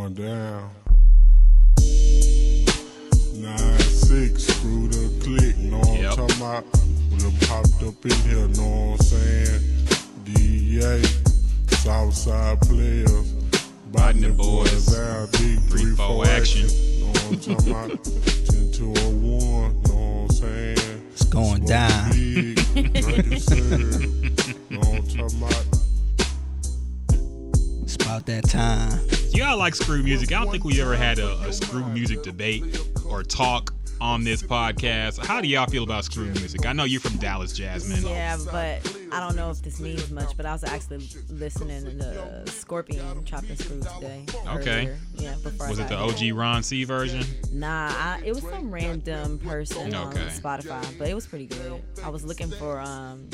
going down. Nine six, screw the click, know what Yep. I'm talking about? Would've popped up in here, know what I'm saying? DEA, Southside players, Biting the boys. out, big Three, three, four four action. action. Know what I'm talking about? 10 to a one, know what I'm saying? It's going Smoke down. Big, drink and serve, know what I'm talking about? It's about that time. Yeah, I like screw music. I don't think we ever had a, a screw music debate or talk on this podcast. How do y'all feel about screw music? I know you're from Dallas, Jasmine. Yeah, but I don't know if this means much. But I was actually listening to Scorpion Chopped and Screwed today. Okay. earlier. Yeah, before Was I it the got here. OG Ron C version? Nah, I, it was some random person on Spotify, but it was pretty good. I was looking for um,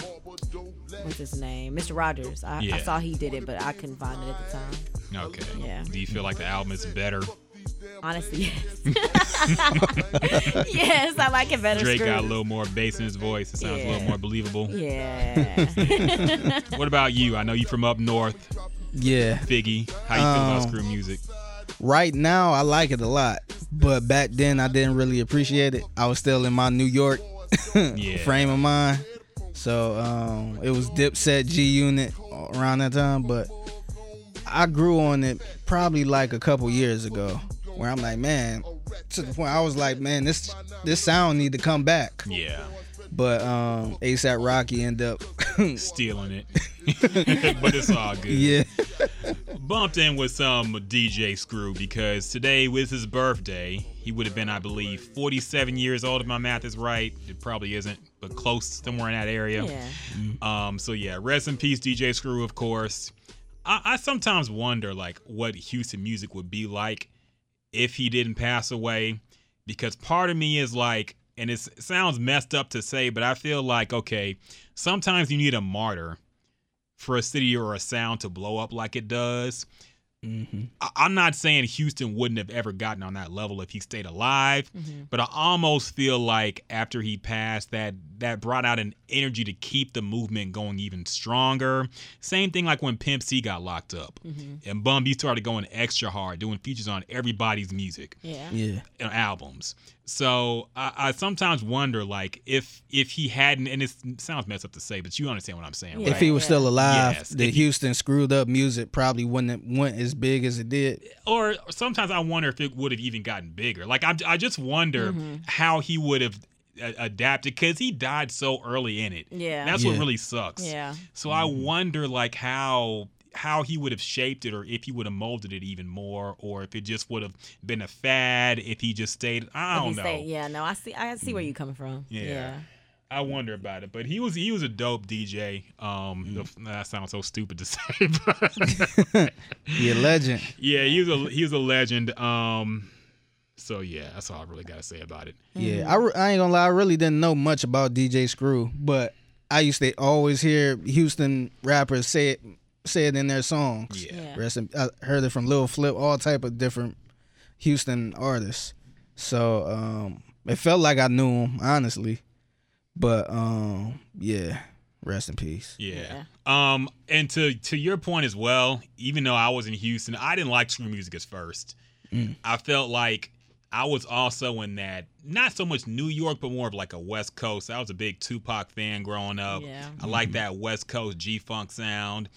what's his name, Mr. Rogers. I, Yeah. I saw he did it, but I couldn't find it at the time. Okay. Yeah. Do you feel like the album is better? Honestly, yes. yes, I like it better. Drake got a little more bass in his voice. It sounds a little more believable. Yeah. What about you? I know you from up north, Yeah. Figgy. How you feel about Um, screw music? Right now, I like it a lot, but back then I didn't really appreciate it. I was still in my New York Yeah. frame of mind, so um, it was Dipset G Unit around that time. But I grew on it probably like a couple years ago, where I'm like, man, to the point I was like, man, this this sound need to come back. Yeah. But um, ASAP Rocky end up, Stealing it. but it's all good. yeah, bumped in with some DJ Screw because today was his birthday. He would have been, I believe, 47 years old if my math is right. It probably isn't, but close somewhere in that area. yeah. Um, so yeah, rest in peace, DJ Screw, of course. I, I sometimes wonder like what Houston music would be like if he didn't pass away, because part of me is like, and it's, it sounds messed up to say, but I feel like okay, sometimes you need a martyr for a city or a sound to blow up like it does. Mm-hmm. I- I'm not saying Houston wouldn't have ever gotten on that level if he stayed alive, mm-hmm. but I almost feel like after he passed, that that brought out an energy to keep the movement going even stronger. Same thing like when Pimp C got locked up, mm-hmm. and Bun B started going extra hard, doing features on everybody's music Yeah. yeah. albums. So I, I sometimes wonder, like, if if he hadn't, and it sounds messed up to say, but you understand what I'm saying, Yeah. If he was Yeah. still alive, Yes, the if he- Houston screwed up music probably wouldn't have went as big as it did. or sometimes I wonder if it would have even gotten bigger. Like I, I just wonder Mm-hmm. how he would have a- adapted because he died so early in it. Yeah. that's what really sucks. Yeah. So I wonder like how how he would have shaped it, or if he would have molded it even more, or if it just would have been a fad if he just stayed. I don't know. say- yeah. No, I see. I see where you're coming from. Yeah. Yeah. I wonder about it, but he was he was a dope DJ. Um, Mm. the- that sounds so stupid to say, but Yeah, legend. yeah, he was a he was a legend. Um, so yeah, that's all I really got to say about it. Yeah, I, re- I ain't gonna lie, I really didn't know much about DJ Screw, but I used to always hear Houston rappers say it say it in their songs. Yeah. Yeah. Rest in, I heard it from Lil Flip, all type of different Houston artists. So um, it felt like I knew him, honestly. But um, yeah, rest in peace. Yeah. Um, and to to your point as well, even though I was in Houston, I didn't like screw music at first. I felt like I was also in that not so much New York, but more of like a West Coast. I was a big Tupac fan growing up. Yeah. I like that West Coast G Funk sound.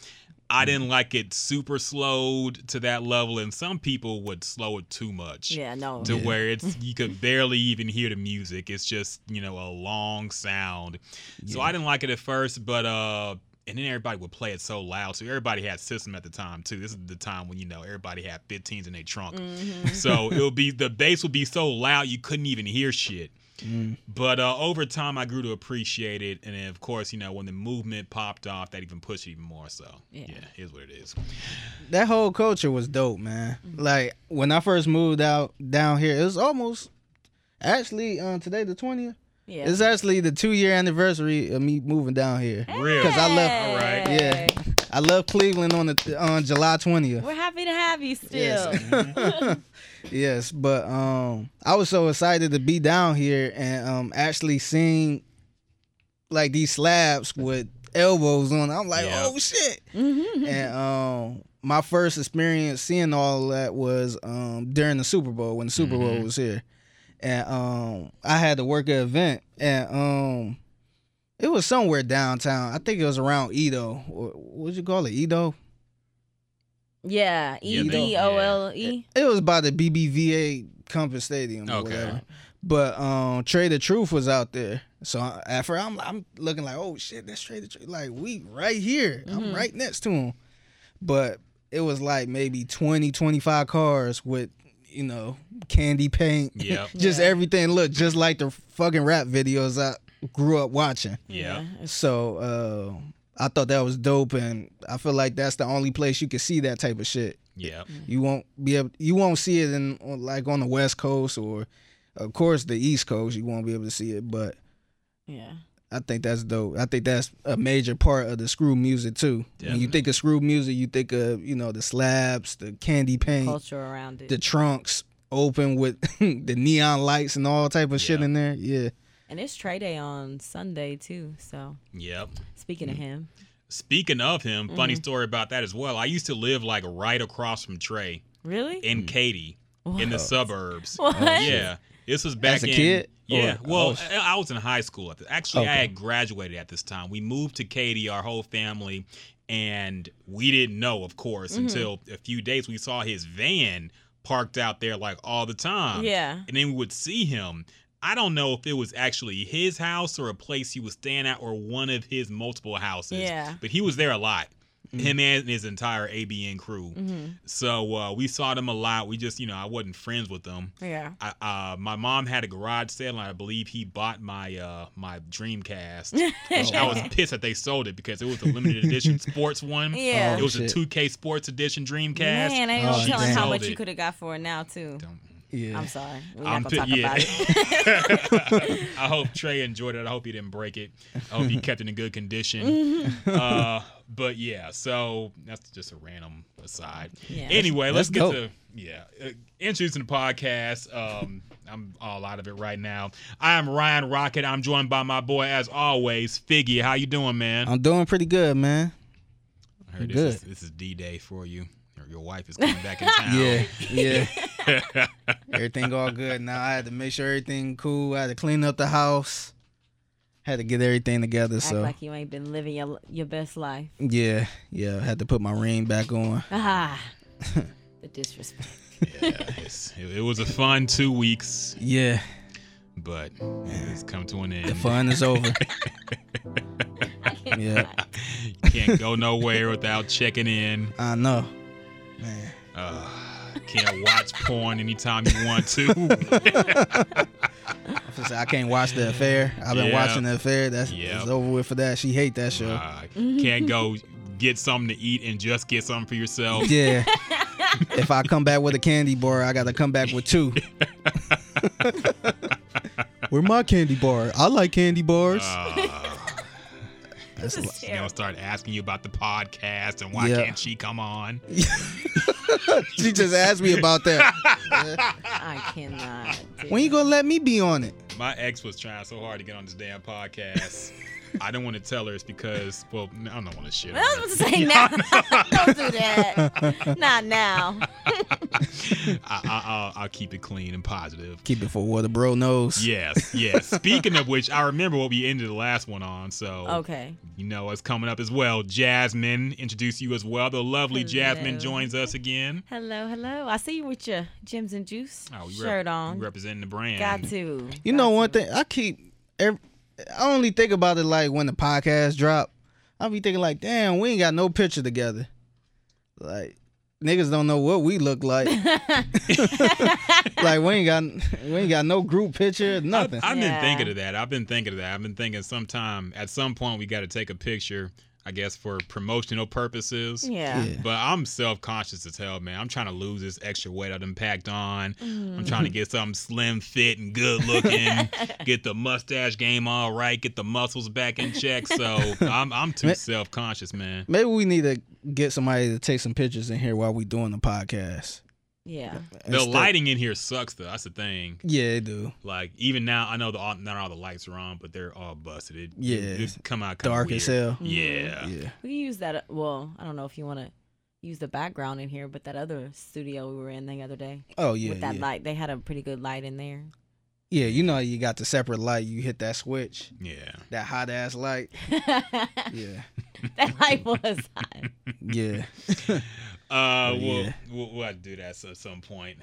I didn't like it super slowed to that level, and some people would slow it too much Yeah. No. to where it's you could barely even hear the music. It's just you know a long sound. So I didn't like it at first, but uh, and then everybody would play it so loud. So everybody had system at the time too. This is the time when you know everybody had 15s in their trunk. So it would be the bass would be so loud you couldn't even hear shit. But uh, over time, I grew to appreciate it, and then of course, you know, when the movement popped off, that even pushed it even more. So yeah, Yeah. here's what it is. That whole culture was dope, man. Like when I first moved out down here, it was almost actually uh, today the twentieth. Yeah. It's actually the two year anniversary of me moving down here. Real. 'Cause I left- All right. Yeah, I love Cleveland on the on July twentieth. We're happy to have you still. Yes. yes, but um, I was so excited to be down here and um actually seeing like these slabs with elbows on. I'm like, Yeah. oh shit. and um, my first experience seeing all that was um during the Super Bowl when the Super Bowl Mhm. was here, and um, I had to work an event, and um, it was somewhere downtown. I think it was around EaDo. What'd you call it, EaDo? Yeah, Yeah, E they- E O L E. It was by the BBVA Compass Stadium or Okay. whatever. But um, Trey the Truth was out there. So I- at first I'm I'm looking like, oh shit, that's Trey the Truth. Like we right here. I'm right next to him. But it was like maybe 20, 25 cars with, you know, candy paint. Yep. just Yeah. everything looked just like the fucking rap videos I grew up watching. Yeah. So uh, I thought that was dope and I feel like that's the only place you can see that type of shit. Yeah. You won't be able. You won't see it in like on the West Coast or, of course, the East Coast. You won't be able to see it. But Yeah. I think that's dope. I think that's a major part of the screw music too. When you think of screw music, you think of you know the slabs, the candy paint, Culture around it. the trunks open with the neon lights and all type of shit in there. Yeah. And it's Trey Day on Sunday too. So Yep. speaking of mm. him, Speaking of him, funny mm-hmm. story about that as well. I used to live like right across from Trey really? in mm. Katy in the suburbs. What? Oh, yeah. This was back As a in kid? Yeah. Or- well, oh. I I was in high school at the actually I had graduated at this time. We moved to Katy, our whole family, and we didn't know, of course, Mm-hmm. until a few days we saw his van parked out there like all the time. Yeah. And then we would see him. I don't know if it was actually his house or a place he was staying at or one of his multiple houses. Yeah. But he was there a lot. Him and his entire ABN crew. Mm-hmm. So uh, we saw them a lot. We just, you know, I wasn't friends with them. Yeah. I, uh, my mom had a garage sale, and I believe he bought my uh, my Dreamcast. Which I was pissed that they sold it because it was a limited edition sports one. Yeah. it was shit. a 2K Sports Edition Dreamcast. Man, I ain't Oh, no telling how much it. you could have got for it now too. Don't- Yeah. I'm sorry. We're I'm not gonna pi- talk yeah. about it. I hope Trey enjoyed it. I hope he didn't break it. I hope he kept it in good condition. uh, but yeah, so that's just a random aside. Yeah. Anyway, let's That's get dope. to yeah, uh, introducing the podcast. Um, I'm all out of it right now. I am Ryan Rocket. I'm joined by my boy, as always, Figgy. How you doing, man? I'm doing pretty good, man. I heard this good. is, this is D-Day for you. Your- Your wife is coming back in town. Yeah, yeah. everything all good now. I had to make sure everything cool. I had to clean up the house. Had to get everything together. Act So like you ain't been living your your best life. yeah, yeah. I had to put my ring back on. Ah, the disrespect. Yeah, it's, it, it was a fun two weeks, Yeah, but it's come to an end. the fun is over. Yeah. Can't go nowhere without checking in. I know, man. Uh, can't watch porn anytime you want to. I can't watch the affair. I've been Yeah. watching the affair. That's Yep. it's over with for that. She hate that show. Uh, can't go get something to eat and just get something for yourself. Yeah. if I come back with a candy bar, I gotta come back with two. Where my candy bar? I like candy bars. Uh, That's This is she's gonna start asking you about the podcast and why Yeah. can't she come on? she just asked me about that. I cannot. do When you gonna let me be on it? My ex was trying so hard to get on this damn podcast. I don't want to tell her it's because, well, I don't want to shit. on I was about to say now. Don't do that. Not now. I, I, I'll, I'll keep it clean and positive. Keep it for what the bro knows. Yes, yes. Speaking of which, I remember what we ended the last one on. So, Okay. you know, it's coming up as well. Jasmine, introduce you as well. The lovely Jasmine joins us again. Hello, hello. I see you with your Gems and Juice Oh, we shirt rep- on. representing the brand. Got to. You Got know to. one thing, I keep every, I only think about it like when the podcast drop. I'll be thinking like, damn, we ain't got no picture together. Like niggas don't know what we look like. like we ain't got we ain't got no group picture, nothing. I've been thinking of that. I've been thinking of that. I've been thinking sometime at some point we got to take a picture. I guess for promotional purposes. Yeah. Yeah. But I'm self conscious as hell, man. I'm trying to lose this extra weight I've packed on. I'm trying to mm. get something slim fit and good looking. get the mustache game all right. Get the muscles back in check. So I'm I'm too self conscious, man. Maybe we need to get somebody to take some pictures in here while we doing the podcast. Yeah. The Instead- lighting in here sucks though. That's the thing. Yeah, it do. Like even now, I know the all, not all the lights are on, but they're all busted. It, Yeah, it, it come out Dark weird. as hell. Yeah. Yeah. We can use that. uh, Well, I don't know if you want to use the background in here, but that other studio we were in the other day Oh yeah. with that yeah. light, they had a pretty good light in there. Yeah, you know you got the separate light. You hit that switch, Yeah. that hot ass light. Yeah. That light was hot. yeah. Uh, we'll, yeah. we'll we'll do that at some point.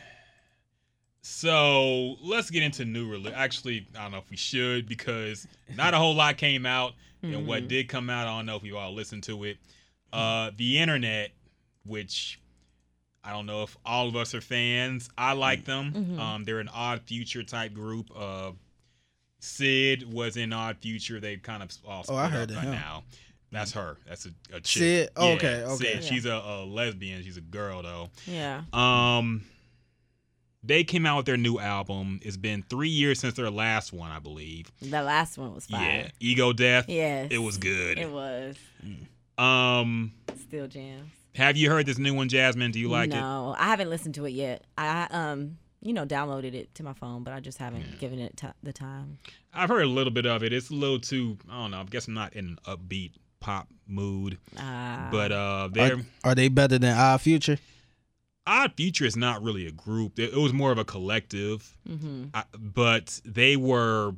So let's get into new release. Actually, I don't know if we should because not a whole lot came out, and what did come out, I don't know if you all listened to it. Uh, the internet, which I don't know if all of us are fans. I like them. Mhm. Um, they're an odd future type group. Uh, Syd was in Odd Future. They've kind of all split Oh, I heard up by him. now. That's her. That's a, a chick. Syd? Yeah, okay, okay. Syd. She's a, a lesbian. She's a girl though. Yeah. Um, they came out with their new album. It's been three years since their last one, I believe. The last one was Yeah. Ego Death. Yes. It was good. It was. Um, Still jams. have you heard this new one, Jasmine? Do you like it? no, I haven't listened to it yet. I um, you know, downloaded it to my phone, but I just haven't given it ti the time. I've heard a little bit of it. It's a little too. I don't know. I guess I'm not in an upbeat pop mood, Uh, but uh, they're. Are, are they better than Odd Future? Odd Future is not really a group. It it was more of a collective, hmm I, but they were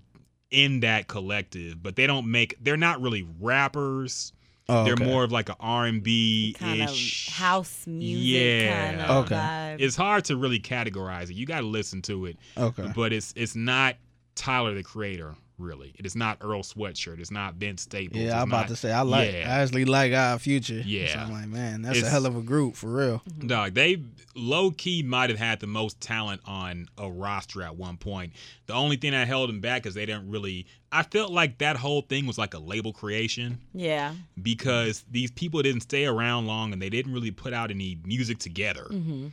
in that collective. But they don't make. They're not really rappers. Oh, They're more of like a R and B ish. house music Yeah. kind of Okay. vibe. It's hard to really categorize it. You got to listen to it, okay. but it's it's not Tyler the Creator. Really, it is not Earl Sweatshirt. It's not Vince Staples. Yeah, I'm about not- to say I like. Yeah. I actually like Odd Future. Yeah. so I'm like, man, that's a hell of a group for real. Dog, they low key might have had the most talent on a roster at one point. The only thing that held them back is they didn't really. I felt like that whole thing was like a label creation yeah. because these people didn't stay around long and they didn't really put out any music together. hmm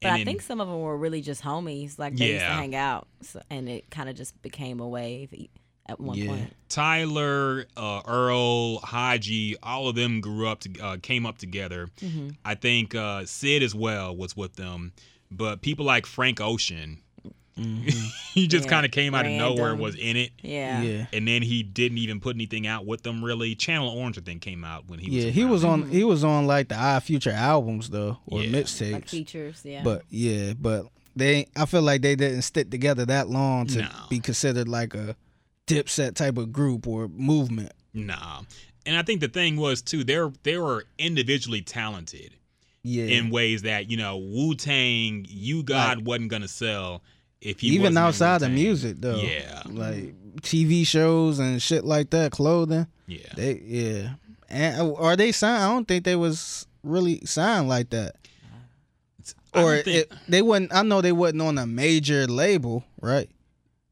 But And I then- think some of them were really just homies. Like they used to hang out, so, and it kind of just became a wave e- at one Yeah. point. Tyler, uh, Earl, Hodgy, all of them grew up, to, uh, came up together. hmm I think uh, Syd as well was with them, but people like Frank Ocean, he just Yeah, kind of came out of nowhere, random. was in it. Yeah. Yeah, and then he didn't even put anything out with them really. Channel Orange I think came out when he was yeah. He was on. He was on like the Odd Future albums though, or Yeah. mixtapes. Like features. Yeah. But yeah, but they. I feel like they didn't stick together that long to No. be considered like a Dipset type of group or movement. nah. And I think the thing was too they're they were individually talented Yeah, in ways that you know Wu Tang, U-God wasn't gonna sell if he even outside of Wu-Tang. music though. Yeah, like TV shows and shit like that, clothing. yeah. They yeah, and are they signed? I don't think they was really signed like that. Or think- it, they wasn't. I know they wasn't on a major label, right?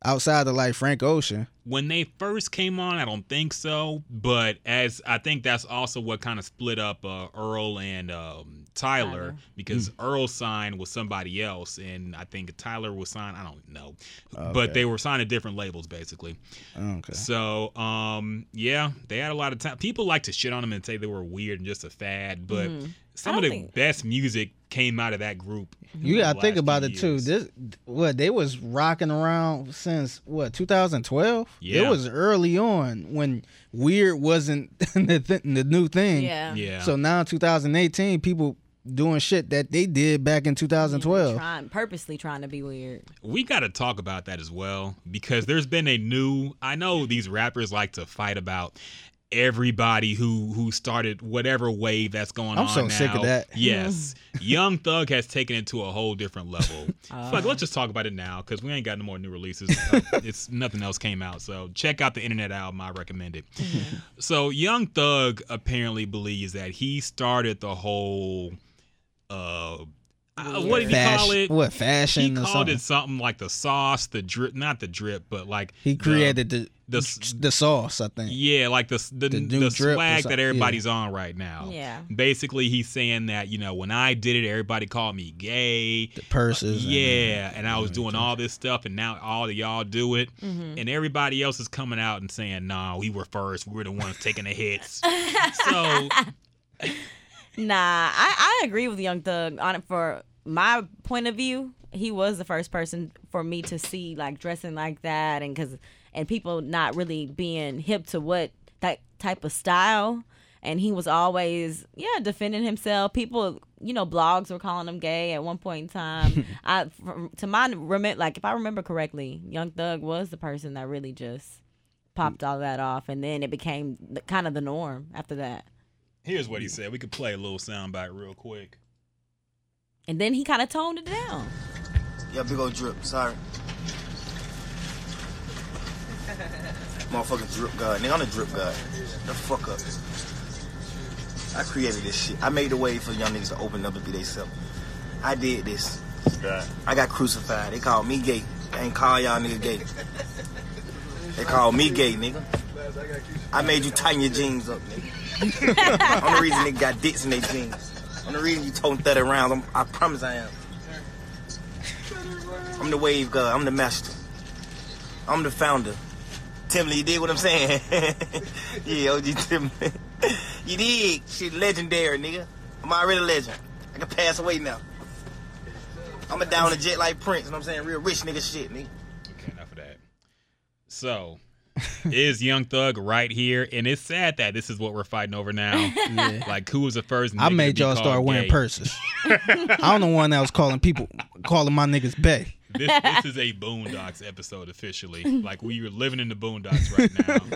Outside of like Frank Ocean. when they first came on, I don't think so. But as I think that's also what kind of split up uh, Earl and um, Tyler, Tyler. because Hmm. Earl signed with somebody else, and I think Tyler was signed. I don't know, Okay. but they were signed to different labels basically. Okay. So um, yeah, they had a lot of time. People like to shit on them and say they were weird and just a fad, but Mhm. Some of the think- best music came out of that group. You gotta think about few it too. This what they was rocking around since what 2012. Yeah. it was early on when weird wasn't the th- the new thing. yeah. Yeah. So now 2018, people doing shit that they did back in 2012. Trying, purposely trying to be weird. we got to talk about that as well because there's been a new i know these rappers like to fight about everybody who who started whatever wave that's going I'm on so sick of that. yes. Young thug has taken it to a whole different level. Uh, Fuck, let's just talk about it now because we ain't got no more new releases. Uh, it's nothing else came out so check out the internet album i recommend it. So young thug apparently believes that he started the whole uh uh, what did he call it what fashion he or called something? it something like the sauce, the drip, not the drip, but like he created the the, the, sauce, I think. yeah, like the the, The the, drip swag something, that yeah. everybody's on right now. Yeah. Basically, he's saying that you know when I did it, everybody called me gay. The purses. uh, Yeah, and I was doing all this stuff, and now all of y'all do it, Mm-hmm. and everybody else is coming out and saying, "Nah, we were first. We were the ones taking the hits." so Nah, I, I agree with Young Thug on it for my point of view, he was the first person for me to see like dressing like that, and because and people not really being hip to what that type of style. And he was always, yeah, defending himself. People, you know, blogs were calling him gay at one point in time. I, from, to my remember, like if I remember correctly, Young Thug was the person that really just popped mm. all that off, and then it became the, kind of the norm after that. Here's what he said. We could play a little soundbite real quick. And then he kind of toned it down. Yeah, big old drip. Sorry. Motherfucking drip god. Nigga, I'm the drip god. The fuck up. I created this shit. I made the way for young niggas to open up and be themselves. I did this. I got crucified. They called me gay. They ain't call y'all nigga gay. They called me gay, nigga. I made you tighten your jeans up, nigga. I'm the reason they got dicks in their jeans. I'm the reason you toting 30 rounds. I'm, I promise I am. I'm the wave god. I'm the master. I'm the founder. Timley, you dig what I'm saying? yeah, OG Timley. you dig? Shit legendary, nigga. I'm already a legend. I can pass away now. I'm a down the jet like Prince, you know what I'm saying? Real rich nigga shit, nigga. Okay, enough of that. So, is Young Thug right here? And it's sad that this is what we're fighting over now. Yeah. Like, who was the first? I made to be y'all called start wearing purses. I'm the one that was calling people, calling my niggas Bay. This, this is a Boondocks episode officially. Like we were living in the Boondocks right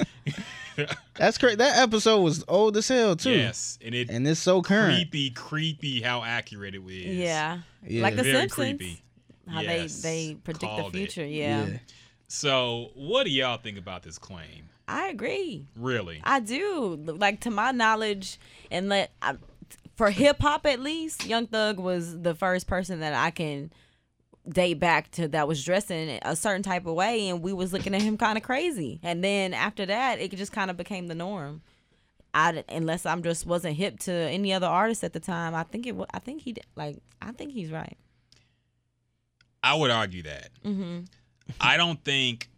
now. That's crazy. That episode was old as hell too. yes, and it and it's so current. creepy, creepy how accurate it is. Yeah. Yeah. Like the very Simpsons. creepy. How Yes, they, they predict the called it. future. Yeah. Yeah. So, what do y'all think about this claim? I agree. Really? I do. Like to my knowledge, and let I, for hip hop at least, Young Thug was the first person that I can date back to that was dressing a certain type of way, and we was looking at him kind of crazy. And then after that, it just kind of became the norm. I unless I'm just wasn't hip to any other artist at the time. I think it. I think he like. I think he's right. I would argue that. hmm I don't think,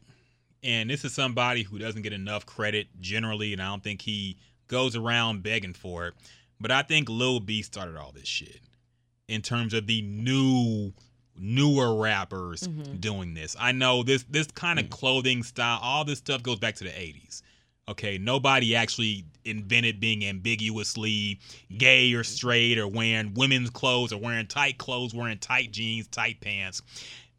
and this is somebody who doesn't get enough credit generally, and I don't think he goes around begging for it. But I think Lil B started all this shit in terms of the new, newer rappers mm-hmm. doing this. I know this this kind of mm. clothing style, all this stuff goes back to the '80s. Okay, nobody actually invented being ambiguously gay or straight or wearing women's clothes or wearing tight clothes, wearing tight jeans, tight pants.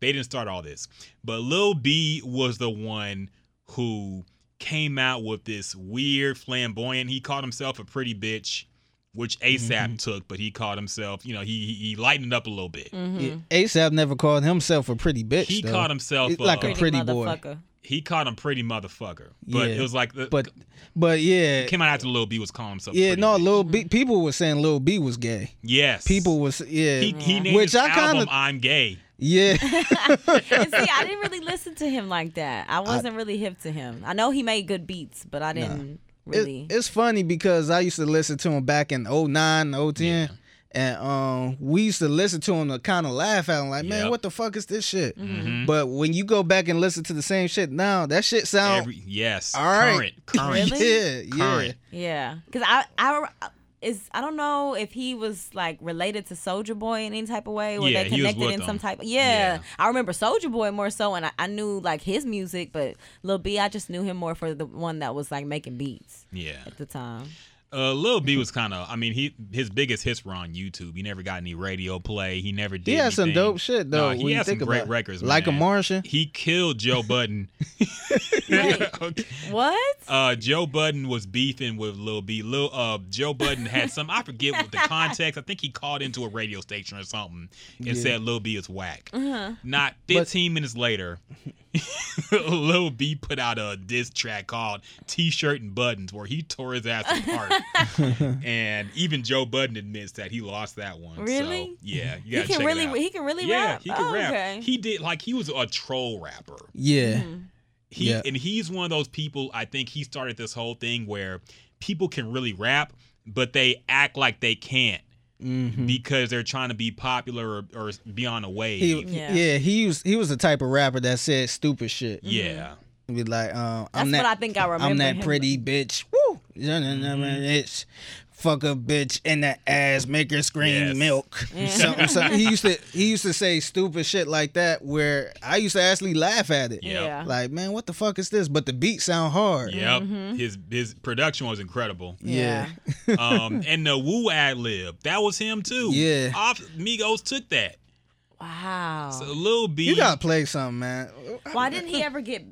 They didn't start all this. But Lil B was the one who came out with this weird flamboyant. He called himself a pretty bitch, which ASAP mm-hmm. took, but he called himself, you know, he he he lightened up a little bit. Mm-hmm. Yeah. ASAP never called himself a pretty bitch. He though. called himself It's like a pretty boy. He called him pretty motherfucker. But Yeah. it was like the, But but yeah, came out after Lil B was calling himself. yeah. No, bitch. Lil B. Mm-hmm. People were saying Lil B was gay. Yes. People was yeah. He, he named Which his I album kinda- "I'm Gay." Yeah. And see, I didn't really listen to him like that. I wasn't really hip to him. I know he made good beats, but I didn't It- really. it's funny because I used to listen to him back in 09, 010. Yeah. And um, we used to listen to him to kind of laugh at him, like, man, Yep. what the fuck is this shit? Mhm. But when you go back and listen to the same shit now, that shit sound Every, yes. all right. Current. Current. Really? yeah, yeah. Yeah, because I, I is I don't know if he was like related to Soulja Boy in any type of way, or Yeah, they connected in some them. type. Yeah. Yeah. I remember Soulja Boy more so, and I, I knew like his music, but Lil B, I just knew him more for the one that was like making beats Yeah. at the time. Uh, Lil B was kind of. I mean, he his biggest hits were on YouTube. He never got any radio play. He never did. He had some dope shit though. No, he had some think great about it. records. like a man. Martian. He killed Joe Budden. Wait. Okay. What? Uh, Joe Budden was beefing with Lil B. Lil uh, Joe Budden had some. I forget what the context. I think he called into a radio station or something and Yeah. said Lil B is whack. Uh-huh. Not 15 minutes later, Lil B put out a diss track called "T-Shirt and Buttons," where he tore his ass apart. and even Joe Budden admits that he lost that one. So, Really? yeah, you He gotta can check really it out. he can really yeah, rap. he can Oh, rap. Okay. He did like he was a troll rapper. Yeah. Mm-hmm. He Yeah. and he's one of those people. I think he started this whole thing where people can really rap, but they act like they can't hmm because they're trying to be popular or, or be on a wave. He, Yeah. yeah. he was he was the type of rapper that said stupid shit. yeah, Be like, um, That's I'm that, what I think I remember. I'm that him pretty bitch. Woo, Mm-hmm. it's fuck a bitch in the ass, make her scream Yes. milk. Something, something. He used to he used to say stupid shit like that where I used to actually laugh at it. Yep. Yeah. Like, man, what the fuck is this? But the beat sound hard. Yep. His his production was incredible. Yeah. Um, and the Woo ad lib, that was him too. Yeah. Off, Migos took that. Wow. So Lil B. You gotta play something, man. Why didn't he ever get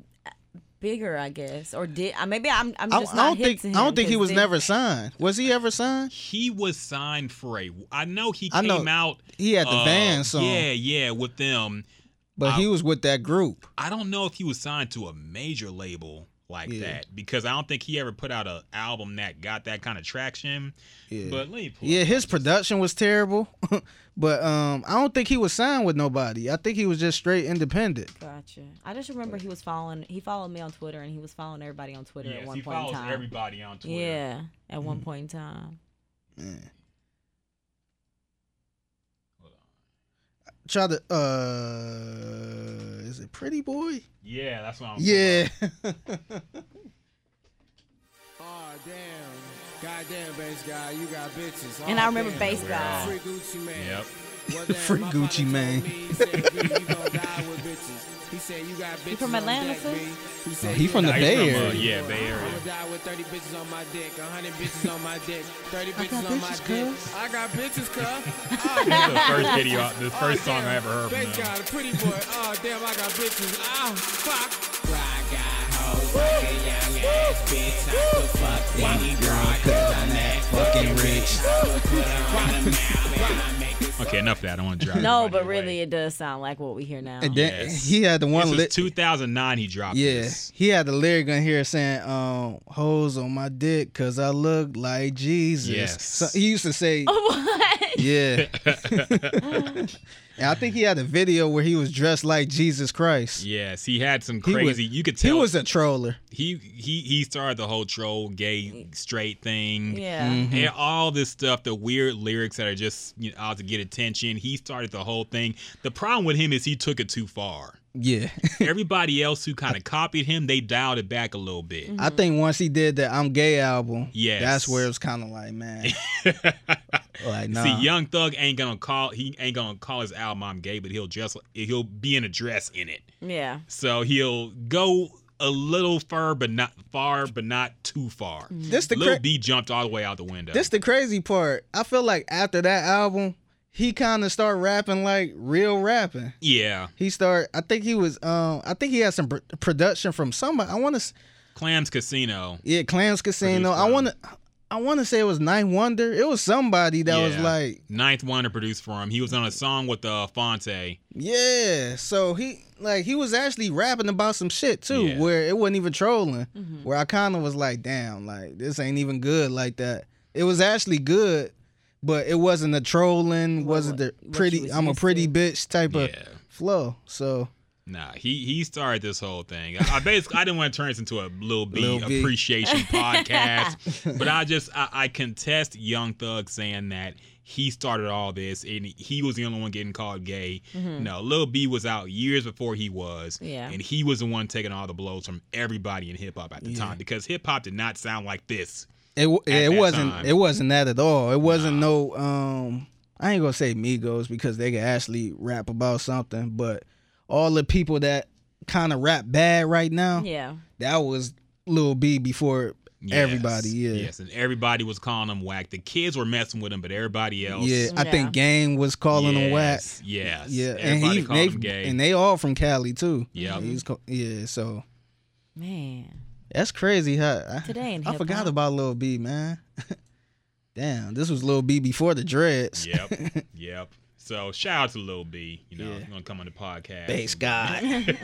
bigger? I guess, or did uh, maybe I'm I'm just I not don't hip think to I don't think he 'cause was then- never signed. Was he ever signed? he was signed for a. I know he I came know out. He had the uh, van song, Yeah, yeah, with them. but he was with that group. I don't know if he was signed to a major label like Yeah. that because I don't think he ever put out an album that got that kind of traction. Yeah. But let me pull Yeah, up his production was terrible, but um, I don't think he was signed with nobody. I think he was just straight independent. Gotcha. I just remember he was following. He followed me on Twitter, and he was following everybody on Twitter at one point in follows time. everybody on Twitter. Yeah, at Mm-hmm. one point in time. Hold Try to uh, is it Pretty Boy? Yeah, that's what I'm. Yeah, Oh damn. Goddamn bass guy, you got bitches. And Aw, I remember damn. Bass Guy. Free Gucci Mane. Yep. Well, damn, Free Gucci Mane. Told me, He said, you gon' die with bitches. He got bitches from on Atlanta, deck. He oh, said he from the Nah, got he's Bay from, uh, Area. yeah, Bay Area. I'ma die with 30 bitches on my dick, 100 bitches on my dick, 30 bitches on my bitches, dick. I got bitches, cuz. Oh, This is the first video, the ah, first song I ever heard Bass from them. guy, pretty boy. Oh, damn, I got bitches. Oh, fuck. I got hoes like a young ass bitch. I could fuck any girl, cause I'm that fucking rich. Okay, enough of that. I don't want to drive. No, everybody but away. really, it does sound like what we hear now. and then Yes. he had the one This was lit. 2009. He dropped Yeah, this. he had the lyric on here saying, um, "Hoes on my dick, cause I look like Jesus." Yes. So he used to say, what? "Yeah." and I think he had a video where he was dressed like Jesus Christ. Yes, he had some He was- crazy. you could tell He was a troller. he he he started the whole troll gay straight thing. Yeah. Mm-hmm. And all this stuff, the weird lyrics that are just you know, out to get attention. He started the whole thing. The problem with him is he took it too far. Yeah. Everybody else who kind of copied him, they dialed it back a little bit. I think once he did the I'm gay album, yeah, that's where it was kind of like, man, like nah. See, Young Thug ain't gonna call he ain't gonna call his album I'm gay, but he'll just he'll be in a dress in it. Yeah. So he'll go a little far, but not far, but not too far. this the Lil cra- B jumped all the way out the window. this the crazy part. I feel like after that album, he kind of started rapping like real rapping. yeah, He started. I think he was. Um. I think he had some pr- production from somebody. I want to. Clams Casino. Yeah, Clams Casino. I want to. I want to say it was Ninth Wonder. It was somebody that was like, Ninth Wonder produced for him. He was on a song with uh, Phonte. yeah. So he like he was actually rapping about some shit too, Yeah. where it wasn't even trolling. Mm-hmm. Where I kind of was like, damn, like this ain't even good like that. It was actually good, but it wasn't the trolling. What- wasn't the pretty? was I'm a pretty to. bitch type of flow. So Nah, he he started this whole thing. I, I basically I didn't want to turn this into a Lil B Lil B. appreciation podcast, but I just I, I contest Young Thug saying that he started all this and he was the only one getting called gay. No, Lil B was out years before he was, Mm-hmm. Yeah. and he was the one taking all the blows from everybody in hip hop at the Yeah. time because hip hop did not sound like this. It it wasn't time. it wasn't that at all. It wasn't no um I ain't gonna say Migos because they could actually rap about something, but all the people that kind of rap bad right now, Yeah. that was Lil B before Yes, everybody. Yeah, Yes, and everybody was calling him whack. The kids were messing with him, but everybody else. yeah. I Yeah. think Game was calling him whack. Yes, Yes. Yeah, and he called they, him gay. and they all from Cali too. Yep. He's co- yeah. So Man. that's crazy. How I, Today in I forgot hip-hop. about Lil B, man. Damn, this was Lil B before the dreads. Yep. yep. So shout out to Lil B. You know, Yeah. he's gonna come on the podcast. Bass guy.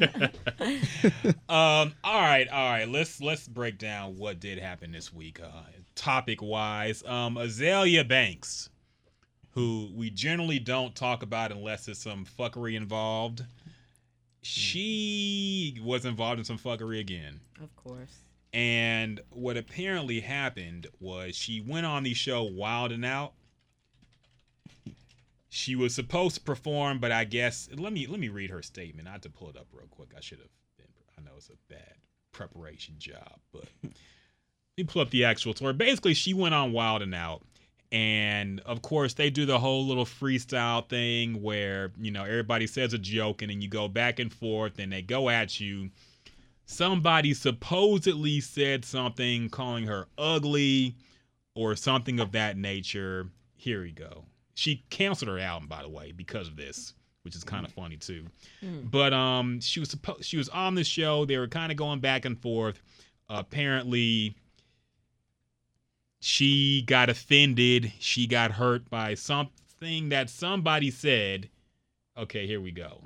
Um. All right. All right. Let's let's break down what did happen this week. Uh, topic wise, um, Azealia Banks, who we generally don't talk about unless there's some fuckery involved. She was involved in some fuckery again. Of course. And what apparently happened was she went on the show Wild and Out. She was supposed to perform, but I guess let me let me read her statement. I had to pull it up real quick. I should have been. I know it's a bad preparation job, but let me pull up the actual tour. Basically, she went on Wild and Out, And of course, they do the whole little freestyle thing where, you know, everybody says a joke and then you go back and forth and they go at you. Somebody supposedly said something calling her ugly or something of that nature. Here we go. She canceled her album, by the way, because of this, which is kind of funny too. But um, she was supposed she was on the show. They were kind of going back and forth. apparently, she got offended. She got hurt by something that somebody said. Okay, here we go.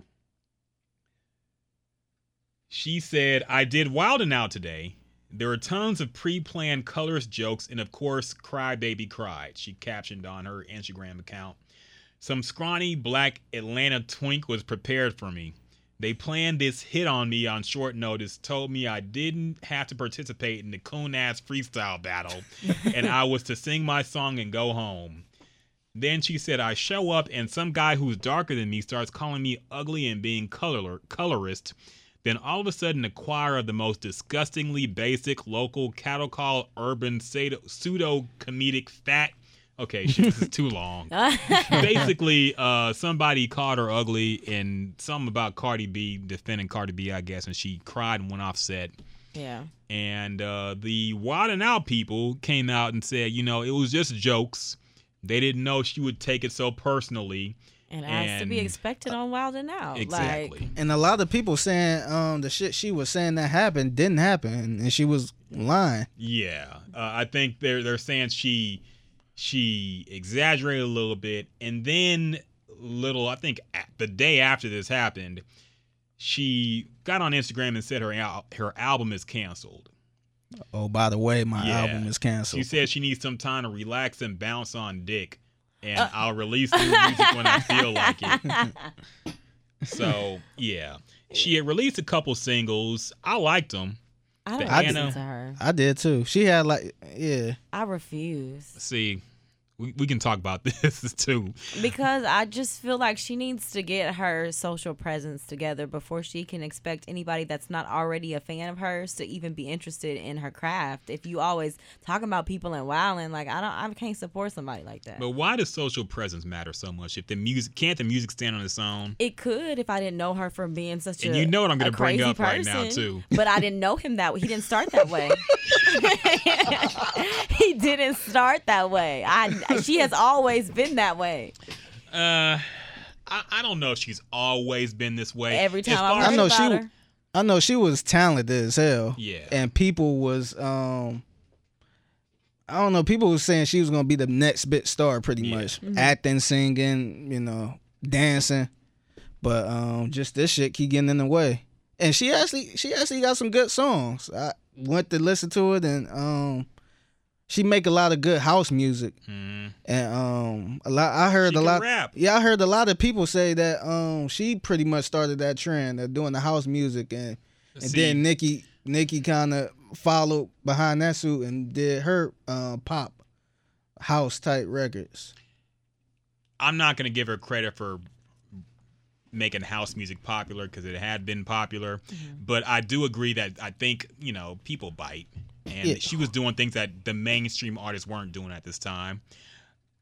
She said, I did Wild and Out today. There were tons of pre planned colorist jokes, and of course, Cry Baby Cried. She captioned on her Instagram account. Some scrawny black Atlanta twink was prepared for me. They planned this hit on me on short notice, told me I didn't have to participate in the coon ass freestyle battle, and I was to sing my song and go home. Then she said, I show up, and some guy who's darker than me starts calling me ugly and being color- colorist. Then all of a sudden, a choir of the most disgustingly basic local cattle call urban pseudo comedic fat. Okay, shit, this is too long. Basically, uh, somebody called her ugly and something about Cardi B defending Cardi B, I guess, and she cried and went off set. Yeah. And uh, the Wild and Out people came out and said, you know, it was just jokes. They didn't know she would take it so personally. And as to be expected on Wild and Out. Exactly. Like, And a lot of people saying um the shit she was saying that happened didn't happen, and she was lying. Yeah, uh, I think they're they're saying she she exaggerated a little bit, and then little. I think the day after this happened, she got on Instagram and said her al- her album is canceled. Oh, by the way, my Yeah. album is canceled. She said she needs some time to relax and bounce on dick, and Uh. I'll release new music when I feel like it. So yeah, she had released a couple singles. I liked them. I don't The listen Anna- to her. I did too. She had like, yeah. I refuse. See, we, we can talk about this too. Because I just feel like she needs to get her social presence together before she can expect anybody that's not already a fan of hers to even be interested in her craft. If you always talking about people and wilding, like I don't I can't support somebody like that. But why does social presence matter so much? If the music can't the music stand on its own? It could if I didn't know her from being such And a you know what I'm gonna a bring up right now, too. But I didn't know him that way. He didn't start that way. he didn't start that way. I she has always been that way. Uh, I, I don't know if she's always been this way. Every time I've I heard know about she- her. I know she was talented as hell. Yeah. And people was um I don't know, people was saying she was gonna be the next big star pretty Yeah. much. Mm-hmm. Acting, singing, you know, dancing. But um just this shit keep getting in the way. And she actually she actually got some good songs. I went to listen to it and um she make a lot of good house music. Mhm. And um a lot I heard She a lot rap. Yeah, I heard a lot of people say that um she pretty much started that trend of doing the house music and and See, then Nicki Nicki kind of followed behind that suit and did her uh, pop house type records. I'm not gonna give her credit for making house music popular because it had been popular, Mm-hmm. but I do agree that I think you know people bite, and Yeah. she was doing things that the mainstream artists weren't doing at this time.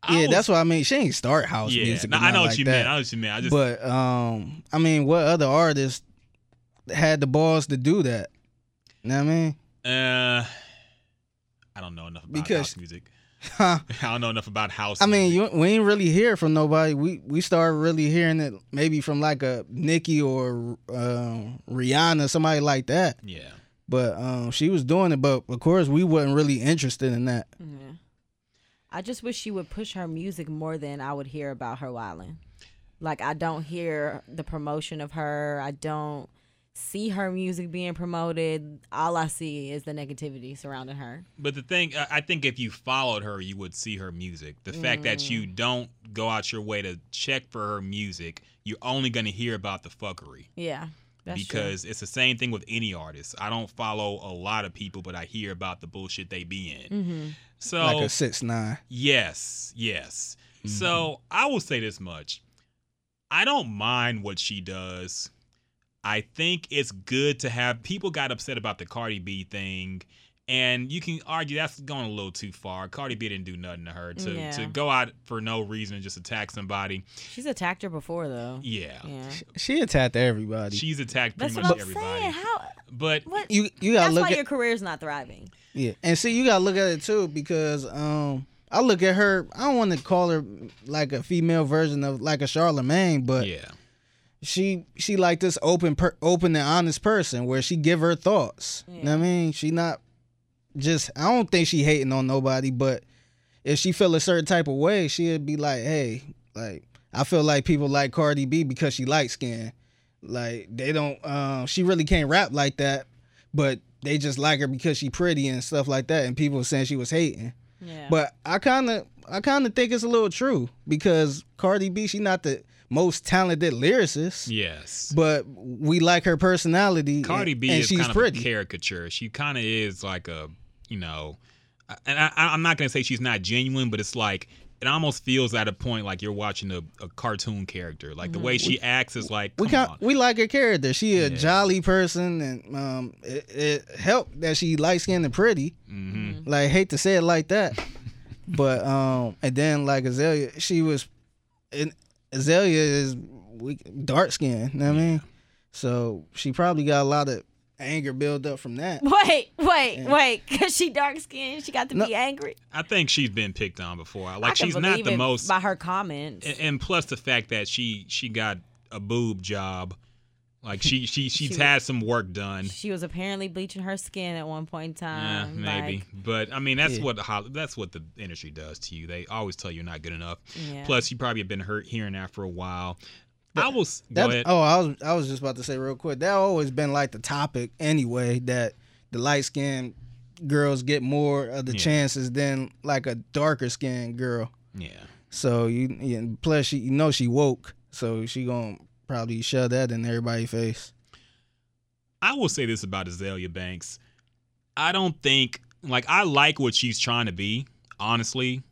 I yeah, was- that's what I mean. She ain't start house yeah. music. or I know nothing what like you that. meant. I know what you meant. I just but um, I mean, what other artists had the balls to do that? You know what I mean? uh, I don't know enough about Because- house music. Huh. I don't know enough about house. I mean, you, we ain't really hear from nobody. We we started really hearing it maybe from like a Nicki or uh, Rihanna, somebody like that. yeah. But um, she was doing it, but of course we wasn't really interested in that. Yeah. I just wish she would push her music more than I would hear about her wilding. Like I don't hear the promotion of her. I don't see her music being promoted. All I see is the negativity surrounding her. But the thing, I- I think if you followed her, you would see her music. The fact that you don't go out your way to check for her music, you're only going to hear about the fuckery. Yeah. That's true. because it's the same thing with any artist. I don't follow a lot of people, but I hear about the bullshit they be in. Mhm. So Like a six nine. yes, yes. So I will say this much: I don't mind what she does. I think it's good to have people got upset about the Cardi B thing, And you can argue that's going a little too far. Cardi B didn't do nothing to her to, Yeah. to go out for no reason and just attack somebody. She's attacked her before though. Yeah. Yeah. She attacked everybody. She's attacked pretty That's much what I'm everybody. saying. How? But What? you you gotta That's look why at your career's not thriving. Yeah, and see, you gotta look at it too because um, I look at her. I don't want to call her like a female version of like a Charlemagne, but yeah. she she like this open, per, open and honest person where she give her thoughts. You know what I mean? She not just. I don't think she hating on nobody, but if she feel a certain type of way, she'd be like, hey, like I feel like people like Cardi B because she light skin. Like they don't. Um, she really can't rap like that, but they just like her because she pretty and stuff like that. And people saying she was hating. Yeah. But I kind of, I kind of think it's a little true because Cardi B, she not the most talented lyricist, Yes. but we like her personality. Cardi and, B and is she's kind pretty. of a caricature. She kind of is like a, you know, and I, I'm not gonna say she's not genuine, but it's like it almost feels at a point like you're watching a, a cartoon character. Like the way she acts is like, we come can on. we like her character. She a Yeah. jolly person, and um, it, it helped that she light skinned and pretty. Mm-hmm. Like hate to say it like that, but um, and then like Azealia, she was, and Azealia is we dark skin. You know what I mean? So she probably got a lot of anger built up from that. wait, wait, wait. Cause she dark skinned, she got to be angry. I think she's been picked on before. I Like can she's not the it most, by her comments. and, and plus the fact that she she got a boob job. Like she she she's She- had some work done. she was apparently bleaching her skin at one point in Yeah, time. maybe. Like, but I mean, that's Yeah. what the that's what the industry does to you. They always tell you you're not good enough. Yeah. Plus, you probably have been hurt hearing that for a while. I was go That, ahead. oh, I was I was just about to say real quick. That always been like the topic anyway. That the light skinned girls get more of the Yeah. chances than like a darker skinned girl. Yeah. So you plus she you know she woke, so she gonna probably shove that in everybody's face. I will say this about Azealia Banks. I don't think like I like what she's trying to be, honestly.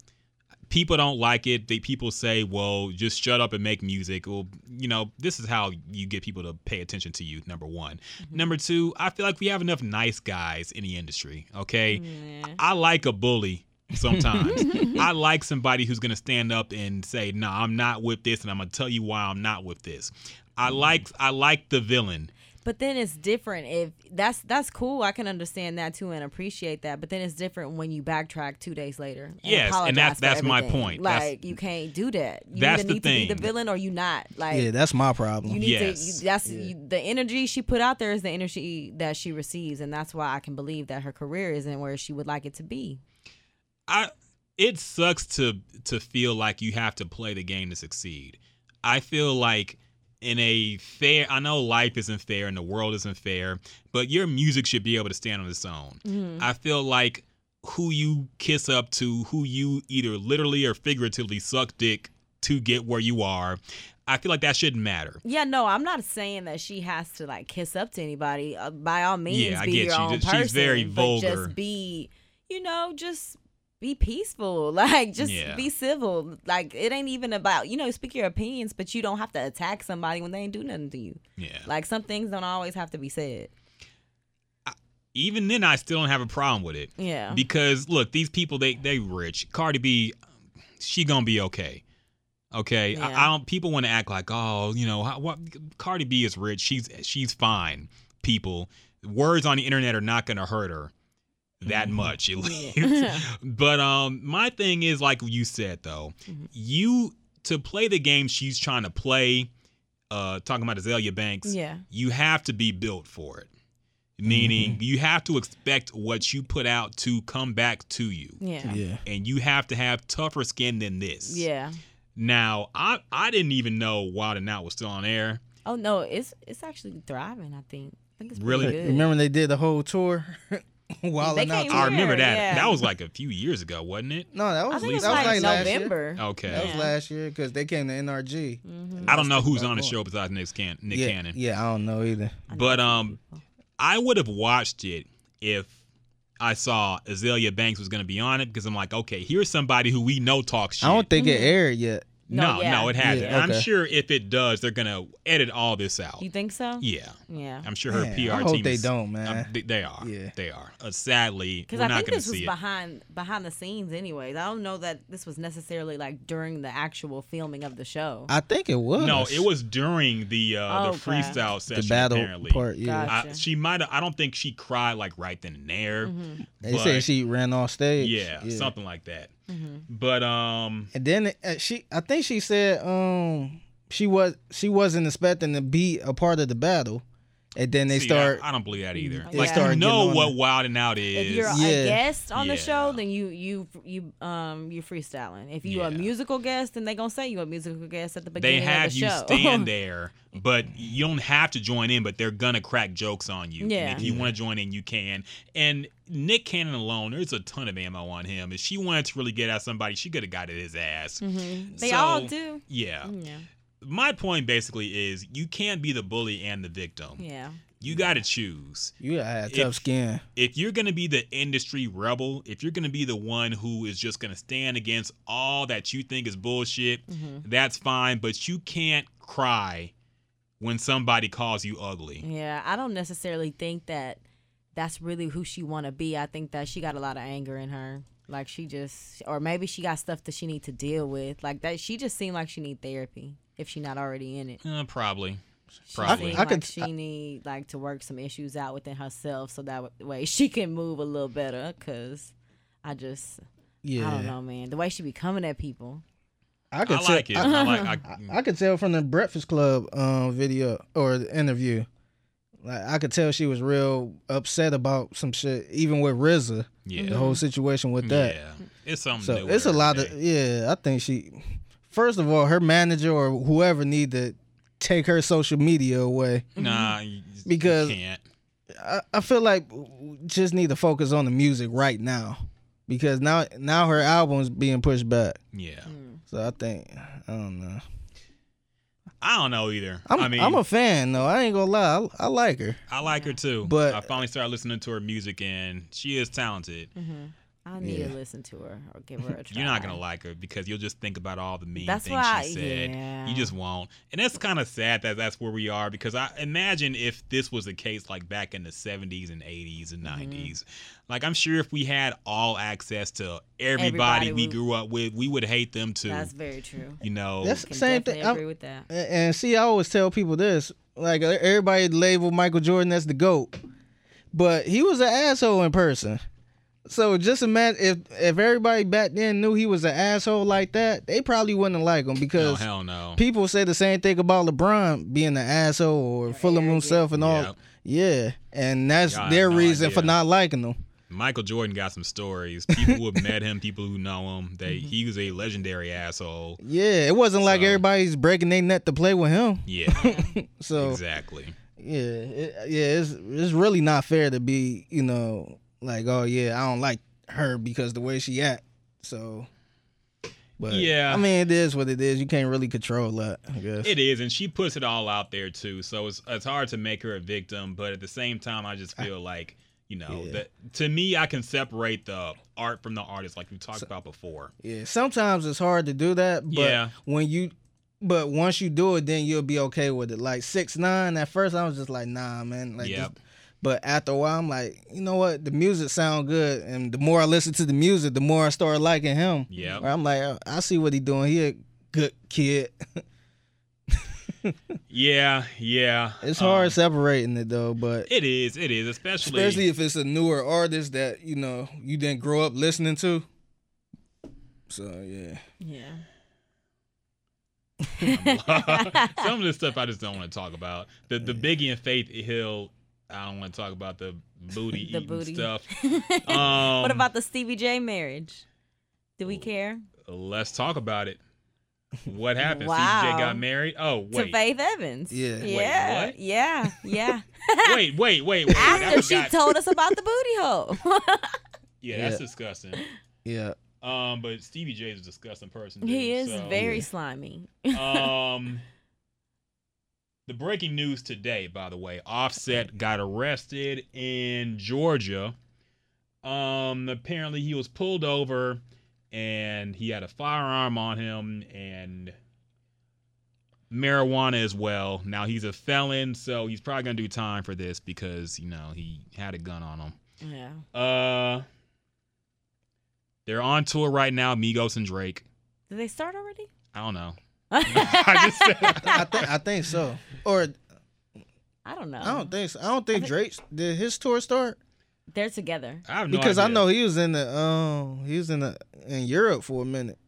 People don't like it. They people say, "Well, just shut up and make music." Well, you know, this is how you get people to pay attention to you. Number one. Mm-hmm. Number two, I feel like we have enough nice guys in the industry. Okay, yeah. I like a bully sometimes. I like somebody who's gonna stand up and say, "No, I'm not with this," and I'm gonna tell you why I'm not with this. I like I like the villain. But then it's different if that's that's cool. I can understand that too and appreciate that. But then it's different when you backtrack two days later. And Yes, and that's- that's my everything. point. That's- Like you can't do that. You That's either the need to be the villain or you not. Like yeah, that's my problem. you need Yes. to. You, that's you, the energy she put out there is the energy that she receives, and that's why I can believe that her career isn't where she would like it to be. I it sucks to to feel like you have to play the game to succeed. I feel like in a fair I know life isn't fair and the world isn't fair, but your music should be able to stand on its own. Mm-hmm. I feel like who you kiss up to, who you either literally or figuratively suck dick to get where you are, I feel like that shouldn't matter. Yeah, no, I'm not saying that she has to like kiss up to anybody. Uh, by all means, Yeah, I be get your you. own She's person. very vulgar. just be, you know, just be peaceful. Like, just Yeah. be civil. Like, it ain't even about you know speak your opinions, but you don't have to attack somebody when they ain't do nothing to you. Yeah. Like, some things don't always have to be said. Even then I still don't have a problem with it. Yeah. because look, these people they they rich. Cardi B, she gonna be okay. Okay, I, I don't. People want to act like, oh, you know, how, what? Cardi B is rich. She's she's fine. People, words on the internet are not gonna hurt her that much at least. but um, my thing is like you said though, you to play the game she's trying to play. Uh, talking about Azealia Banks, Yeah. you have to be built for it. Meaning, you have to expect what you put out to come back to you Yeah. yeah, and you have to have tougher skin than this. Yeah. Now, I I didn't even know Wild and Out was still on air. Oh no, it's it's actually thriving. I think. I think it's Really? good. remember they did the whole tour while They and out. came tour? I remember Yeah, that. yeah. That was like a few years ago, wasn't it? No, that I was think it was that was like, like last year. November. Okay. That was last year because they came to NRG. Mm-hmm. I don't know who's on the show besides Nick, Can- Nick yeah, Cannon. yeah, I don't know either. But um, I would have watched it if I saw Azealia Banks was going to be on it because I'm like, okay, here's somebody who we know talks shit. I don't think it aired yet. No, No, yeah. no, it hasn't. Yeah, I'm sure if it does, they're gonna edit all this out. You think so? Yeah, Yeah. I'm sure her Man, PR I hope team. they is- don't, man. um, they, they are. Yeah. they are. Uh, sadly, Because we're I not think gonna this was see it. behind behind the scenes, anyways. I don't know that this was necessarily like during the actual filming of the show. I think it was. No, it was during the uh, the Okay. freestyle the battle apparently. part. Yeah, Gotcha. I, she might. have I don't think she cried like right then and there. Mm-hmm. they but- said she ran off stage. Yeah, something like that. Mm-hmm. But um, And then uh, she, I think she said, um, she was she wasn't expecting to be a part of the battle, and then they see, start. I, I don't believe that either. They Like started you know getting on what the- wilding out is. if you're Yeah. a guest on the show, then you you you um you freestyling. If you a Yeah. musical guest, then they gonna say you a musical guest at the they beginning have of the show. They have you show. stand there, but you don't have to join in. But they're gonna crack jokes on you. Yeah. And if you want to join in, you can. And Nick Cannon alone, there's a ton of ammo on him. If she wanted to really get at somebody, she could have got at his ass. Mhm. They So, all do. Yeah. Yeah. My point basically is you can't be the bully and the victim. Yeah. You got to choose. you had tough If- skin. if you're going to be the industry rebel, if you're going to be the one who is just going to stand against all that you think is bullshit, Mm-hmm. that's fine, but you can't cry when somebody calls you ugly. Yeah, I don't necessarily think that that's really who she want to be. I think that she got a lot of anger in her. Like she just, or maybe she got stuff that she need to deal with. Like that, she just seemed like she need therapy if she not already in it. Uh, probably. Probably. seemed I like could- she need like to work some issues out within herself so that way she can move a little better. Cause I just, Yeah, I don't know, man. The way she be coming at people. I I could tell- like it. I, I like I, I could tell from the Breakfast Club um, video or the interview. Like I could tell she was real upset about some shit, even with RZA. Yeah. the whole situation with that. Yeah. It's something So new. it's a lot day. of yeah. I think she, first of all, her manager or whoever need to take her social media away. Nah, Because- you can't. I, I feel like we just need to focus on the music right now, because now now her album's being pushed back. Yeah. Hmm. So I think I don't know. I don't know either. I'm I mean, I'm a fan though. I ain't gonna lie. I, I like her. I like her too. But- I finally started listening to her music, and she is talented. Mm-hmm. I need Yeah. to listen to her or give her a try. You're not gonna like her because you'll just think about all the mean That's things why- she said. yeah. You just won't, and that's kind of sad that that's where we are. Because I imagine if this was the case, like back in the 70s and 80s and Mm-hmm. 90s, like I'm sure if we had all access to everybody, Everybody we would- grew up with, we would hate them too. That's very true. you know, That's Can same thing. I'm- agree with that. And and see, I always tell people this: like uh, everybody labeled Michael Jordan as the goat, but he was an asshole in person. So just imagine if if everybody back then knew he was an asshole like that, they probably wouldn't like him no because hell no. people say the same thing about LeBron being an asshole or full of arrogant. himself and all. Yep. Yeah, and that's Y'all their no reason for not liking him. Michael Jordan got some stories. People who have met him, people who know him. They Mm-hmm. he was a legendary asshole. Yeah, it wasn't like everybody's breaking their net to play with him. Yeah, So exactly. Yeah, it, yeah, it's it's really not fair to be, you know, like, oh yeah, I don't like her because the way she act. So, but Yeah. I mean, it is what it is. You can't really control that, I guess. It is, and she puts it all out there too. So it's it's hard to make her a victim, but at the same time, I just feel like you know Yeah. that to me, I can separate the art from the artist, like we talked about before. yeah, sometimes it's hard to do that, but Yeah. when you, but once you do it, then you'll be okay with it. Like six nine, at first I was just like, nah, man. Like, Yep. this- but after a while, I'm like, you know what? The music sound good, and the more I listen to the music, the more I start liking him. Yeah, I'm like, oh, I see what he doing. He a good kid. Yeah, yeah. It's hard Um, separating it though, but it is. It is, especially. especially if it's a newer artist that you know you didn't grow up listening to. So yeah, Yeah. some of this stuff I just don't want to talk about. The the Biggie and Faith Hill. I don't want to talk about the booty The eating booty. stuff. Um, what about the Stevie J marriage? Do we care? Let's talk about it. What happened? Wow. J got married. Oh wait, To Faith Evans. Yeah. Wait, Yeah. what? Yeah. Yeah. wait, wait, wait, wait. After she forgot. told us about the booty hole. yeah, that's Yeah. disgusting. yeah. Um, but Stevie J is a disgusting person. he dude, is so- very slimy. um the breaking news today by the way Offset got arrested in georgia um apparently he was pulled over and he had a firearm on him and marijuana as well. Now he's a felon, so he's probably gonna do time for this because you know he had a gun on him. Yeah. Uh, they're on tour right now, Migos and Drake. Did they start already? I don't know. I just said I think I think so. Or I don't know. I don't think so. I don't think Drake did his tour start They're together. I have no because I know he was in the um he was in the in Europe for a minute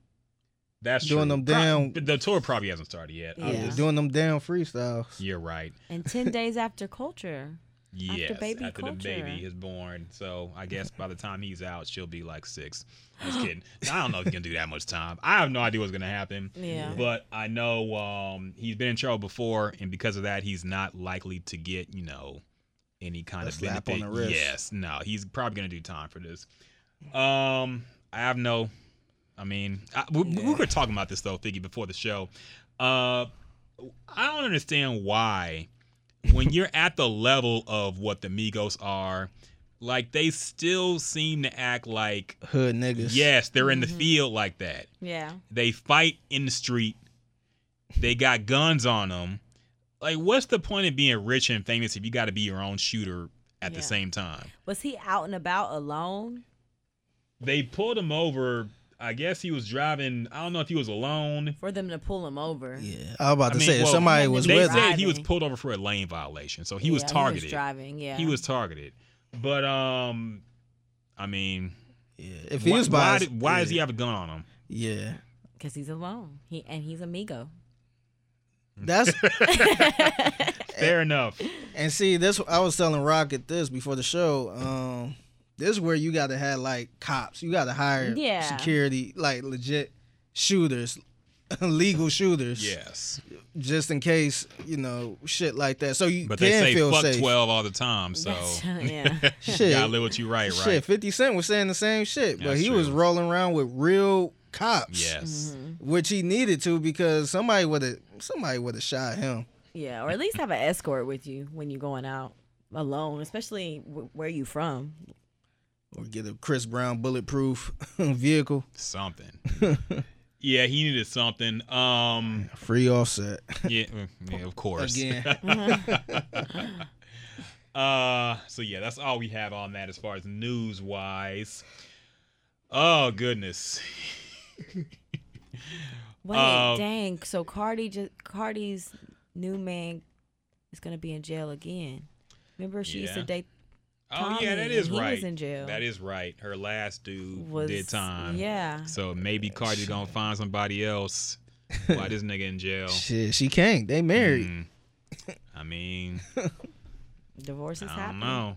that's doing true. them Pro- damn- the tour probably hasn't started yet. I'm Yeah. just- doing them damn freestyles. you're right. And ten days after Kulture. Yes, baby after the baby is born. So I guess by the time he's out, she'll be like six. Just kidding. I don't know if he can do that much time. I have no idea what's gonna happen. Yeah. But I know um, he's been in trouble before, and because of that, he's not likely to get you know any kind A of slap on benefit. the wrist. Yes, no, he's probably gonna do time for this. Um, I have no. I mean, I, we, we were talking about this though, Figgy, before the show. Uh, I don't understand why when you're at the level of what the Migos are, like they still seem to act like Hood niggas. yes, they're in the mm-hmm. field like that. Yeah. They fight in the street. They got guns on them. Like, what's the point of being rich and famous if you got to be your own shooter at the same time? Was he out and about alone? They pulled him over. I guess he was driving. I don't know if he was alone. For them to pull him over. Yeah. I was about I to mean, say if well, somebody was They with him. said he was pulled over for a lane violation, so he was targeted. He was driving. Yeah. He was targeted. But um, I mean, Yeah. If he why, was by why, his- did- why does he have a gun on him? Yeah. because he's alone. He and he's amigo. That's Fair enough. and see this I was telling Rocket this before the show. Um this is where you gotta have like cops. You gotta hire Yeah. security, like legit shooters, legal shooters. Yes, Just in case, you know, shit like that. So you but can they say feel fuck safe. twelve all the time, so That's- uh, yeah. you Shit. gotta live what you right, right? Shit, 50 Cent was saying the same shit, but That's he was rolling around with real cops. Yes. Mm-hmm. Which he needed to because somebody would have somebody would have shot him. Yeah, or at least have an escort with you when you're going out alone, especially w- where you from. Or get a Chris Brown bulletproof vehicle. Something. yeah, he needed something. Um, Free Offset. yeah, mm, yeah, of course. Again. Uh, so yeah, that's all we have on that as far as news wise. Oh goodness. Wait, Uh, dang. So Cardi just Cardi's new man is gonna be in jail again. Remember she used to date Oh yeah, that Tommy, is and he right. was in jail. That is right. Her last dude was did time. Yeah. So maybe Cardi's gonna find somebody else. Why this nigga in jail? Shit, she can't. They married. Mm. I mean, Divorce is I don't happening. know.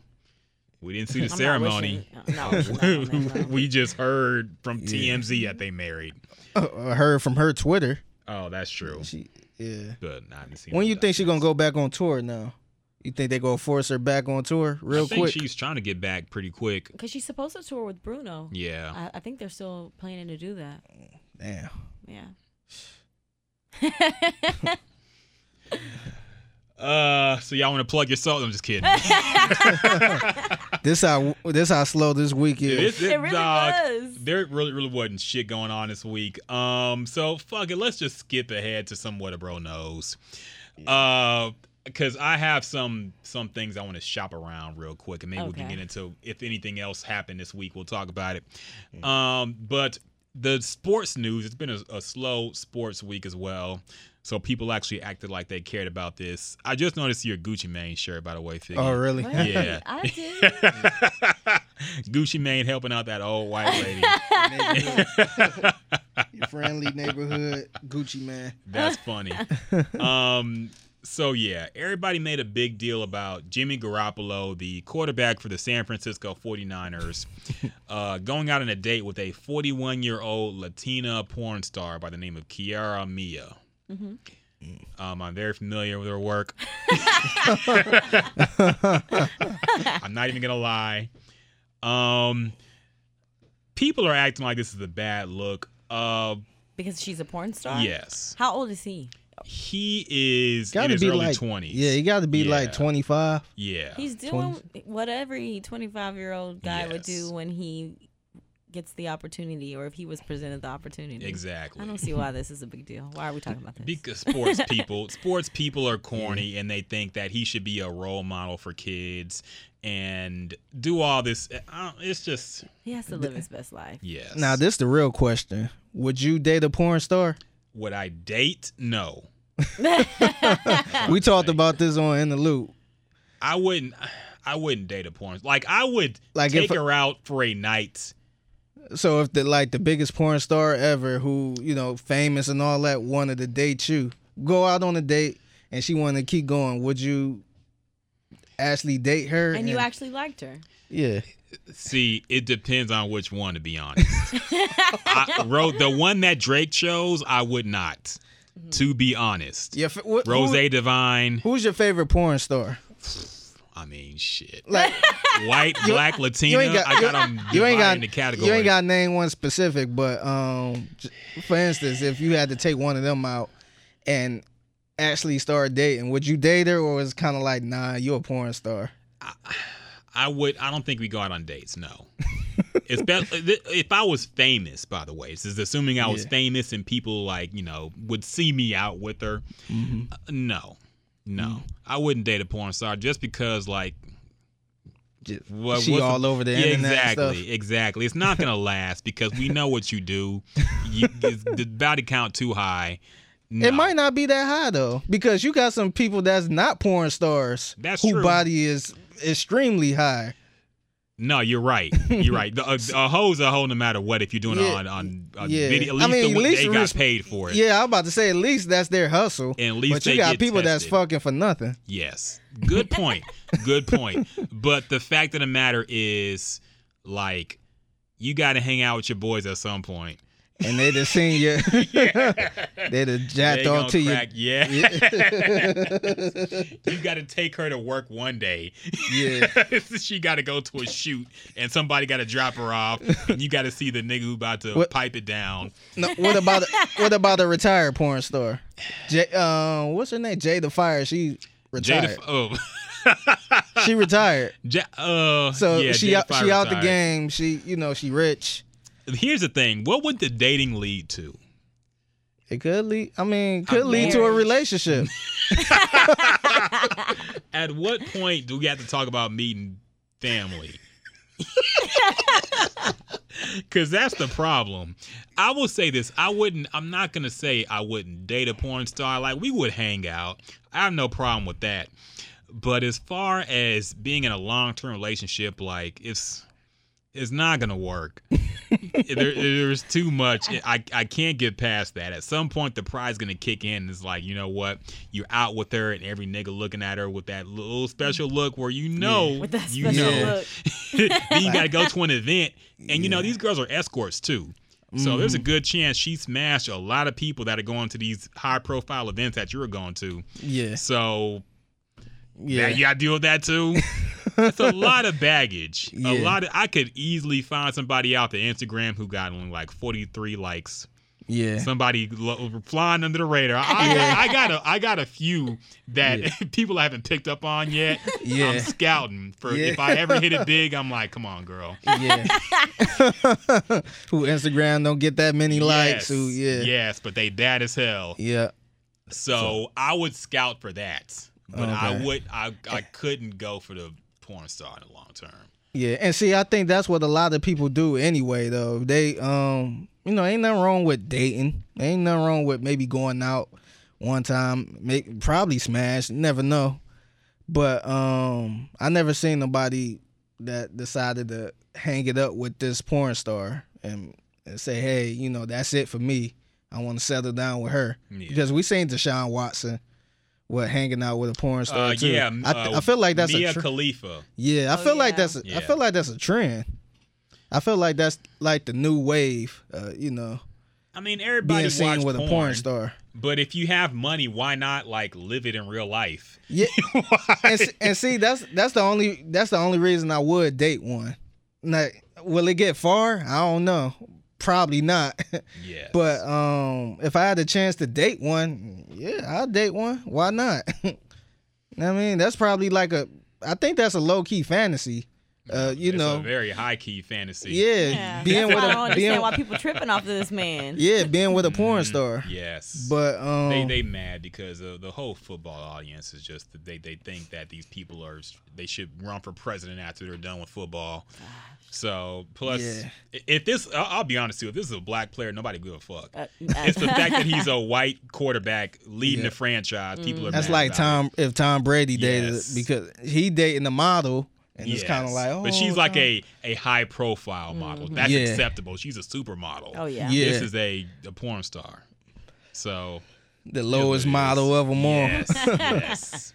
We didn't see the I'm not ceremony. wishing- I'm not wishing that on them, we just heard from Yeah. TMZ that they married. Uh, I heard from her Twitter. Oh, that's true. She yeah. Good. I haven't seen When you think she gonna go back on tour now? You think they gonna force her back on tour real I think quick? she's trying to get back pretty quick. Because she's supposed to tour with Bruno. Yeah. I, I think they're still planning to do that. Damn. Yeah. Uh, so y'all want to plug yourself? I'm just kidding. This how this how slow this week is. This- It really dog, was. There really, really wasn't shit going on this week. Um, so fuck it. Let's just skip ahead to some what a bro knows. Uh, because I have some some things I want to shop around real quick, and maybe we can get into if anything else happened this week. We'll talk about it. Um, but the sports news. It's been a, a slow sports week as well. So people actually acted like they cared about this. I just noticed your Gucci Mane shirt, by the way. Figgy. oh really? What? Yeah. I did. Gucci Mane helping out that old white lady. Your friendly neighborhood Gucci man. That's funny. Um, so yeah, everybody made a big deal about Jimmy Garoppolo, the quarterback for the San Francisco 49ers, uh, going out on a date with a 41-year-old Latina porn star by the name of Kiara Mia. Um, I'm very familiar with her work. I'm not even gonna lie. Um, people are acting like this is a bad look. Uh, because she's a porn star? yes. How old is he? He is Gotta be early like twenties. Yeah, he gotta be Yeah. like twenty five. Yeah. He's doing what every 25 year old guy would do when he gets the opportunity or if he was presented the opportunity. Exactly. I don't see why this is a big deal. Why are we talking about this? Because sports people, sports people are corny, and they think that he should be a role model for kids and do all this. Uh, it's just he has to live his best life. yes. Now this is the real question: Would you date a porn star? would I date? No, We talked about this on in the loop. I wouldn't. I wouldn't date a porn. Like I would Like, take if- her out for a night. So if the like the biggest porn star ever, who you know famous and all that, wanted to date you, go out on a date, and she wanted to keep going, would you actually date her? And you actually liked her. yeah, See, it depends on which one. To be honest, I, Ro, the one that Drake chose, I would not. To be honest, yeah. f- What, Rose who- Divine. who's your favorite porn star? I mean, shit. Like White, black, Latina. you ain't got I got them you ain't got in the category. you ain't got name one specific, but um, for instance, if you had to take one of them out and actually start dating, would you date her, or is kind of like, nah, you're a porn star? I would. I don't think we go out on dates. No. Especially if I was famous, by the way. This is assuming I was Yeah. famous and people like you know would see me out with her. Mm-hmm. Uh, no, no, I wouldn't date a porn star just because like. Just- what- she all over the yeah, internet Exactly, exactly. It's not gonna last because we know what you do. You, the body count too high. No. It might not be that high though, because you got some people that's not porn stars That's who true. body is extremely high. No, you're right. You're right. The, uh, a, a hoe's a hoe no matter what. If you're doing it Yeah. on on, on Yeah. video, at I mean, the, at least they the got paid for it. Yeah, I'm about to say at least that's their hustle. And at least but you got people that's fucking for nothing. Yes. Good point. Good point. But the fact of the matter is, like, you got to hang out with your boys at some point. And they just seen you. they just jacked They off gonna you. Yeah. you got to take her to work one day. Yeah. she got to go to a shoot, and somebody got to drop her off, and you got to see the nigga who about to What- pipe it down. No, what about what about a retired porn star? J, uh, what's her name? Jada Fire. She retired. Jada. Oh. she retired. Ja- uh, So yeah, she out, Fire she out the game. She you know she rich. Here's the thing: what would the dating lead to? It could lead. I mean, could lead to a relationship. At what point do we have to talk about meeting family? Because that's the problem. I will say this: I wouldn't. I'm not gonna say I wouldn't date a porn star. Like we would hang out. I have no problem with that. But as far as being in a long term relationship, like it's it's not gonna work. there, there's too much. I I can't get past that. At some point, the pride's gonna kick in. It's like you know what? You're out with her, and every nigga looking at her with that little special look where you know that you know. then you got to go to an event, and you know these girls are escorts too. So there's a good chance she smashed a lot of people that are going to these high profile events that you're going to. Yeah, So yeah. yeah, you got to deal with that too. It's a lot of baggage. A lot of I could easily find somebody out the Instagram who got only like 43 likes. yeah. Somebody lo- flying under the radar. I, Yeah. I got a I got a few that people haven't picked up on yet. Yeah. I'm scouting for Yeah. if I ever hit it big. I'm like, come on, girl. Yeah. who Instagram don't get that many likes. Who yeah. Yes, but they bad as hell. Yeah. So, I would scout for that. But I would I I couldn't go for the porn star in the long term. Yeah. And see, I think that's what a lot of people do anyway though. They um you know, ain't nothing wrong with dating. Ain't nothing wrong with maybe going out one time, make probably smash, never know. But um I never seen nobody that decided to hang it up with this porn star and, and say, Hey, you know, that's it for me. I want to settle down with her. Yeah. Because we seen Deshaun Watson what hanging out with a porn star Uh, too. yeah, I, uh, I feel like that's Mia a tr- Khalifa. yeah. I Oh, feel like that's a, I Yeah. feel like that's a trend. I feel like that's like the new wave. Uh, you know, I mean, everybody being seen with porn, a porn star. But if you have money, why not like live it in real life? Yeah, and, s- and see that's that's the only that's the only reason I would date one. Now, will it get far? I don't know. Probably not. Yeah. but um, if I had a chance to date one, yeah, I'll date one. Why not? I mean, that's probably like a. I think that's a low key fantasy Uh, you it's know, a very high key fantasy. yeah, Yeah. being with why I don't understand being, why people tripping off of this man. yeah, being with a porn Mhm. star. Yes. But um, they they mad because uh, the whole football audience is just that they they think that these people are they should run for president after they're done with football. So plus, Yeah. if this, I'll, I'll be honest too, if this is a black player, nobody give a fuck. Uh, It's the fact that he's a white quarterback leading Yeah. the franchise. People are that's mad like about Tom if Tom Brady dated Yes. because he dating the model, it. and it's kind of like, oh, but she's like Tom- a a high profile model. That's Yeah. acceptable. She's a supermodel. Oh yeah. Yeah. This is a, a porn star. So the lowest model of them all. Yes, yes.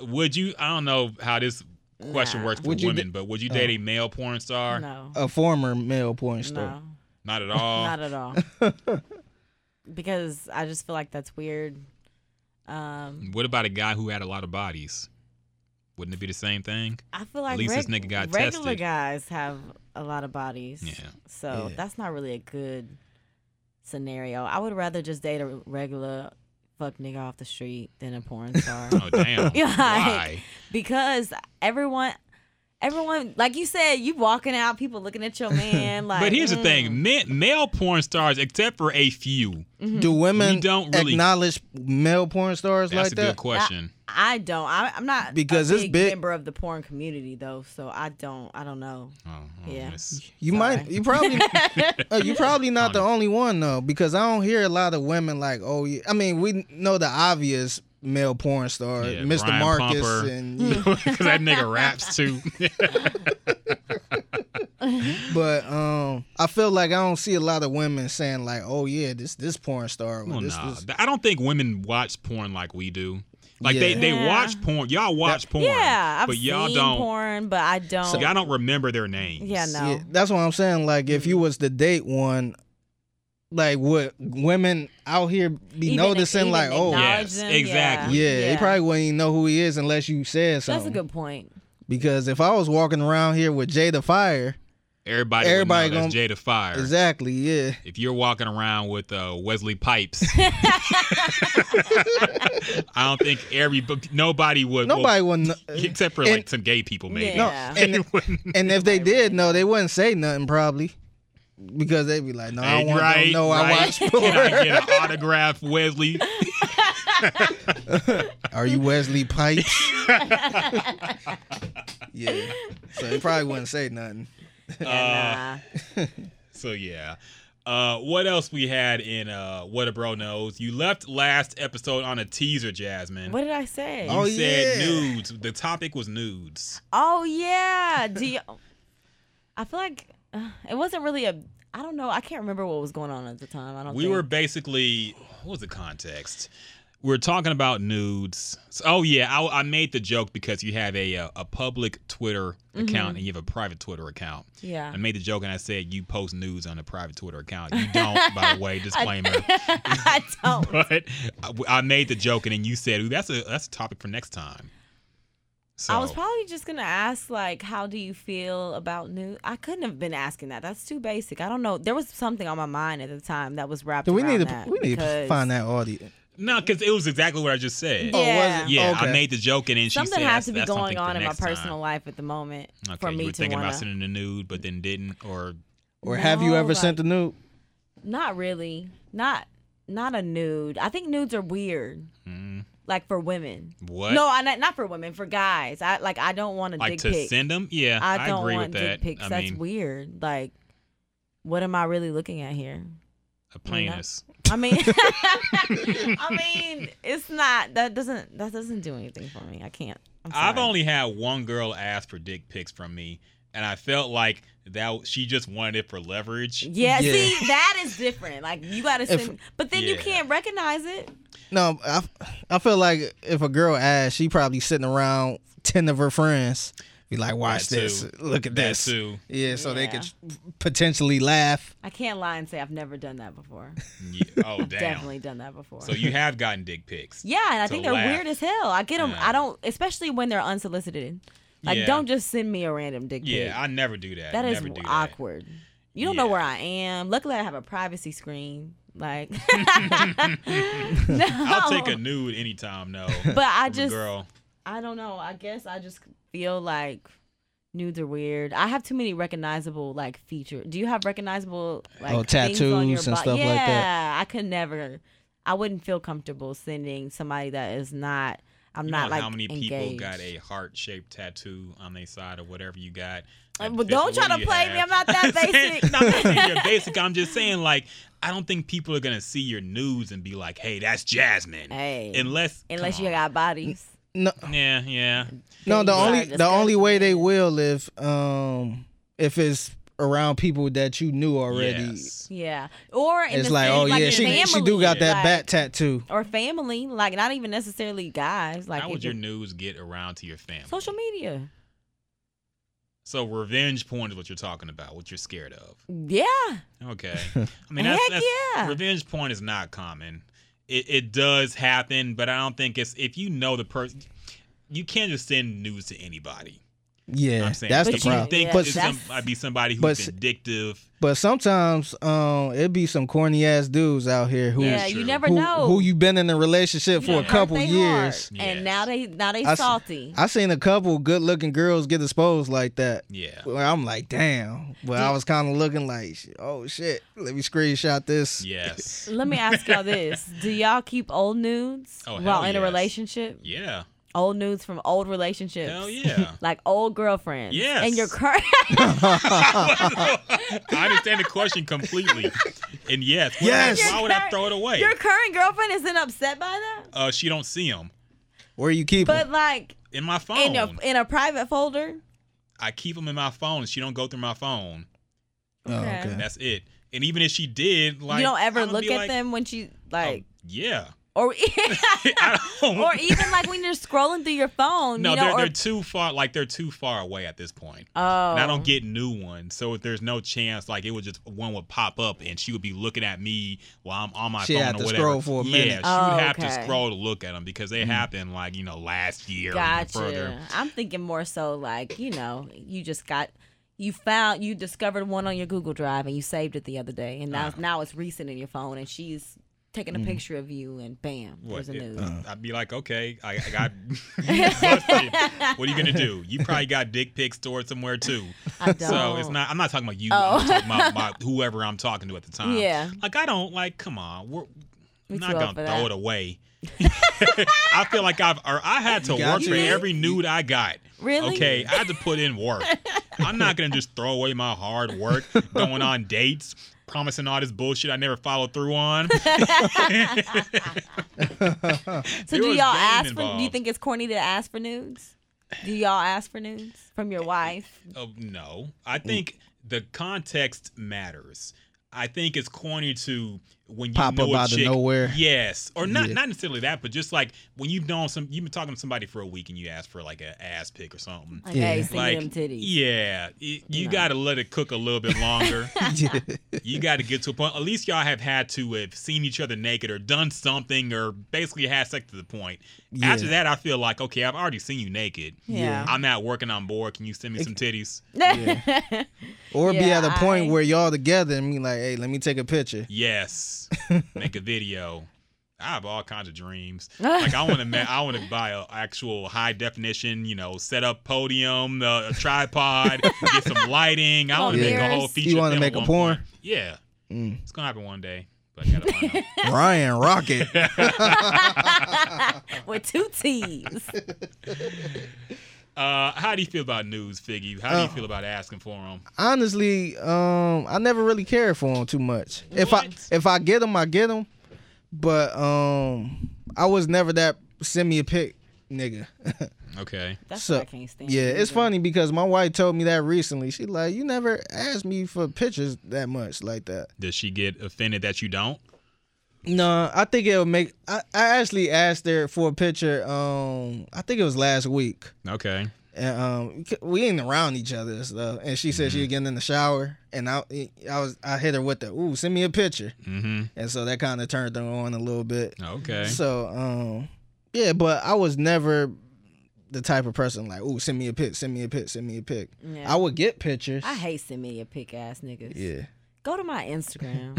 Would you? I don't know how this question Nah. works for Would women, da- but would you date a male porn star? No. a former male porn star. No. Not at all. Not at all. because I just feel like that's weird. Um, what about a guy who had a lot of bodies? Wouldn't it be the same thing? I feel like at least this reg- nigga got regular tested. guys have a lot of bodies. Yeah. So Yeah. that's not really a good scenario. I would rather just date a regular fuck nigga off the street than a porn star. Oh damn. Yeah, like- Why? because everyone everyone like you said you walking out people looking at your man like But here's the mm. thing: men, male porn stars, except for a few, Do women We don't really- acknowledge male porn stars that's like a good question. I don't I, I'm not Because a it's big, big- member of the porn community though so I don't I don't know Oh, oh, Yeah. it's- You Sorry. might, you probably, uh, you probably not the only one though, because I don't hear a lot of women like, oh, yeah. I mean, we know the obvious male porn star, Yeah, Mr. Brian Marcus, Pumper. and Because that nigga raps too. but um, I feel like I don't see a lot of women saying like, oh yeah, this this porn star, or well, this, nah, this. I don't think women watch porn like we do. Like they, Yeah. they Yeah. watch porn. Y'all watch porn. yeah I've but y'all seen don't. porn but I don't Y'all don't remember their names. yeah no Yeah, that's what I'm saying. Like, if you was to date one, like, would women out here be Even- noticing even like, oh, acknowledge Yes, them, exactly. yeah, they probably wouldn't even know who he is unless you said something. that's a good point Because if I was walking around here with Jada Fire, Everybody, Everybody everybody know that's Jada Fire. exactly, yeah. If you're walking around with uh, Wesley Pipes, I don't think every nobody would. well, Nobody would. Know, except for and- like some gay people, maybe. no, Yeah. and, and if they did no, they wouldn't say nothing probably, because they'd be like, "No, I don't Hey, want right, them to I right. watch Can. I get an autograph, Wesley? Are you Wesley Pipes? yeah. So they probably wouldn't say nothing. Yeah, nah. So yeah. Uh, what else we had in uh, What a Bro Knows? You left last episode on a teaser, Jasmine. what did I say You Oh, said yeah. nudes. The topic was nudes. Oh yeah. Do you, I feel like uh, it wasn't really a. I don't know. I can't remember what was going on at the time. I don't. We think. were basically what was the context? We were talking about nudes. So- oh yeah, I, I made the joke because you have a a, a public Twitter Mm-hmm. account and you have a private Twitter account. Yeah. I made the joke and I said you post nudes on a private Twitter account. You don't, by the way. Disclaimer. I don't. but I, I made the joke and then you said, "Ooh, that's a that's a topic for next time." So I was probably just gonna ask like, how do you feel about new? I couldn't have been asking that. That's too basic. I don't know. There was something on my mind at the time that was wrapped. Do we around need to that we need to find that audio? No, because it was exactly what I just said. Yeah. Oh, was it? Yeah, I made the joke and then she said Something said has to be going on in my next time. personal life at the moment Okay, for you me were to thinking wanna. about sending a nude, but then didn't, or Or have you No, ever sent a nude? Not really. Not not a nude. I think nudes are weird. mm, Like for women. what? No, I not not for women. For guys. I like. I don't want a like dick to pic. send them? Yeah, I I, don't agree want with that. dick pics. I That's mean, weird. Like, what am I really looking at here? a penis. I mean, I mean, it's not. That doesn't. That doesn't do anything for me. I can't. I'm I've only had one girl ask for dick pics from me, and I felt like that she just wanted it for leverage. Yeah, Yeah. See, that is different. Like you got to If- but then you can't recognize it. No, I, I feel like if a girl asks, she probably sitting around ten of her friends, be like, "Watch That this, too. look at That this." too. Yeah, so they Yeah. could potentially laugh. I can't lie and say I've never done that before. Yeah. Oh damn. Definitely done that before. So you have gotten dick pics. yeah, and I to think they're laugh. weird as hell. I get them. Yeah. I don't, especially when they're unsolicited. Like, Yeah. don't just send me a random dick pic. Yeah, I never do that. That is never do that. awkward. You don't know Yeah. where I am. Luckily, I have a privacy screen. Like, I'll take a nude anytime, though. But I just, girl. I don't know. I guess I just feel like Nudes are weird. I have too many recognizable like features. Do you have recognizable like Oh, things on your tattoos and bo- stuff yeah, like that? Yeah, I could never. I wouldn't feel comfortable sending somebody that is not. I'm You not know like how many people got a heart shaped tattoo on their side or whatever you got. Uh, but don't try to you play me. I'm not that basic. no, not saying you're basic. I'm just saying like I don't think people are gonna see your nudes and be like, "Hey, that's Jasmine," Hey, unless unless you on. got bodies. No, yeah, yeah. no. The only the only way they will if um if it's around people that you knew already. Yes. Yeah, or in It's the like, sense, oh like yeah, in she she do got that like- bat tattoo. or family, like not even necessarily guys. Like How would your news get around to your family? social media. So revenge porn is what you're talking about. What you're scared of. Yeah, Okay. I mean, that's, Heck that's yeah. revenge porn is not common. It, it does happen, but I don't think it's if you know the person. You can't just send news to anybody. Yeah, I'm saying, that's But the you problem. think Yeah, it's that's- some, might be somebody who's But- vindictive. But sometimes um it be some corny ass dudes out here who yeah, you never who, know who you've been in a relationship for You a couple years. heart, and now they now they I s- salty. I seen a couple good looking girls get exposed like that. Yeah. Where I'm like, damn. But I was kind of looking like, oh shit, let me screenshot this. Yes. Let me ask y'all this: Do y'all keep old nudes Oh, while hell in a relationship? Yeah. Old nudes from old relationships. Hell yeah. Like old girlfriends. Yes. And your current. I understand the question completely. And yes, why, Yes. why would I throw it away? Your current girlfriend isn't upset by that. Uh, she don't see them Where you keep 'em? But like in my phone. in a in a private folder. I keep them in my phone. She don't go through my phone. Oh, Okay. okay. That's it. And even if she did, like you don't ever I'ma look at like, them when she oh, like yeah. Or or even like when you're scrolling through your phone. no, you know, they're, or, they're too far. Like they're too far away at this point. oh, And I don't get new ones, so there's no chance like it would just one would pop up and she would be looking at me while I'm on my She'd phone have or to whatever. scroll for a Yeah, minute. she Oh, would have to scroll to look at them because they happened like you know last year or Gotcha. further. I'm thinking more so like you know you just got you found you discovered one on your Google Drive and you saved it the other day and now Uh. now it's recent in your phone and she's taking a picture of you and bam What? there's a it- news. Uh. I'd be like, okay, I, I got. What are you gonna do? You probably got dick pics stored somewhere too. I don't. So it's not. I'm not talking about you. Oh. I'm talking about my, whoever I'm talking to at the time. Yeah. Like I don't like. Come on, we're Me not gonna throw that. it away. I feel like I've or I had to Got work you. for every nude I got. Really? Okay, I had to put in work. I'm not gonna just throw away my hard work going on dates, promising all this bullshit I never followed through on. So There do y'all ask for? Do you think it's corny to ask for nudes? Do y'all ask for nudes from your wife? Oh no. I think the context matters. I think it's corny to when you Pop know up a out of chick, nowhere. Yes, or not Yeah. not necessarily that, but just like when you've known some, you've been talking to somebody for a week and you ask for like an ass pic or something. Like, Yeah. hey, like them titties. yeah, y- you know. got to let it cook a little bit longer. yeah. you got to get to a point. At least y'all have had to have seen each other naked or done something or basically had sex to the point. Yeah. After that, I feel like okay, I've already seen you naked. Yeah. I'm not working on board. Can you send me some titties? Or be at a point I- where y'all together and be like, hey, let me take a picture. Yes. Make a video. I have all kinds of dreams. Like I want to, ma- I want to buy a actual high definition, you know, set up podium, uh, a tripod, get some lighting. I want to make a whole feature. You wanna make a porn? point. Yeah, Mm. it's gonna happen one day, but I gotta find out. Ryan Rocket. With two T's. Uh, how do you feel about news, Figgy? How do you Uh, feel about asking for them? Honestly, um, I never really cared for them too much. If I if I get them, I get them. But um, I was never that send me a pic nigga. Okay. That's So, what I can't stand. yeah, it's funny because my wife told me that recently. She like, you never asked me for pictures that much like that. Does she get offended that you don't? No, I think it'll make. I, I actually asked her for a picture. Um, I think it was last week, Okay. and um, we ain't around each other and stuff. And she said she was getting in the shower, and I, I was, I hit her with the, ooh, send me a picture, Mm-hmm. and so that kind of turned her on a little bit. Okay. So, um, yeah, but I was never the type of person like, ooh, send me a pic, send me a pic, send me a pic. Yeah. I would get pictures. I hate send me a pick ass niggas. Yeah. Go to my Instagram.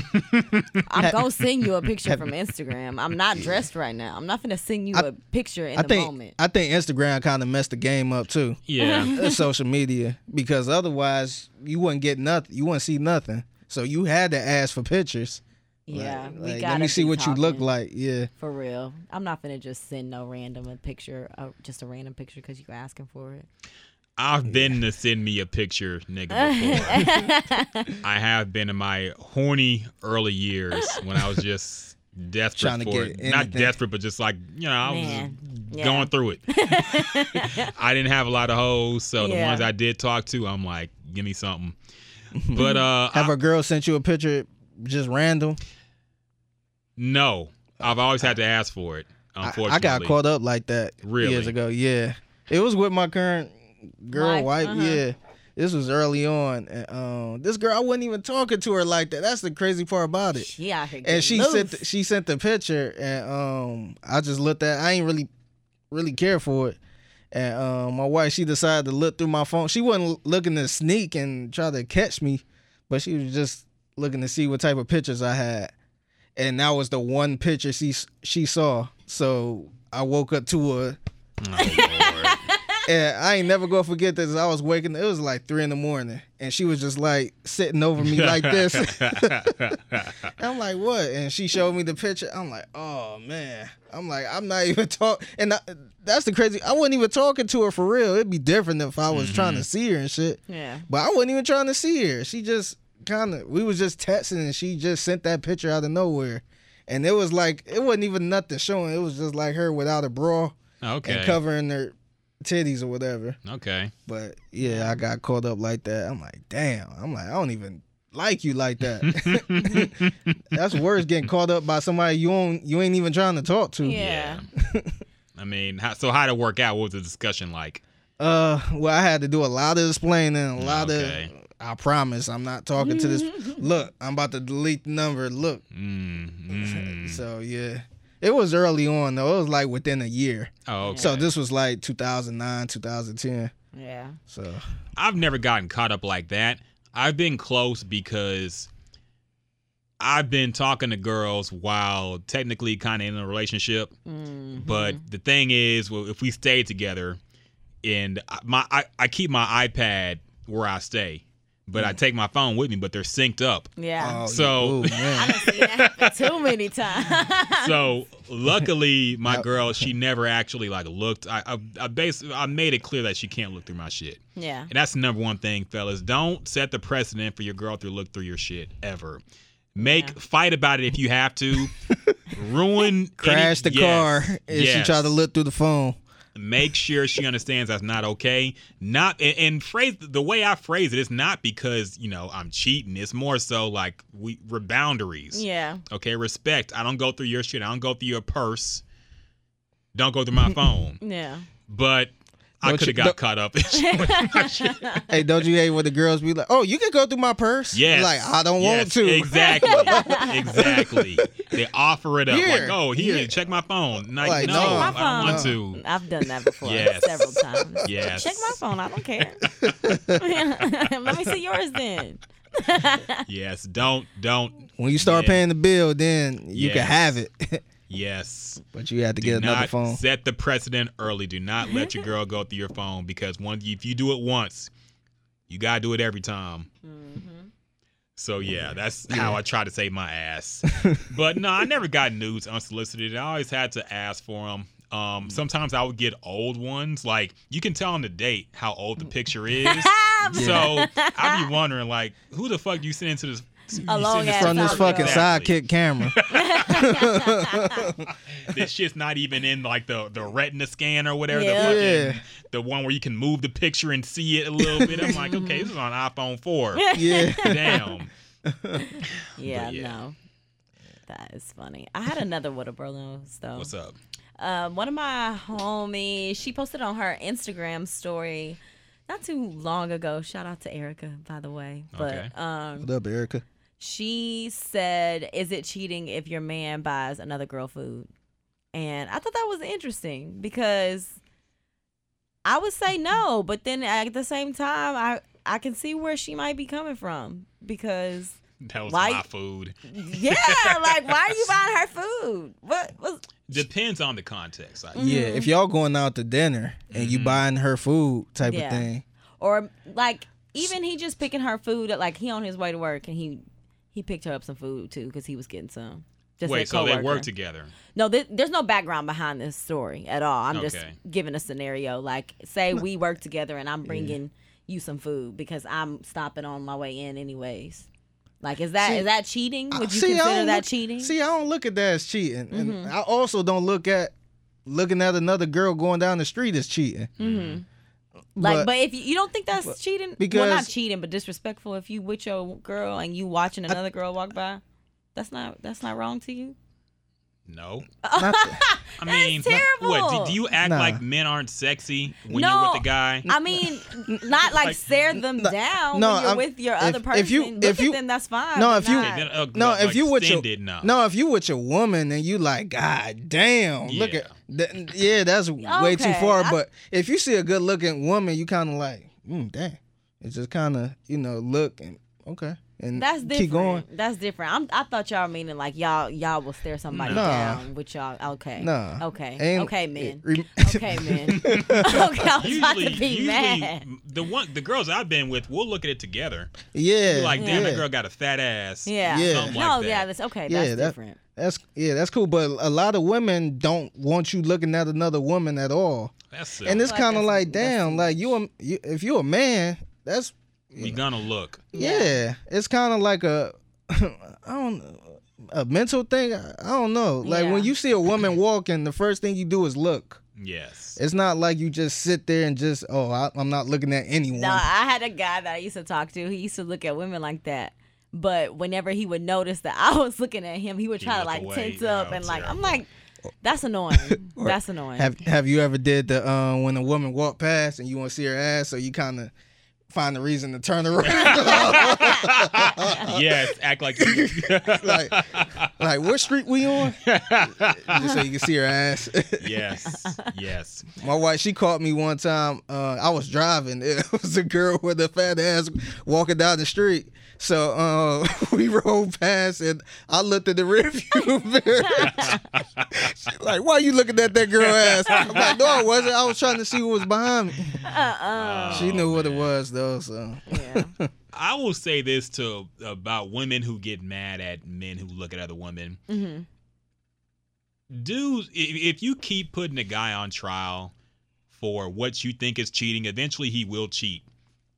I'm gonna send you a picture from Instagram. I'm not dressed right now. I'm not gonna send you I- a picture in I the think moment. I think Instagram kind of messed the game up too. Yeah. social media because otherwise you wouldn't get nothing. You wouldn't see nothing. So you had to ask for pictures. yeah, Like- we like, gotta let me see be what you look like. Yeah. For real, I'm not gonna just send no random a picture, uh, just a random picture because you're asking for it. I've been to send me a picture, nigga, before. I have been in my horny early years when I was just desperate for get it. Not desperate, but just like, you know, I was Man, yeah. going through it. I didn't have a lot of hoes, so the ones I did talk to, I'm like, give me something. But uh Have I- a girl sent you a picture just random? no. I've always had to ask for it. I, Unfortunately. I got caught up like that Really? years ago. Yeah. It was with my current girl, Wife, wife. uh-huh. Yeah. This was early on. And, um, this girl, I wasn't even talking to her like that. That's the crazy part about it. Yeah, and she loose. sent the, she sent the picture and um I just looked at I ain't really really care for it. And um my wife she decided to look through my phone. She wasn't looking to sneak and try to catch me, but she was just looking to see what type of pictures I had. And that was the one picture she she saw. So I woke up to her Oh, Lord. And I ain't never gonna forget this. I was waking. It was like three in the morning, and she was just like sitting over me like this. I'm like, what? And she showed me the picture. I'm like, oh man. I'm like, I'm not even talking. And I, that's the crazy. I wasn't even talking to her for real. It'd be different if I was trying to mm-hmm. see her and shit. yeah. But I wasn't even trying to see her. She just kind of. We was just texting, and she just sent that picture out of nowhere. And it was like it wasn't even nothing showing. It was just like her without a bra okay. and covering her titties or whatever. Okay. But yeah, I got caught up like that. I'm like, damn. I'm like, I don't even like you like that. That's worse getting caught up by somebody you don't you ain't even trying to talk to. Yeah. I mean, how, so how to work out? What was the discussion like? Uh, well, I had to do a lot of explaining, a lot Okay. of. I promise, I'm not talking to this. Look, I'm about to delete the number. Look, Mm, mm. so yeah, it was early on though. It was like within a year. Oh, okay. So this was like 2009, 2010. Yeah. So I've never gotten caught up like that. I've been close because I've been talking to girls while technically kind of in a relationship. Mm-hmm. But the thing is, well, if we stay together, and my I, I keep my iPad where I stay, but I mm. take my phone with me, but they're synced up. Yeah. oh, So- ooh, I man. done seen that too many times. So luckily, my girl, she never actually like looked. I I, I basically I made it clear that she can't look through my shit. yeah. And that's the number one thing, fellas. Don't set the precedent for your girl to look through your shit ever. Make Yeah. fight about it if you have to. Ruin Crash any- the yes, car if yes. she tried to look through the phone. Make sure she understands that's not okay. Not and, and phrase the way I phrase it is not because you know I'm cheating. It's more so like we we're boundaries. Yeah. Okay, respect. I don't go through your shit. I don't go through your purse. Don't go through my phone. Yeah. But I Don't could you- have got don't- caught up. in my shit. Hey, don't you hate when the girls be like, "Oh, you can go through my purse"? Yes. Like I don't want to. Exactly. exactly. They offer it up Here. like, oh, here, Here. check my phone. Like, Like, no, no. I don't my want phone. to. I've done that before Yes. several times. Yes. Check my phone. I don't care. Let me see yours then. Yes. Don't, don't. When you start Yeah. paying the bill, then you can have it. Yes. but you have to Do get another phone. set the precedent early. Do not let your girl go through your phone because one, if you do it once, you gotta do it every time. So yeah, that's how I try to save my ass. but no, I never got nudes unsolicited. I always had to ask for them. Um, sometimes I would get old ones. Like you can tell on the date how old the picture is. So I'd be wondering, like, who the fuck you send into this? You A long ass From this fucking Exactly. sidekick camera. this shit's not even in like the the retina scan or whatever. Yeah. The fucking Yeah. the one where you can move the picture and see it a little bit. I'm like, okay, this is on iPhone four. yeah. Damn. Yeah, But yeah. no. That is funny. I had another what a bro knows though. What's up? Um, one of my homies, she posted on her Instagram story not too long ago. Shout out to Erica, by the way. But Okay. um, What up, Erica? She said, "Is it cheating if your man buys another girl food?" And I thought that was interesting because I would say no, but then at the same time, I I can see where she might be coming from because That was Why- my food. Yeah, like why are you buying her food? What was Depends on the context. I Yeah, mm-hmm. if y'all going out to dinner and you mm-hmm. buying her food type Yeah. of thing. or like even he just picking her food at like he on his way to work and he he picked her up some food too because he was getting some. Just Wait, a so they coworker. work together. No, th- there's no background behind this story at all. I'm just giving a scenario. Like, say we work together and I'm bringing you some food because I'm stopping on my way in anyways. Like, is that is See, that cheating? Would you See, I consider don't that look- cheating? See, I don't look at that as cheating, Mm-hmm. and I also don't look at looking at another girl going down the street as cheating. Mm-hmm. Like, but- but, if you, you don't think that's cheating, well, because- not cheating, but disrespectful. If you with your girl and you watching another girl walk by, that's not that's not wrong to you. No. Not I mean, terrible. what? Do, do you act Nah. like men aren't sexy when No. you're with the guy? I mean, not like stare them down no, when you're I'm- with your if- other person. if you- Look if you- at them, that's fine. no, but if you- not- Okay, then, uh, no, like if you with your extended, no. no, if you with your woman and you like, God damn, look at, th- yeah, that's way too Okay, far. I- but if you see a good looking woman, you kind of like, mm, damn, it's just kind of you know look and okay, and That's different. keep going. That's different. I'm, I thought y'all meaning like y'all y'all will stare somebody Nah. down with y'all. Okay. Nah. Okay. Ain't- okay, men. re- okay, men. okay, I was about Usually, to be usually mad. the one the girls I've been with, we'll look at it together. Yeah, We're like, damn, yeah. that girl got a fat ass. Yeah. Yeah. Something no, like that. yeah, that's okay. Yeah, That's that- different. That's yeah, that's cool. But a lot of women don't want you looking at another woman at all, That's and it's kind of that's- like, damn, like you, a, you, if you a man, that's we gonna look. yeah, it's kind of like a, I don't know, a mental thing. I I don't know. Like Yeah. when you see a woman walking, the first thing you do is look. Yes. It's not like you just sit there and just, oh, I, I'm not looking at anyone. No, I had a guy that I used to talk to. He used to look at women like that. But whenever he would notice that I was looking at him, he would He'd try to like away. tense up and like I'm like, that's annoying. that's annoying. Have Have you ever did the um when a woman walked past and you want to see her ass, so you kind of find a reason to turn around, yes. Act like like, like what street we on? Just so you can see her ass. yes. Yes. My wife, she caught me one time. Uh, I was driving. It was a girl with a fat ass walking down the street. So uh, we rolled past, and I looked at the rearview mirror. She's like, "Why are you looking at that girl ass?" I'm like, "No, I wasn't. I was trying to see what was behind me." Uh-uh. She knew what it was though. So Yeah. I will say this to about women who get mad at men who look at other women. hmm Dudes, if, if you keep putting a guy on trial for what you think is cheating, eventually he will cheat.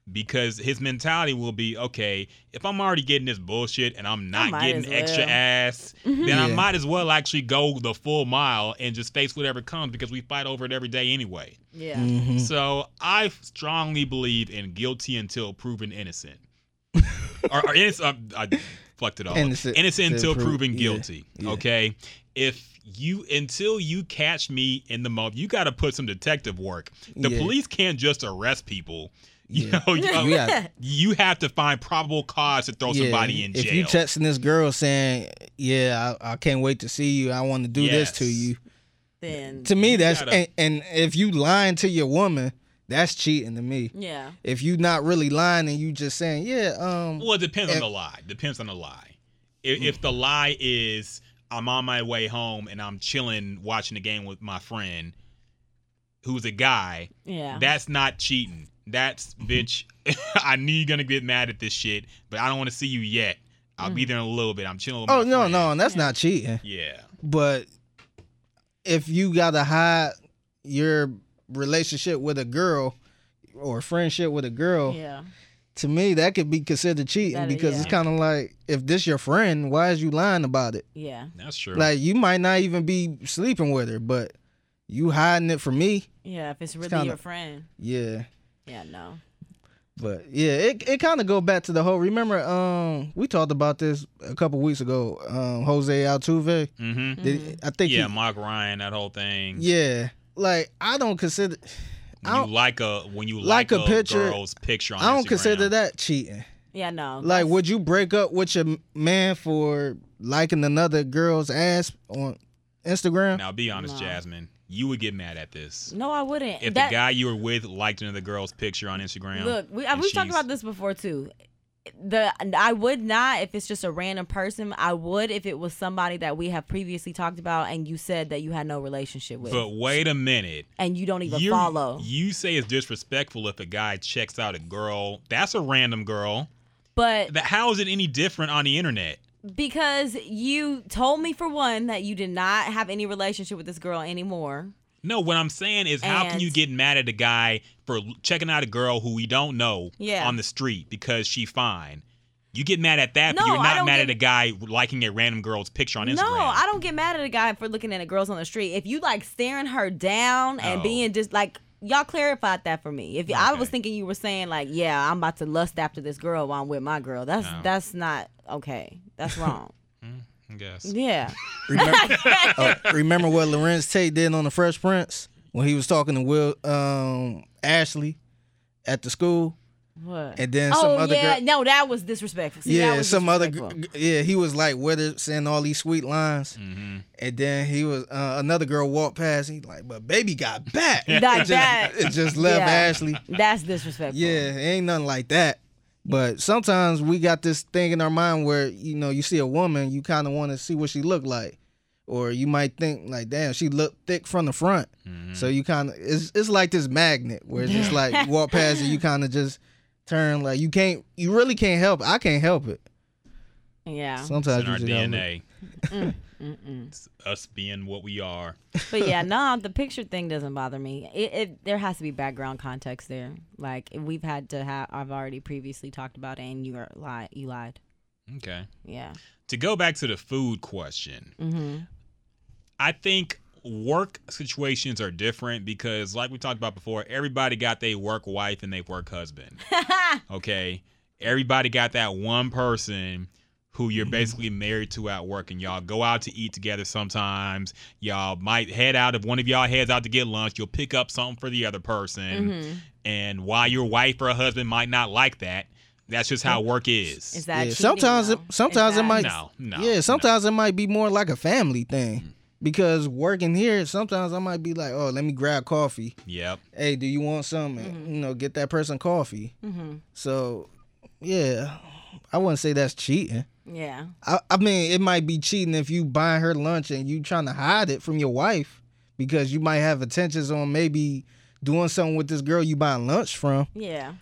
Because his mentality will be, okay, if I'm already getting this bullshit and I'm not getting as extra well. ass, then I might as well actually go the full mile and just face whatever comes because we fight over it every day anyway. Yeah. mhm. So I strongly believe in guilty until proven innocent. or, or innocent. I, I fucked it all. Innocent Innocent, until until pro- proven guilty. yeah. Okay. If you until you catch me in the moment, you got to put some detective work. The Yeah. police can't just arrest people. You Yeah. know, you, You got- you have to find probable cause to throw somebody in jail. If you texting this girl saying, "Yeah, I, I can't wait to see you. I want to do this to you," Then to me You that's gotta- and, and if you lying to your woman, that's cheating to me. yeah. If you not really lying and you just saying, "Yeah, um, Well, it depends on the lie. Depends on the lie. If, if the lie is I'm on my way home and I'm chilling watching the game with my friend, who's a guy, Yeah. that's not cheating. That's bitch. I knew you're gonna get mad at this shit, but I don't want to see you yet. I'll be mm. there in a little bit. I'm chilling. With oh my no, friend. no, that's not cheating." Yeah. But if you gotta hide your relationship with a girl or friendship with a girl, yeah. to me that could be considered cheating That- because it's kind of like if this your friend, why is you lying about it? Yeah. That's true. Like you might not even be sleeping with her, but you hiding it from me. Yeah. If it's really kinda- your friend. Yeah. Yeah. No. But yeah, it it kind of go back to the whole. Remember, um, we talked about this a couple weeks ago. Um, Jose Altuve. mm-hmm. Did, I think. Yeah, He, Mark Ryan, that whole thing. yeah. Like I don't consider. I don't, you like a when you like like, a a, picture- girl's picture on I don't Instagram. consider that cheating. Yeah. No. Like, would you break up with your man for liking another girl's ass on Instagram? Now, be honest, No. Jasmine. You would get mad at this. No, I wouldn't. If That- the guy you were with liked another girl's picture on Instagram. Look, we, uh, we've talked about this before too. the I would not if it's just a random person. I would if it was somebody that we have previously talked about and you said that you had no relationship with But wait a minute. and you don't even You follow. You say it's disrespectful if a guy checks out a girl. That's a random girl. but That how is it any different on the internet? Because you told me for one that you did not have any relationship with this girl anymore. No, what I'm saying is, how can you get mad at a guy for checking out a girl who we don't know Yeah. on the street because she fine? You get mad at that, but No, you're I not don't mad get- at a guy liking a random girl's picture on Instagram. No, I don't get mad at a guy for looking at a girls on the street. If you like staring her down and Oh. being just like y'all clarified that for me. If I was Okay. thinking you were saying like, yeah, I'm about to lust after this girl while I'm with my girl. That's No. that's not okay. That's wrong. I guess. yeah. Remember, uh, remember what Larenz Tate did on the Fresh Prince when he was talking to Will um, Ashley at the school, What? and then some oh other yeah, girl. no, that was disrespectful. See, that yeah, was some other. disrespectful. g- Yeah, he was like with her saying all these sweet lines, hmm and then he was uh, another girl walked past. He like, but baby got back. Like it just, that. It just left Yeah. Ashley. That's disrespectful. Yeah, it ain't nothing like that. But sometimes we got this thing in our mind where you know you see a woman, you kind of want to see what she look like, or you might think like, damn, she look thick from the front. Mm-hmm. So you kind of it's it's like this magnet where it's just like you walk past it, you kind of just turn like you can't, you really can't help. it. I can't help it. Yeah. Sometimes in our you just gotta look. DNA. Mm, It's us being what we are. But yeah, no, the picture thing doesn't bother me. It, it there has to be background context there. Like we've had to have. I've already previously talked about it, and you are lie. You lied. Okay. Yeah. To go back to the food question, Mm-hmm. I think work situations are different because, like we talked about before, everybody got their work wife and their work husband. okay. Everybody got that one person who you're basically married to at work and y'all go out to eat together sometimes. Y'all might head out if one of y'all heads out to get lunch, you'll pick up something for the other person. Mm-hmm. And while your wife or husband might not like that, that's just how work is. Is that Yeah, cheating, sometimes it- sometimes Is it might- no, no. yeah, no. sometimes it might be more like a family thing. Because working here, sometimes I might be like, oh, let me grab coffee. Yep. Hey, do you want some? Mm-hmm. You know, get that person coffee. Mhm. So, yeah, I wouldn't say that's cheating. Yeah. I, I mean, it might be cheating if you buying her lunch and you trying to hide it from your wife because you might have intentions on maybe doing something with this girl you buying lunch from. Yeah.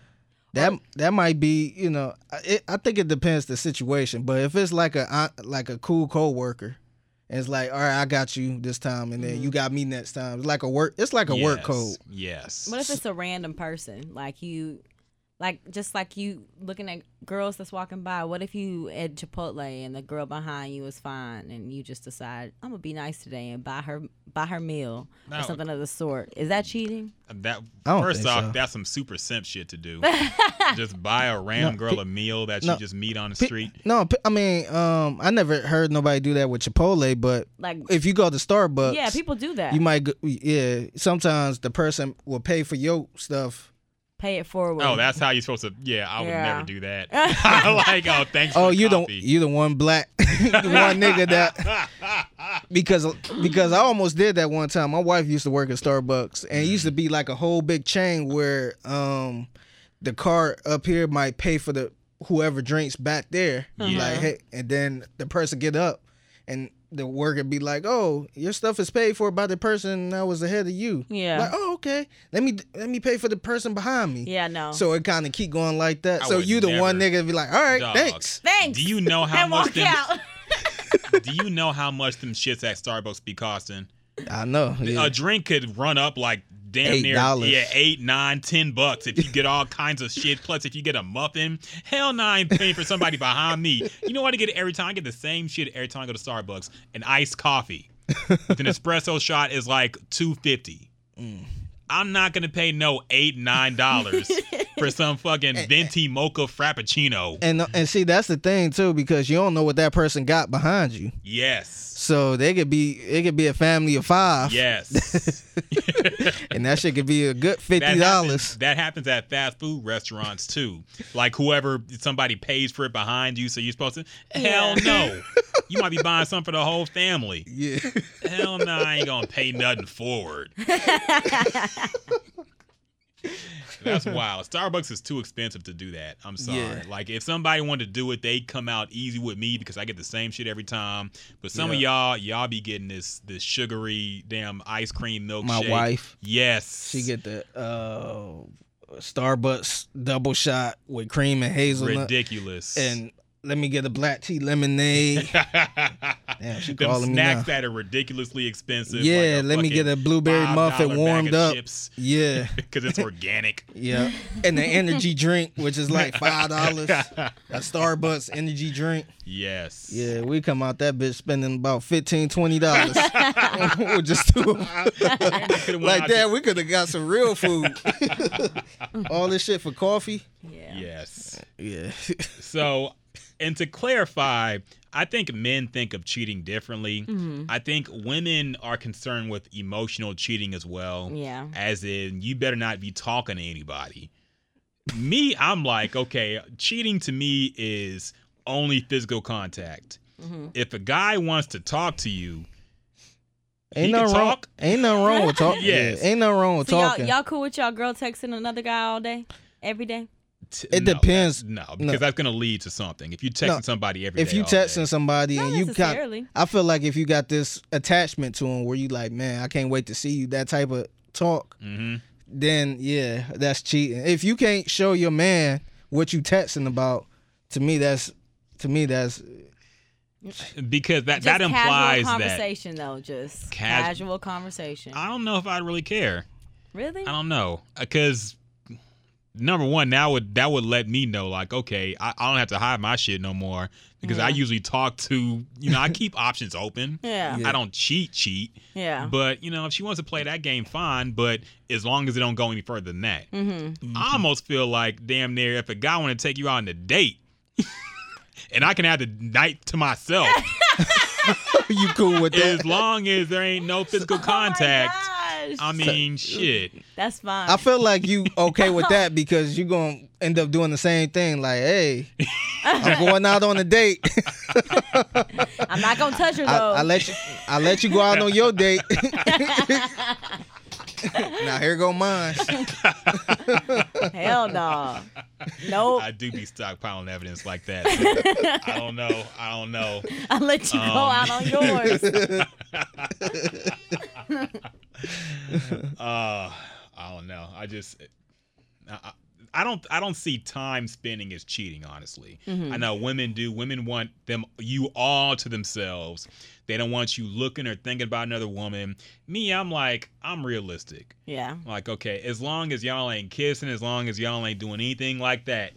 That that might be, you know, it, I think it depends the situation. But if it's like a uh, like a cool coworker, and it's like, all right, I got you this time, and then you got me next time. It's like a work. It's like a work code. Yes. What if it's a random person? Like you, like just like you looking at girls that's walking by. What if you at Chipotle and the girl behind you is fine, and you just decide I'm gonna be nice today and buy her buy her meal No. or something of the sort? Is that cheating? That first off, so. that's some super simp shit to do. just buy a random No, girl pe- a meal that no, you just meet on the Pe- street. No, pe- I mean, um, I never heard nobody do that with Chipotle, but Like, if you go to Starbucks, yeah, people do that. you might, go, yeah. Sometimes the person will pay for your stuff. Pay it forward. Oh, that's how you're supposed to. Yeah, I would Yeah. never do that. I like, oh, thanks. Oh, for the you don't, coffee. you the one black, the one nigga that because because I almost did that one time. My wife used to work at Starbucks, and it used to be like a whole big chain where um the car up here might pay for the whoever drinks back there. Yeah. Like hey, and then the person get up, and the worker be like, "Oh, your stuff is paid for by the person that was ahead of you." Yeah. Like, oh, okay. Let me let me pay for the person behind me. yeah, no. So it kind of keep going like that. I so you the one nigga be like, all right, Dog. thanks. thanks. Do you know how and much them? out. do you know how much them shits at Starbucks be costing? I know. yeah. A drink could run up like damn Eight near dollars. yeah eight nine ten bucks if you get all kinds of shit. Plus, if you get a muffin, hell, no, I ain't paying for somebody behind me. You know what I get it every time? I get the same shit every time I go to Starbucks. An iced coffee with an espresso shot is like two fifty. Mm. I'm not gonna pay no eight nine dollars for some fucking venti mocha frappuccino. and and see that's the thing too because you don't know what that person got behind you. Yes. So they could be it could be a family of five. Yes. And that shit could be a good fifty dollars. that happens at fast food restaurants too. Like whoever somebody pays for it behind you, so you're supposed to. Hell no, you might be buying something for the whole family. Yeah. Hell no, I ain't gonna pay nothing forward. That's wild. Starbucks is too expensive to do that. I'm sorry. Yeah. Like if somebody wanted to do it, they'd come out easy with me because I get the same shit every time. But some of y'all, y'all be getting this this sugary damn ice cream milkshake. My wife, Yes. she get the uh, Starbucks double shot with cream and hazelnut, ridiculous. and let me get a black tea lemonade. Damn, she Them calling me snacks now. that are ridiculously expensive. Yeah, like let me get a blueberry muffin warmed up. chips Yeah, because it's organic. yeah, and the energy drink, which is like five dollars. a Starbucks energy drink. Yes. Yeah, we come out that bitch spending about 15 20 dollars. We're just two of us. Could've went like that. We could have got some real food. All this shit for coffee. Yeah. Yes. Yeah, So, and to clarify, I think men think of cheating differently. Mm-hmm. I think women are concerned with emotional cheating as well. Yeah. As in, you better not be talking to anybody. Me, I'm like, okay, cheating to me is only physical contact. Mm-hmm. If a guy wants to talk to you, ain't He nothing wrong. Ain't nothing wrong with talking. Yes. ain't nothing wrong with So y'all, talking. y'all cool with y'all girl texting another guy all day, every day? T- It no, depends. that- No, because No. that's going to lead to something. If you texting No. somebody every if day you all day. texting somebody Not and you necessarily. got, I feel like if you got this attachment to him where you like, man, I can't wait to see you. That type of talk. Mhm. Then yeah, that's cheating. If you can't show your man what you texting about, to me that's, to me that's because that Just that implies casual that conversation though, just Cas- casual conversation. I don't know if I'd really care. really? I don't know because number one, that would that would let me know like, okay, I, I don't have to hide my shit no more because I usually talk to you know I keep options open. Yeah. Yeah. I don't cheat, cheat. Yeah. But you know, if she wants to play that game, fine. But as long as it don't go any further than that, Mm-hmm. I almost feel like damn near if a guy want to take you out on a date. And I can have the night to myself you cool with that. as long as there ain't no physical contact. Oh my gosh. I mean, shit. That's fine. I feel like you okay with that because you're gonna end up doing the same thing. Like, hey, I'm going out on a date. I'm not gonna touch her I, though. I let you, I let you go out on your date. now here go mine. Hell no. Nope. I do be stockpiling evidence like that. I don't know. I don't know. I'll let you go Um, out on yours. Uh, I don't know. I just, I, I- don't, I don't see time spending as cheating. Honestly, I know women do. Women want them, you all to themselves. They don't want you looking or thinking about another woman. Me, I'm like, I'm realistic. Yeah. Like, okay, as long as y'all ain't kissing, as long as y'all ain't doing anything like that,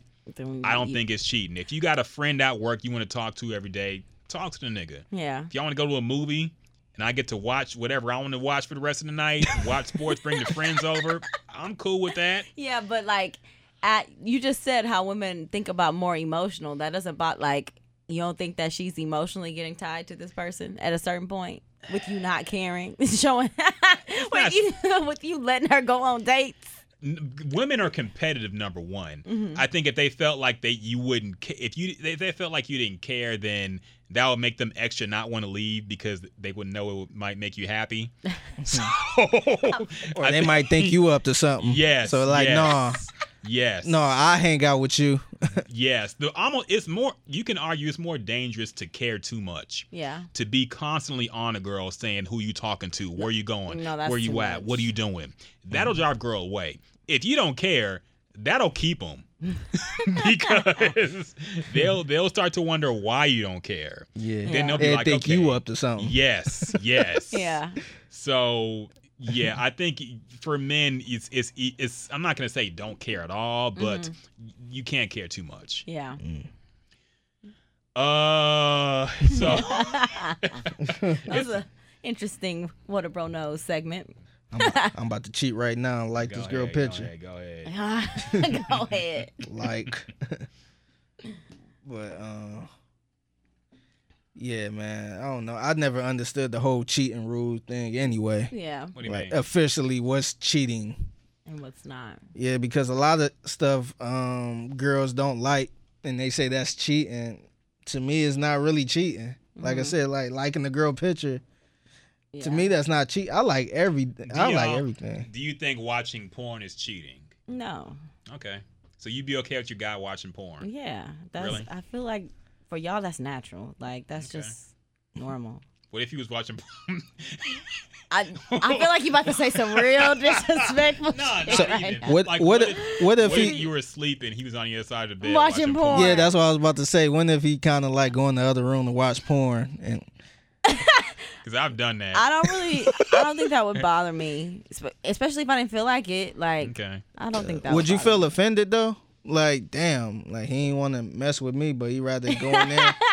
I don't you- think it's cheating. If you got a friend at work you want to talk to every day, talk to the nigga. Yeah. If y'all want to go to a movie and I get to watch whatever I want to watch for the rest of the night, watch sports, bring the friends over, I'm cool with that. Yeah, but like, at you just said how women think about more emotional. That doesn't about like you don't think that she's emotionally getting tied to this person at a certain point with you not caring, showing with not- you with you letting her go on dates. N- Women are competitive. Number one, Mm-hmm. I think if they felt like they you wouldn't, if you if they felt like you didn't care, then that would make them extra not want to leave because they wouldn't know it might make you happy. So, Or they thi- might think you up to something. Yes. So like, yes, nah, Yes. no, I hang out with you. Yes, the almost it's more. You can argue it's more dangerous to care too much. Yeah. To be constantly on a girl saying who you talking to, where you going, No, that's where you at, much. what are you doing. That'll mm-hmm. drive girl away. If you don't care, that'll keep them because they'll they'll start to wonder why you don't care. Yeah. Then they'll be They like, think okay, you up to something. Yes, yes. Yeah. So yeah, I think for men, it's it's it's. I'm not gonna say don't care at all, but Mm-hmm. you can't care too much. Yeah. Uh, so That's an interesting what a bro knows segment. I'm, I'm about to cheat right now and like Go this girl ahead, picture. Go ahead. Go ahead. go ahead. Like, but uh, yeah, man. I don't know. I never understood the whole cheating rule thing. Anyway, Yeah. What do you like mean? officially, what's cheating? And what's not. Yeah, because a lot of stuff um girls don't like and they say that's cheating. To me it's not really cheating. Like I said, like liking the girl picture. To me that's not cheat. I like every I like everything. Do you think watching porn is cheating? No. Okay. So you'd be okay with your guy watching porn? Yeah. That's. Really? I feel like for y'all that's natural. Like that's Okay. just normal. What if he was watching porn? I I feel like you about to say some real disrespectful no, shit not right even. now. What- Like, what what, if- if, what if what he- if you were asleep and he was on the other side of the bed Watching porn. Yeah, that's what I was about to say. When if he kind of like go in the other room to watch porn and Because I've done that. I don't really. I don't think that would bother me, especially if I didn't feel like it. Like okay. I don't think that. would you feel me. offended though? Like, damn, like he ain't want to mess with me, but he rather go in there.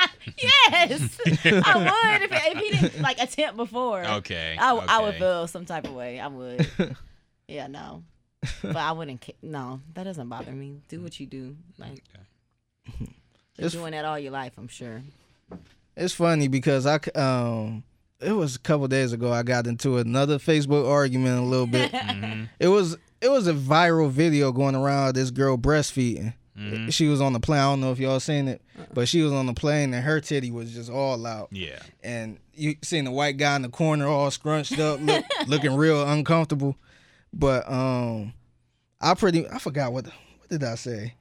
Yes, I would if, if he didn't like attempt before. Okay. I, I would okay. feel some type of way. I would. yeah, no. But I wouldn't. ca- No, that doesn't bother me. Do what you do. Like you're It's- doing that all your life. I'm sure. It's funny because I c- um it was a couple days ago I got into another Facebook argument a little bit. Mhm. it was it was a viral video going around of this girl breastfeeding. Mhm. She was on the plane. I don't know if y'all seen it, but she was on the plane and her titty was just all out. Yeah. And you seen the white guy in the corner all scrunched up, look, looking real uncomfortable. But um, I pretty I forgot what what did I say,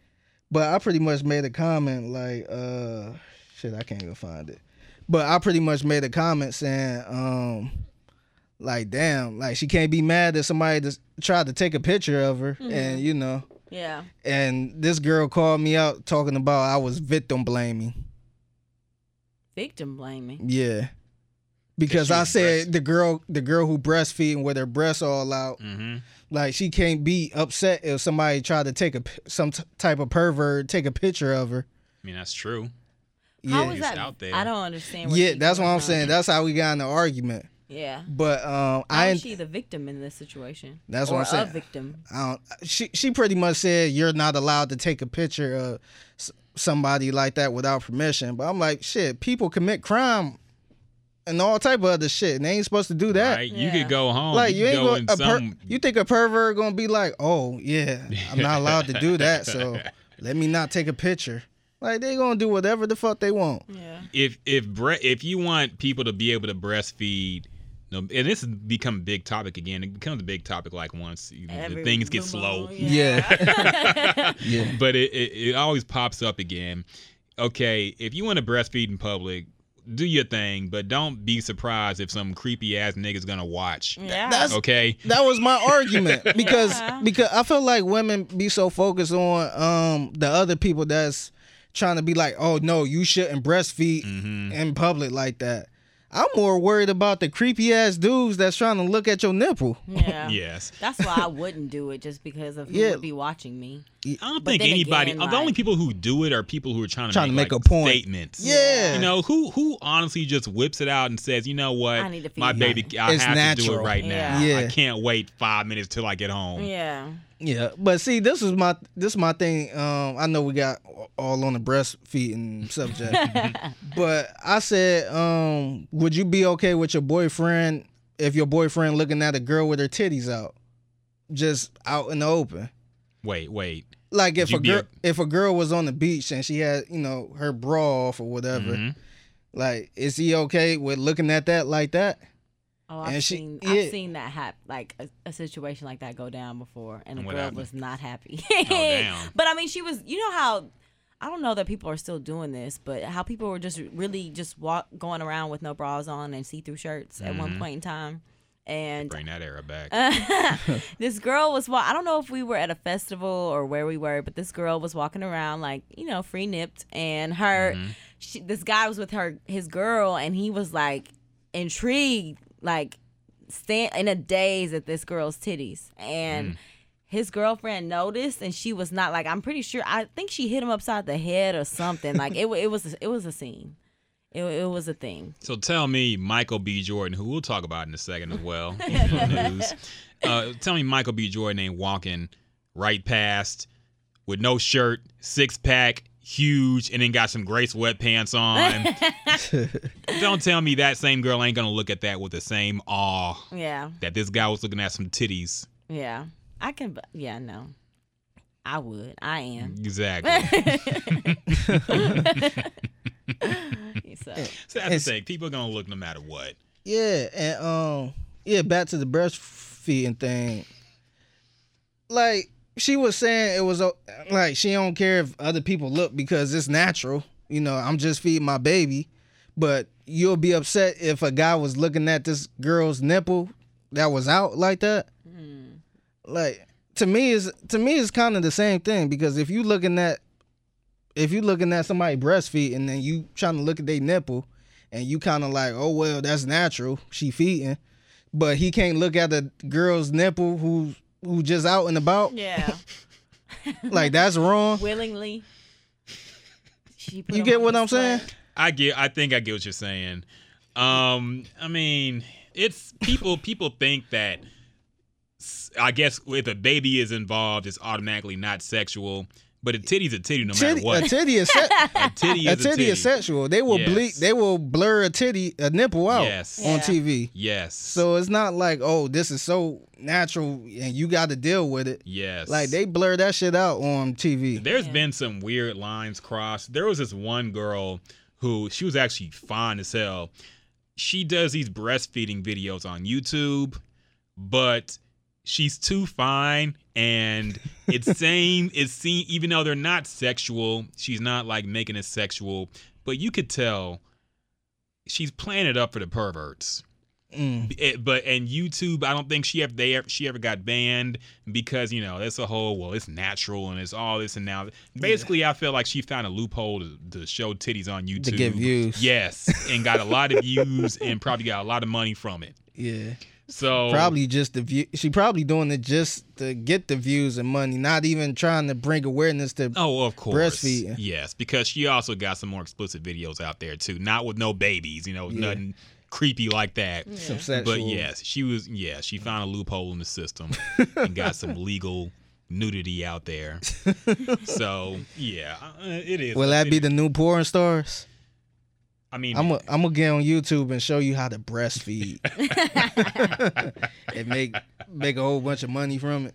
but I pretty much made a comment like uh shit I can't even find it, but I pretty much made a comment saying um like damn like she can't be mad that somebody just tried to take a picture of her and you know Yeah. and this girl called me out talking about I was victim blaming. Victim blaming. Yeah. Because I said breast- the girl the girl who breastfeeding with her breasts all out, Mm-hmm. like she can't be upset if somebody tried to take a some t- type of pervert take a picture of her. I mean, that's true. How Yeah. is It's that? out there. I don't understand. What Yeah, that's what I'm now. saying. That's how we got in the argument. Yeah. But um How I is ain't- she the victim in this situation? That's or what I'm saying. A victim. I don't she she pretty much said you're not allowed to take a picture of somebody like that without permission. But I'm like, shit, people commit crime and all type of other shit, and they ain't supposed to do that. Right? You Yeah. could go home. like you, you ain't go gonna, a per- some. you think a pervert gonna be like oh yeah i'm not allowed to do that so let me not take a picture like they gonna do whatever the fuck they want Yeah. if if bre- if you want people to be able to breastfeed, you know, and this has become a big topic again. It becomes a big topic like once you the Every things get blue slow. moon, Yeah. yeah but it, it it always pops up again. Okay, if you want to breastfeed in public, do your thing, but don't be surprised if some creepy ass nigga's gonna watch. yeah. That's- Okay, that was my argument because Yeah. because i feel like women be so focused on um the other people that's trying to be like oh no you shouldn't breastfeed Mm-hmm. in public like that i'm more worried about the creepy ass dudes that's trying to look at your nipple yeah. yes. That's why I wouldn't do it just because of who Yeah. would be watching me. I don't But think anybody. again, the only people who do it are people who are trying to Trying to make, make like, a point. statements. yeah You know who who honestly just whips it out and says, you know what, I need to feed my you." baby, I It's have to do it natural. right now. Yeah. I can't wait five minutes till I get home. Yeah. Yeah, but see, this is my this is my thing. Um, I know we got all on the breastfeeding subject, but I said, um, would you be okay with your boyfriend if your boyfriend looking at a girl with her titties out, just out in the open? Wait, wait. Like if a girl a- if a girl was on the beach and she had you know her bra off or whatever, Mhm. like is he okay with looking at that like that? Oh, I've And she- seen yeah. I've seen that happen, like a, a situation like that go down before, and a And what girl happened? was not happy. Oh, damn. But I mean, she was. You know how. I don't know that people are still doing this, but how people were just really just walk going around with no bras on and see through shirts at one Mhm. point in time, and Bring that era back. this girl was wa- I don't know if we were at a festival or where we were, but this girl was walking around like you know free nipped, and her Mm-hmm. she, this guy was with her his girl, and he was like intrigued, like stand in a daze at this girl's titties, and. Mm. His girlfriend noticed, and she was not like. I'm pretty sure. I think she hit him upside the head or something. Like it, it was, it was a scene. It, it was a thing. So tell me, Michael B. Jordan, who we'll talk about in a second as well, news. Uh, tell me, Michael B. Jordan ain't walking right past with no shirt, six pack, huge, and then got some gray sweatpants on. Don't tell me that same girl ain't gonna look at that with the same awe Yeah, that this guy was looking at some titties. yeah. I can. Yeah, no. I would. I am. Exactly. So, So that's the It's- thing. People are gonna look no matter what. Yeah, and um, yeah, back to the breastfeeding thing. Like, she was saying it was uh, like she don't care if other people look because it's natural. You know, I'm just feeding my baby, but you'll be upset if a guy was looking at this girl's nipple that was out like that. Like to me is to me is kind of the same thing because if you looking at if you looking at somebody breastfeeding and then you trying to look at their nipple and you kind of like oh well that's natural she feeding but he can't look at the girl's nipple who who just out and about Yeah. like that's wrong Willingly. She put you get what i'm saying I get. I think I get what you're saying. Um, I mean, it's people. people think that. I guess if a baby is involved, it's automatically not sexual. But a titty's a titty no matter titty, a what. titty is se- A titty a is titty is sexual they will Yes. bleed they will blur a titty a nipple out Yes. on Yeah. tv Yes. so it's not like oh this is so natural and you got to deal with it yes. like they blur that shit out on tv There's Yeah. been some weird lines crossed. There was this one girl who she was actually fine as hell. She does these breastfeeding videos on YouTube, but she's too fine and it's same it's seen even though they're not sexual, she's not like making it sexual, but you could tell she's playing it up for the perverts. Mm. It, but and YouTube, I don't think she ever they ever, she ever got banned because you know that's a whole well it's natural and it's all this and now basically I feel like she found a loophole to, to show titties on YouTube to get views. Yes, and got a lot of views and probably got a lot of money from it. yeah So probably just the view she probably doing it just to get the views and money not even trying to bring awareness to Oh, of course. Breastfeeding. Yes, because she also got some more explicit videos out there too. Not with no babies, you know, Yeah. nothing creepy like that. some sexual But yes, she was. Yeah, she found a loophole in the system and got some legal nudity out there. so yeah, uh, it is. will that it be is- the new porn stars I mean, I'm gonna I'm gonna get on YouTube and show you how to breastfeed and make make a whole bunch of money from it.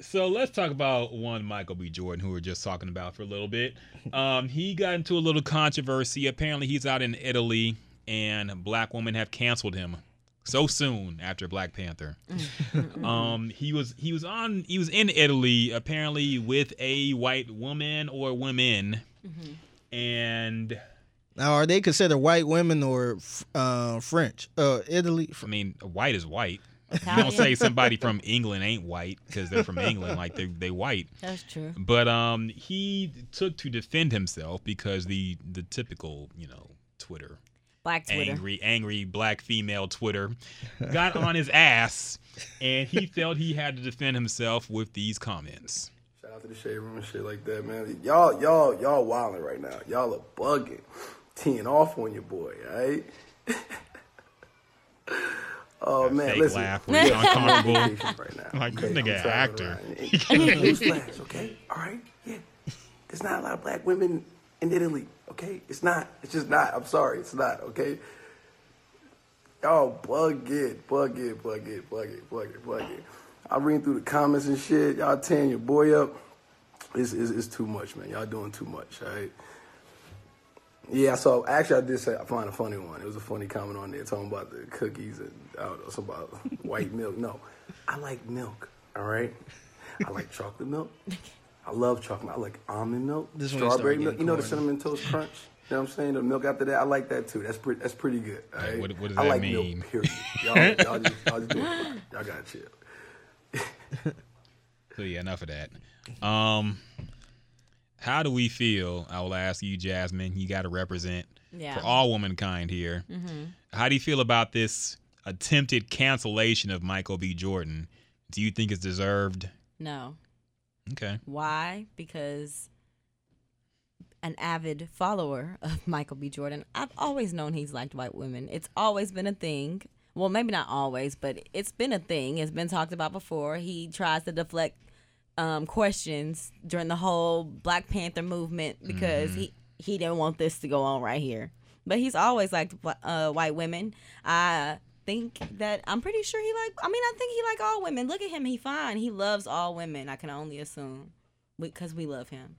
So let's talk about one Michael B. Jordan, who we are just talking about for a little bit. Um, he got into a little controversy. Apparently, he's out in Italy, and black women have canceled him so soon after Black Panther. um, he was he was on he was in Italy apparently with a white woman or women, and Now, are they considered white women or uh, French? Uh, Italy. I mean, white is white. You don't say somebody from England ain't white because they're from England, like they they white. That's true. But um, he took to defend himself because the the typical you know Twitter Black Twitter. angry angry black female Twitter got on his ass, and he felt he had to defend himself with these comments. Shout out to the shade room and shit like that, man. Y'all, y'all, y'all wilding right now. Y'all are bugging, teeing off on your boy, alright? oh man, Fake listen. laugh when he's uncomfortable. right now. Like, this nigga I'm an actor. around. Newsflash, okay? All right, yeah. There's not a lot of black women in Italy, okay? It's not. It's just not. I'm sorry, it's not, okay? Y'all bug it, bug it, bug it, bug it, bug it, bug it. I'm reading through the comments and shit. Y'all tearing your boy up. It's, it's, it's too much, man. Y'all doing too much, all right? Yeah, so actually, I did say I find a funny one. It was a funny comment on there talking about the cookies and I don't know something about white milk. No, I like milk. All right, I like chocolate milk. I love chocolate. I like almond milk, This strawberry milk. You know the cinnamon toast crunch. You know what I'm saying? The milk after that, I like that too. That's pretty. That's pretty good. All right? what- what does I that like mean? milk. Period. Y'all, y'all just, y'all just doing fine. Y'all gotta chill. So yeah, enough of that. Um, how do we feel? I will ask you, Jasmine. You got to represent Yeah. for all womankind here. Mm-hmm. How do you feel about this attempted cancellation of Michael B. Jordan? Do you think it's deserved? No. Okay. Why? Because an avid follower of Michael B. Jordan, I've always known he's liked white women. It's always been a thing. Well, maybe not always, but it's been a thing. It's been talked about before. He tries to deflect um, questions during the whole Black Panther movement because he he didn't want this to go on right here. But he's always liked uh, white women. I think that I'm pretty sure he like. I mean, I think he like all women. Look at him. He fine. He loves all women. I can only assume because we love him.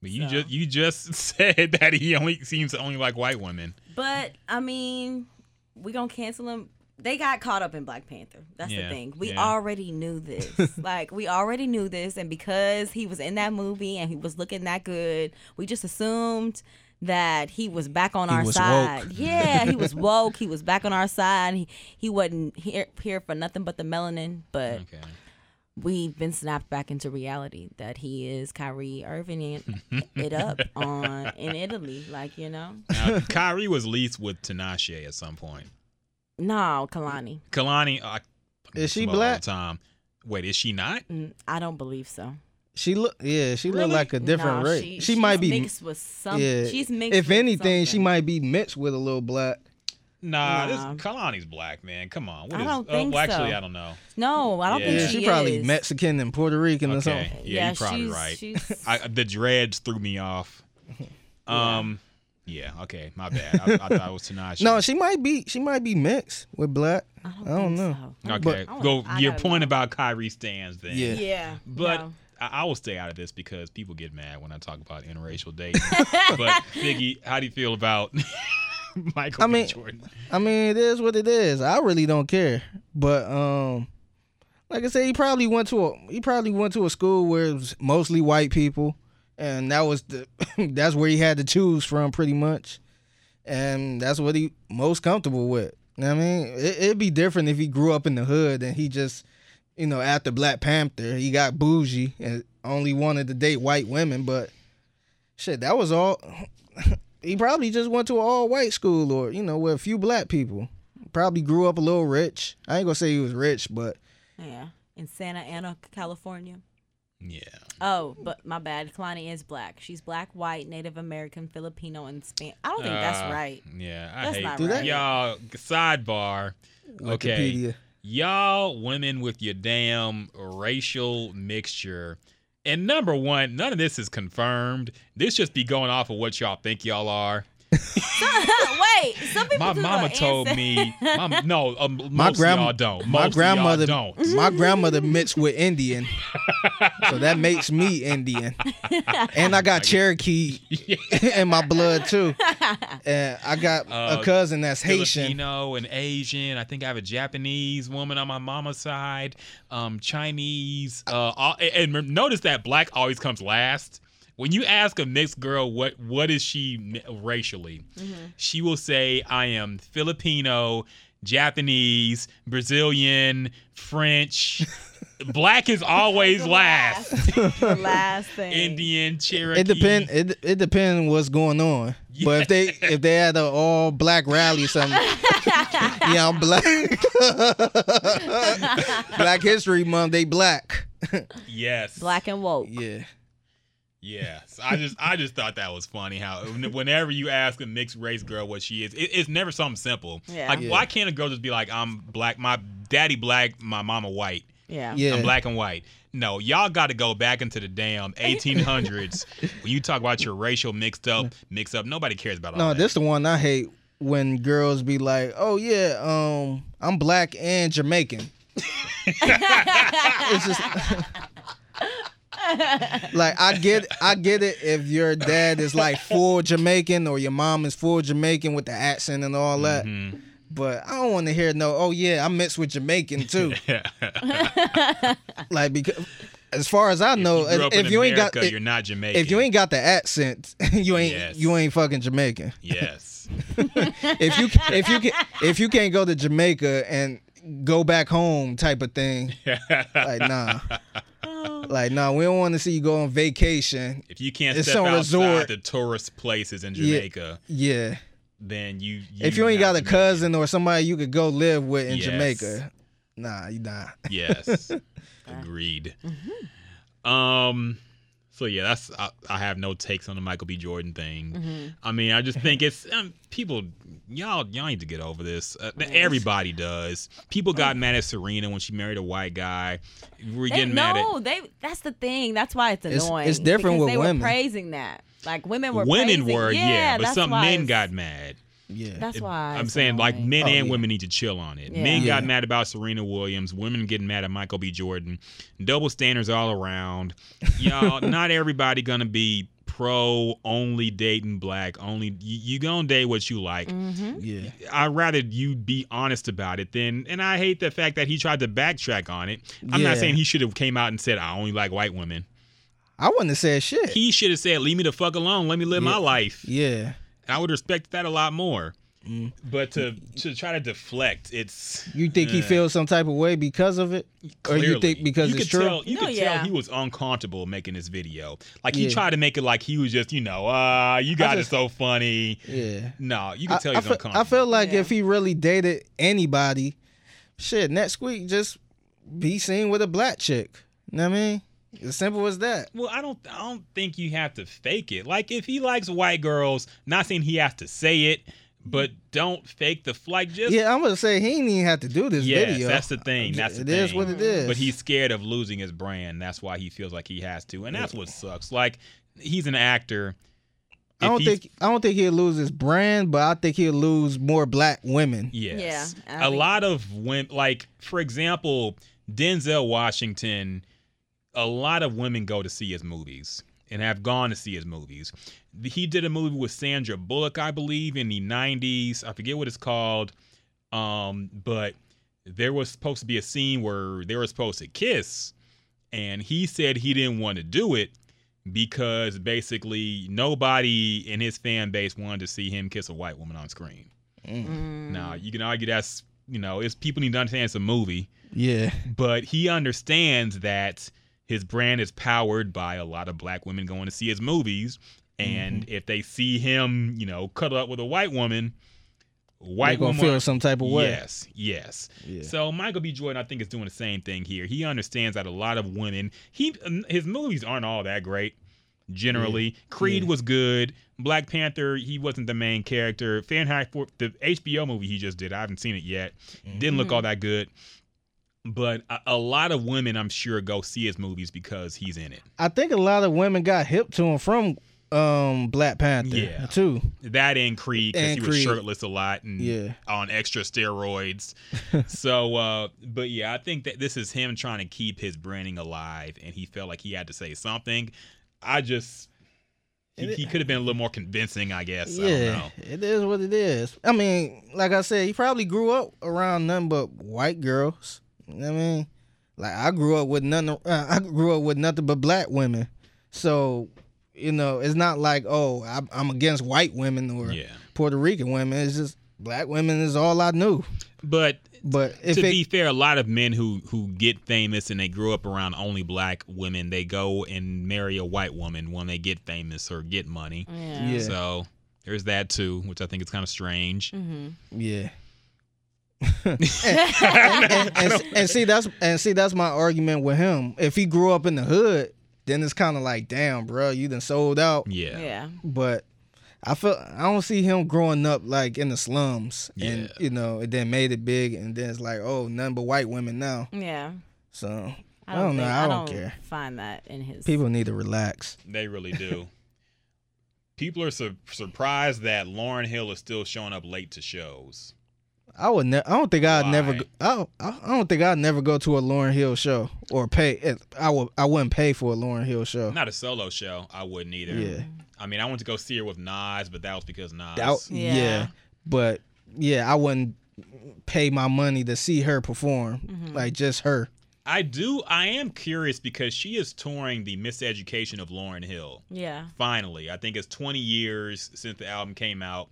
But you So. just you just said that he only seems to only like white women. But I mean, we gonna cancel him they got caught up in Black Panther. That's Yeah, the thing. We yeah. already knew this. like we already knew this, and because he was in that movie and he was looking that good, we just assumed that he was back on He our side. woke. Yeah, he was woke. He was back on our side. He he wasn't here here for nothing but the melanin. But Okay. we've been snapped back into reality that he is Kyrie Irving it, it up on in Italy. Like you know, Now, Kyrie was leased with Tinashe at some point. No, Kehlani. Kehlani, uh, I Is she black? Time. Wait, is she not? Mm, I don't believe so. She look, yeah, she Really? look like a different No, race. She, She, she's might be, mixed with some. yeah. She's mixed. if with anything, she might be mixed with a little black. Nah, Nah. this Kehlani's black, man. Come on. What I is- don't oh, think well, actually, so. I don't know. No, I don't Yeah. think Yeah, she, she, probably is. Mexican and Puerto Rican or something. Yeah, Yeah, you're probably she's- right. she's- I, the dreads threw me off. Um, yeah. Okay, my bad. I, I thought it was Tinashe. No, she might be. She might be mixed with black. I don't, I don't know. So. Okay, I go. Your point know. about Kyrie stands then. Yeah. Yeah, But no. I, I will stay out of this because people get mad when I talk about interracial dating. but Figgy, how do you feel about Michael I B. mean- Jordan? I mean, it is what it is. I really don't care. But um, like I said, he probably went to a he probably went to a school where it was mostly white people, and that was the that's where he had to choose from pretty much, and that's what he most comfortable with. You know what I mean, it, it'd be different if he grew up in the hood and he just, you know, after Black Panther, he got bougie and only wanted to date white women. But shit, that was all. he probably just went to an all white school or you know with a few black people. Probably grew up a little rich. I ain't gonna say he was rich, but yeah, in Santa Ana, California. Yeah. Oh, but my bad. Kehlani is black. She's black, white, Native American, Filipino, and Spanish. I don't think that's Uh, right. Yeah, I That's hate not Do that? y'all. Sidebar. Okay, Wikipedia. y'all women with your damn racial mixture. And number one, none of this is confirmed. This just be going off of what y'all think y'all are. Wait, some people My do mama told ancest- me, my, no, um, most My grandma, don't. my grandmother, of y'all don't. my grandmother mixed with Indian, so that makes me Indian, and I got Cherokee in my blood too, and I got Uh, a cousin that's Haitian. Filipino and Asian. I think I have a Japanese woman on my mama's side. Um, Chinese. Uh, all, and and notice that black always comes last. When you ask a mixed girl what what is she mi- racially, mm-hmm. she will say, "I am Filipino, Japanese, Brazilian, French." black is always The last. the last thing. Indian, Cherokee. It depend. It it depends what's going on. But if they if they had an all black rally or something, yeah, I'm black. black History Month, they black. Yes. Black and woke. Yeah. Yes, I just I just thought that was funny how whenever you ask a mixed race girl what she is, it, it's never something simple. Yeah. Like Yeah. why can't a girl just be like I'm black, my daddy black, my mama white, Yeah. Yeah. I'm black and white. No, y'all got to go back into the damn 1800s when you talk about your racial mixed up, mix up. Nobody cares about all No, that. this the one I hate when girls be like, "Oh yeah, um, I'm black and Jamaican." it's just like I get I get it if your dad is like full Jamaican or your mom is full Jamaican with the accent and all that. Mm-hmm. But I don't want to hear no, oh yeah, I'm mixed with Jamaican too. like because as far as I know, if you grew up if in you ain't got if, you're not Jamaican. if you ain't got the accent, you ain't Yes. you ain't fucking Jamaican. yes, If you if you can if you can't go to Jamaica and go back home type of thing, like nah. Like nah, we don't want to see you go on vacation. if you can't It's step outside resort. the tourist places in Jamaica, Yeah. then you, if you ain't got a Jamaican. cousin or somebody you could go live with in Yes. Jamaica, nah, you not. Yes. Agreed. Um so yeah, that's I, I have no takes on the Michael B. Jordan thing. I mean, I just think it's um, people y'all y'all need to get over this. Uh, Everybody does. People got mad at Serena when she married a white guy. We're They, getting mad no, at they. That's the thing. That's why it's It's- annoying. it's different because with they women. were praising that. Like women were. women praising- were, yeah, yeah, but some men got mad. Yeah. That's why I'm saying like annoying. men Oh, and yeah. women need to chill on it. Yeah. Men got mad about Serena Williams. Women getting mad at Michael B. Jordan. Double standards all around. Y'all, not everybody gonna be pro only dating black only you, you gonna date what you like Mm-hmm. Yeah. i'd rather you be honest about it than and i hate the fact that he tried to backtrack on it i'm Yeah. not saying he should have came out and said i only like white women I wouldn't have said shit. he should have said leave me the fuck alone let me live my life yeah. I would respect that a lot more Mm. but to to try to deflect it's You think he uh, feels some type of way because of it, or you think because you it's could true? Tell, you No, could yeah. tell he was uncomfortable making this video. Like he Yeah. tried to make it like he was just, you know, uh, you got just- it so funny. yeah. No, you can I, tell I he's feel, uncomfortable. I feel like Yeah. if he really dated anybody, shit, next week just be seen with a black chick. You know what I mean? As simple as that. well, I don't, I don't think you have to fake it. Like if he likes white girls, not saying he has to say it, but don't fake the like. Just Yeah, I'm gonna say he didn't even have to do this Yes, video. that's the thing. That's the It thing. is what it is. But he's scared of losing his brand. That's why he feels like he has to, and that's what sucks. Like he's an actor. I don't think I don't think he'll lose his brand, but I think he'll lose more black women. Yes. Yeah, I a think- lot of women, like for example, Denzel Washington. A lot of women go to see his movies and have gone to see his movies. He did a movie with Sandra Bullock, I believe, in the '90s. I forget what it's called, um, but there was supposed to be a scene where they were supposed to kiss, and he said he didn't want to do it because basically nobody in his fan base wanted to see him kiss a white woman on screen. Mm. Now you can argue that's you know it's people need to understand it's a movie, Yeah, but he understands that his brand is powered by a lot of black women going to see his movies, and Mm-hmm. if they see him, you know, cuddle up with a white woman, white gonna woman feel some type of way. Yes, yes. Yeah. So Michael B. Jordan, I think, is doing the same thing here. He understands that a lot of women, he his movies aren't all that great. Generally, Creed Yeah. was good. Black Panther, he wasn't the main character. Fahrenheit, for the HBO movie he just did, I haven't seen it yet. Didn't look all that good. But a, a lot of women, I'm sure, go see his movies because he's in it. I think a lot of women got hip to him from um Black Panther Yeah. too. That and Creed because he was Creed. shirtless a lot and Yeah. on extra steroids. so, uh, but yeah, I think that this is him trying to keep his branding alive, and he felt like he had to say something. I just. He, he could have been a little more convincing, I guess. I don't Yeah, know. it is what it is. I mean, like I said, he probably grew up around nothing but white girls. You know what I mean? Like I grew up with nothing. Uh, I grew up with nothing but black women. So, you know, it's not like oh, I, I'm against white women or Yeah. Puerto Rican women. It's just black women is all I knew. But But if to it, be fair, a lot of men who who get famous and they grew up around only black women, they go and marry a white woman when they get famous or get money. Yeah. Yeah. So there's that too, which I think is kind of strange. Mm-hmm. Yeah. And, and, and, and see that's and see that's my argument with him. If he grew up in the hood, then it's kind of like, damn, bro, you done sold out. Yeah. Yeah. But I feel I don't see him growing up like in the slums, and you know, it then made it big, and then it's like, oh, none but white women now. Yeah. So I I don't, don't, know. think- I don't care. Find that in his People need to relax. They really do. People are sur- surprised that Lauryn Hill is still showing up late to shows. I would. Ne- I don't think I'd never. Why? Go- I, don't- I I don't think I'd never go to a Lauryn Hill show or pay. I would. I wouldn't pay for a Lauryn Hill show. Not a solo show. I wouldn't either. Yeah. I mean, I went to go see her with Nas, but that was because Nas. That- Yeah. yeah. But yeah, I wouldn't pay my money to see her perform. Mm-hmm. Like just her. I do. I am curious because she is touring the miseducation of Lauryn Hill. Yeah. Finally, I think it's 20 years since the album came out.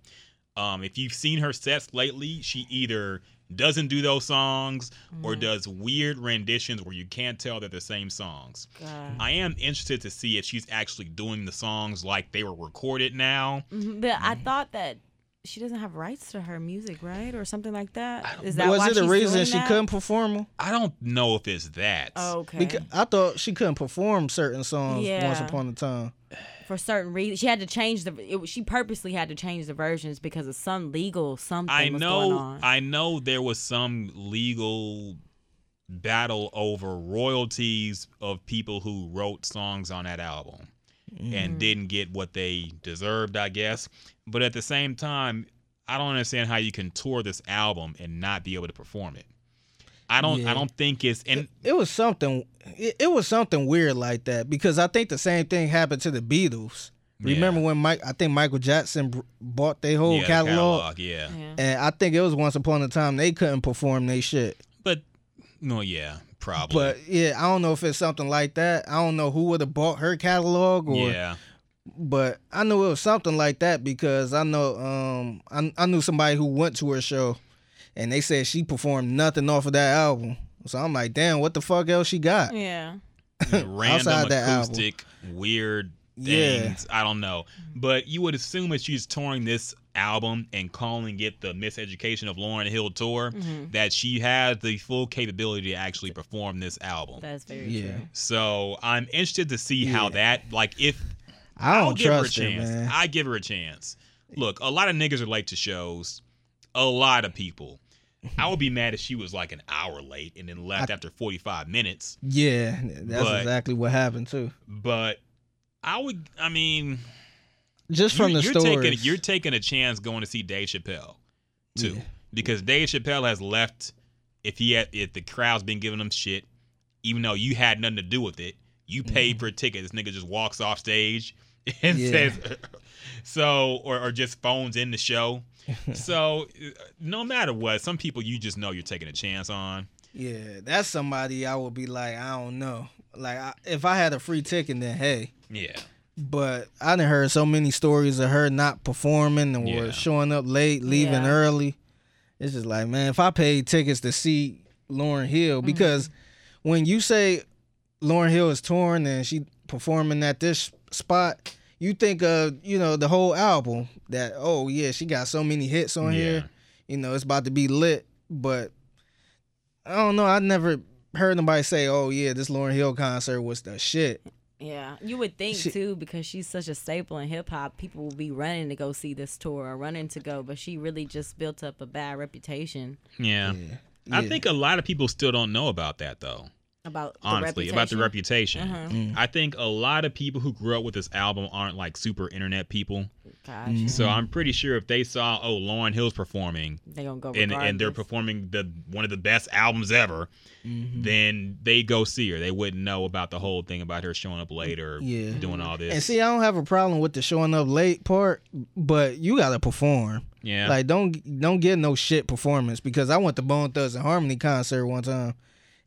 Um, if you've seen her sets lately, she either doesn't do those songs or does weird renditions where you can't tell they're the same songs. God. I am interested to see if she's actually doing the songs like they were recorded now. Mhm, But I thought that she doesn't have rights to her music, right, or something like that. Is that Was why it a she's reason she that? couldn't perform? I don't know if it's that. Oh, okay. Because I thought she couldn't perform certain songs once upon a time. For certain reasons, she had to change the. It, she purposely had to change the versions because of some legal something. I was going know on. I know there was some legal battle over royalties of people who wrote songs on that album Mm-hmm. and didn't get what they deserved, I guess. But at the same time, I don't understand how you can tour this album and not be able to perform it. I don't Yeah. I don't think it's and It was something. It, it was something weird like that because I think the same thing happened to the Beatles. Remember Yeah. when Mike? I think Michael Jackson bought their whole yeah, the catalog, Yeah. Yeah. and I think it was once upon a time they couldn't perform their shit. But no, yeah, probably. But yeah, I don't know if it's something like that. I don't know who would have bought her catalog or yeah. but I knew it was something like that because I know um I, I knew somebody who went to her show and they said she performed nothing off of that album. So I'm like, damn, what the fuck else she got? Yeah. random Outside that album. acoustic, weird Yeah. things. I don't know. But you would assume that she's touring this album and calling it the Miseducation of Lauryn Hill tour, Mm-hmm. that she has the full capability to actually perform this album. That's very Yeah. true. So I'm interested to see how that, like, if I I'll don't give her a trust her, chance. man. I give her a chance. Look, a lot of niggas are late to shows. A lot of people. I would be mad if she was like an hour late and then left after 45 minutes. yeah, that's But- exactly what happened too. But I would. I mean, Just from you're, the you're stories. taking you're taking a chance going to see Dave Chappelle too, Yeah. because Dave Chappelle has left. If he had, if the crowd's been giving him shit, even though you had nothing to do with it, you paid mm-hmm. for a ticket. This nigga just walks off stage and Yeah. says, so or or just phones in the show. so uh, no matter what, some people you just know you're taking a chance on. Yeah, that's somebody I would be like, I don't know. Like, I, if I had a free ticket, then hey. Yeah, But I done heard so many stories of her not performing or Yeah. showing up late, leaving Yeah. early. It's just like, man, if I paid tickets to see Lauryn Hill, because when you say Lauryn Hill is touring and she performing at this spot, you think of you know the whole album. That oh yeah, she got so many hits on Yeah. here. You know, it's about to be lit. But I don't know. I never heard nobody say, "Oh yeah, this Lauryn Hill concert was the shit." Yeah, you would think She- too because she's such a staple in hip hop. People will be running to go see this tour or running to go, but she really just built up a bad reputation yeah. Yeah. I Yeah. think a lot of people still don't know about that though. About the honestly about the reputation. reputation. Uh-huh. I think a lot of people who grew up with this album aren't like super internet people. Gotcha. So I'm pretty sure if they saw oh Lauryn Hill's performing They gonna go and and they're performing the one of the best albums ever, Mm-hmm. then they go see her. They wouldn't know about the whole thing about her showing up late or Yeah. doing all this. And see, I don't have a problem with the showing up late part, but you gotta perform. yeah. Like, don't don't get no shit performance because I went to Bone Thugs-n-Harmony concert one time,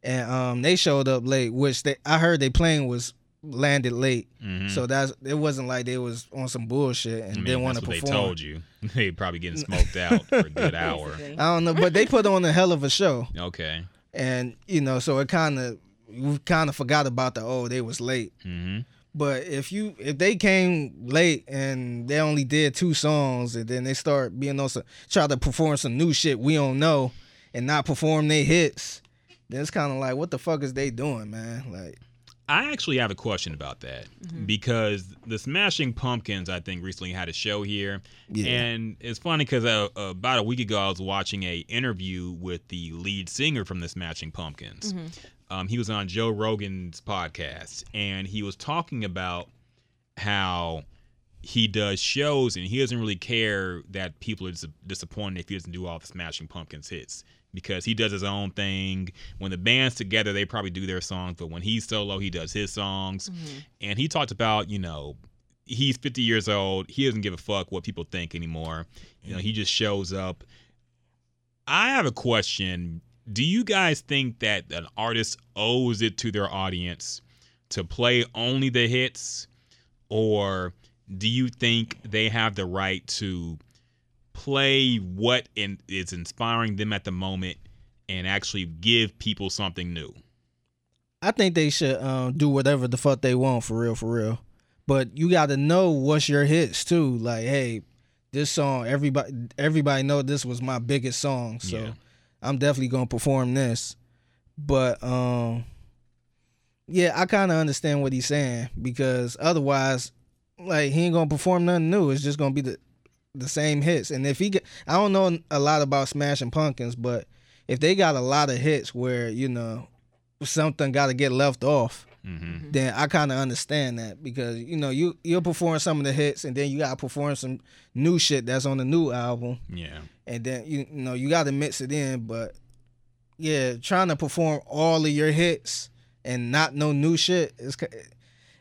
and um they showed up late, which they I heard they plane was landed late, Mhm. so that's it wasn't like they was on some bullshit and I mean, didn't want to that's perform. they told you. They probably getting smoked out for a good hour. I don't know, but they put on a hell of a show, Okay. and you know, so it kind of we kind of forgot about the oh they was late. hmm But if you if they came late and they only did two songs and then they start being on some try to perform some new shit we don't know and not perform their hits, then it's kind of like what the fuck is they doing, man? Like I actually have a question about that because the Smashing Pumpkins, I think, recently had a show here, Yeah. and it's funny because uh, about a week ago I was watching a interview with the lead singer from the Smashing Pumpkins. Um, he was on Joe Rogan's podcast, and he was talking about how he does shows and he doesn't really care that people are dis- disappointed if he doesn't do all the Smashing Pumpkins hits because he does his own thing. When the band's together, they probably do their songs, but when he's solo, he does his songs. Mm-hmm. And he talked about, you know, he's 50 years old. He doesn't give a fuck what people think anymore. You know, he just shows up. I have a question. Do you guys think that an artist owes it to their audience to play only the hits? Or do you think they have the right to play what in, is inspiring them at the moment and actually give people something new? I think they should um, do whatever the fuck they want for real, for real. But you got to know what's your hits too. Like, hey, this song, everybody, everybody know this was my biggest song, so Yeah. I'm definitely gonna perform this. But um, yeah, I kind of understand what he's saying because otherwise, like, he ain't gonna perform nothing new. It's just gonna be the the same hits. And if he, get, I don't know a lot about Smashing Pumpkins, but if they got a lot of hits where you know something got to get left off, Mm-hmm. then I kind of understand that because you know you you'll perform some of the hits and then you gotta perform some new shit that's on the new album Yeah. and then you, you know you gotta mix it in. But yeah, trying to perform all of your hits and not no new shit is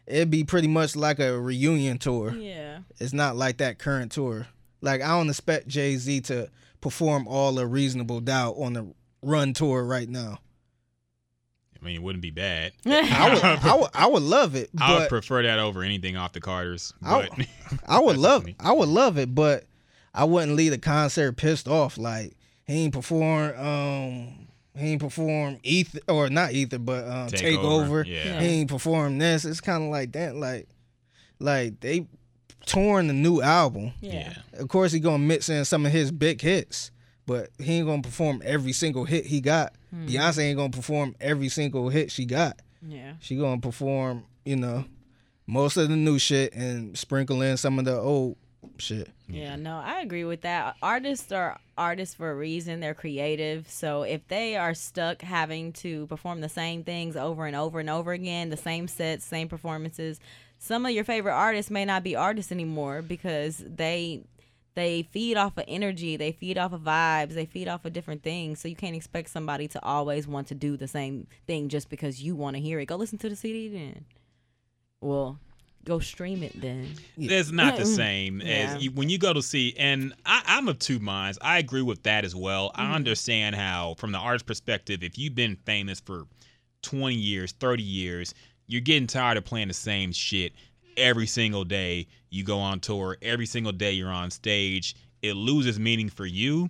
it'd be pretty much like a reunion tour. Yeah. It's not like that current tour. Like I don't expect Jay Z to perform all of Reasonable Doubt on the Run tour right now. I mean, it wouldn't be bad. I would, I would, I would love it, I would prefer that over anything off the Carters. I- But I would love, me. I would love it, but I wouldn't leave the concert pissed off. Like he ain't perform, um, he ain't perform Ether or not Ether, but um, Take Take, Over, over. yeah. He ain't perform this. It's kind of like that. Like, like they touring the new album. yeah. Of course, he gonna mix in some of his big hits, but he ain't gonna perform every single hit he got. Hmm. Beyonce ain't gonna perform every single hit she got. Yeah. She gonna perform, you know, most of the new shit and sprinkle in some of the old shit. Yeah, no, I agree with that. Artists are artists for a reason. They're creative. So if they are stuck having to perform the same things over and over and over again, the same sets, same performances, some of your favorite artists may not be artists anymore because they they feed off of energy, they feed off of vibes, they feed off of different things. So you can't expect somebody to always want to do the same thing just because you want to hear it. Go listen to the CD then. Well, go stream it then. It's not the same Yeah. as you, when you go to see. And I, I'm of two minds. I agree with that as well. Mm-hmm. I understand how, from the artist perspective, if you've been famous for 20 years, 30 years, you're getting tired of playing the same shit every single day. You go on tour every single day. You're on stage. It loses meaning for you.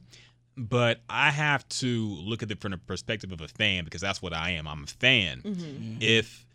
But I have to look at it from the perspective of a fan because that's what I am. I'm a fan. Mm-hmm. If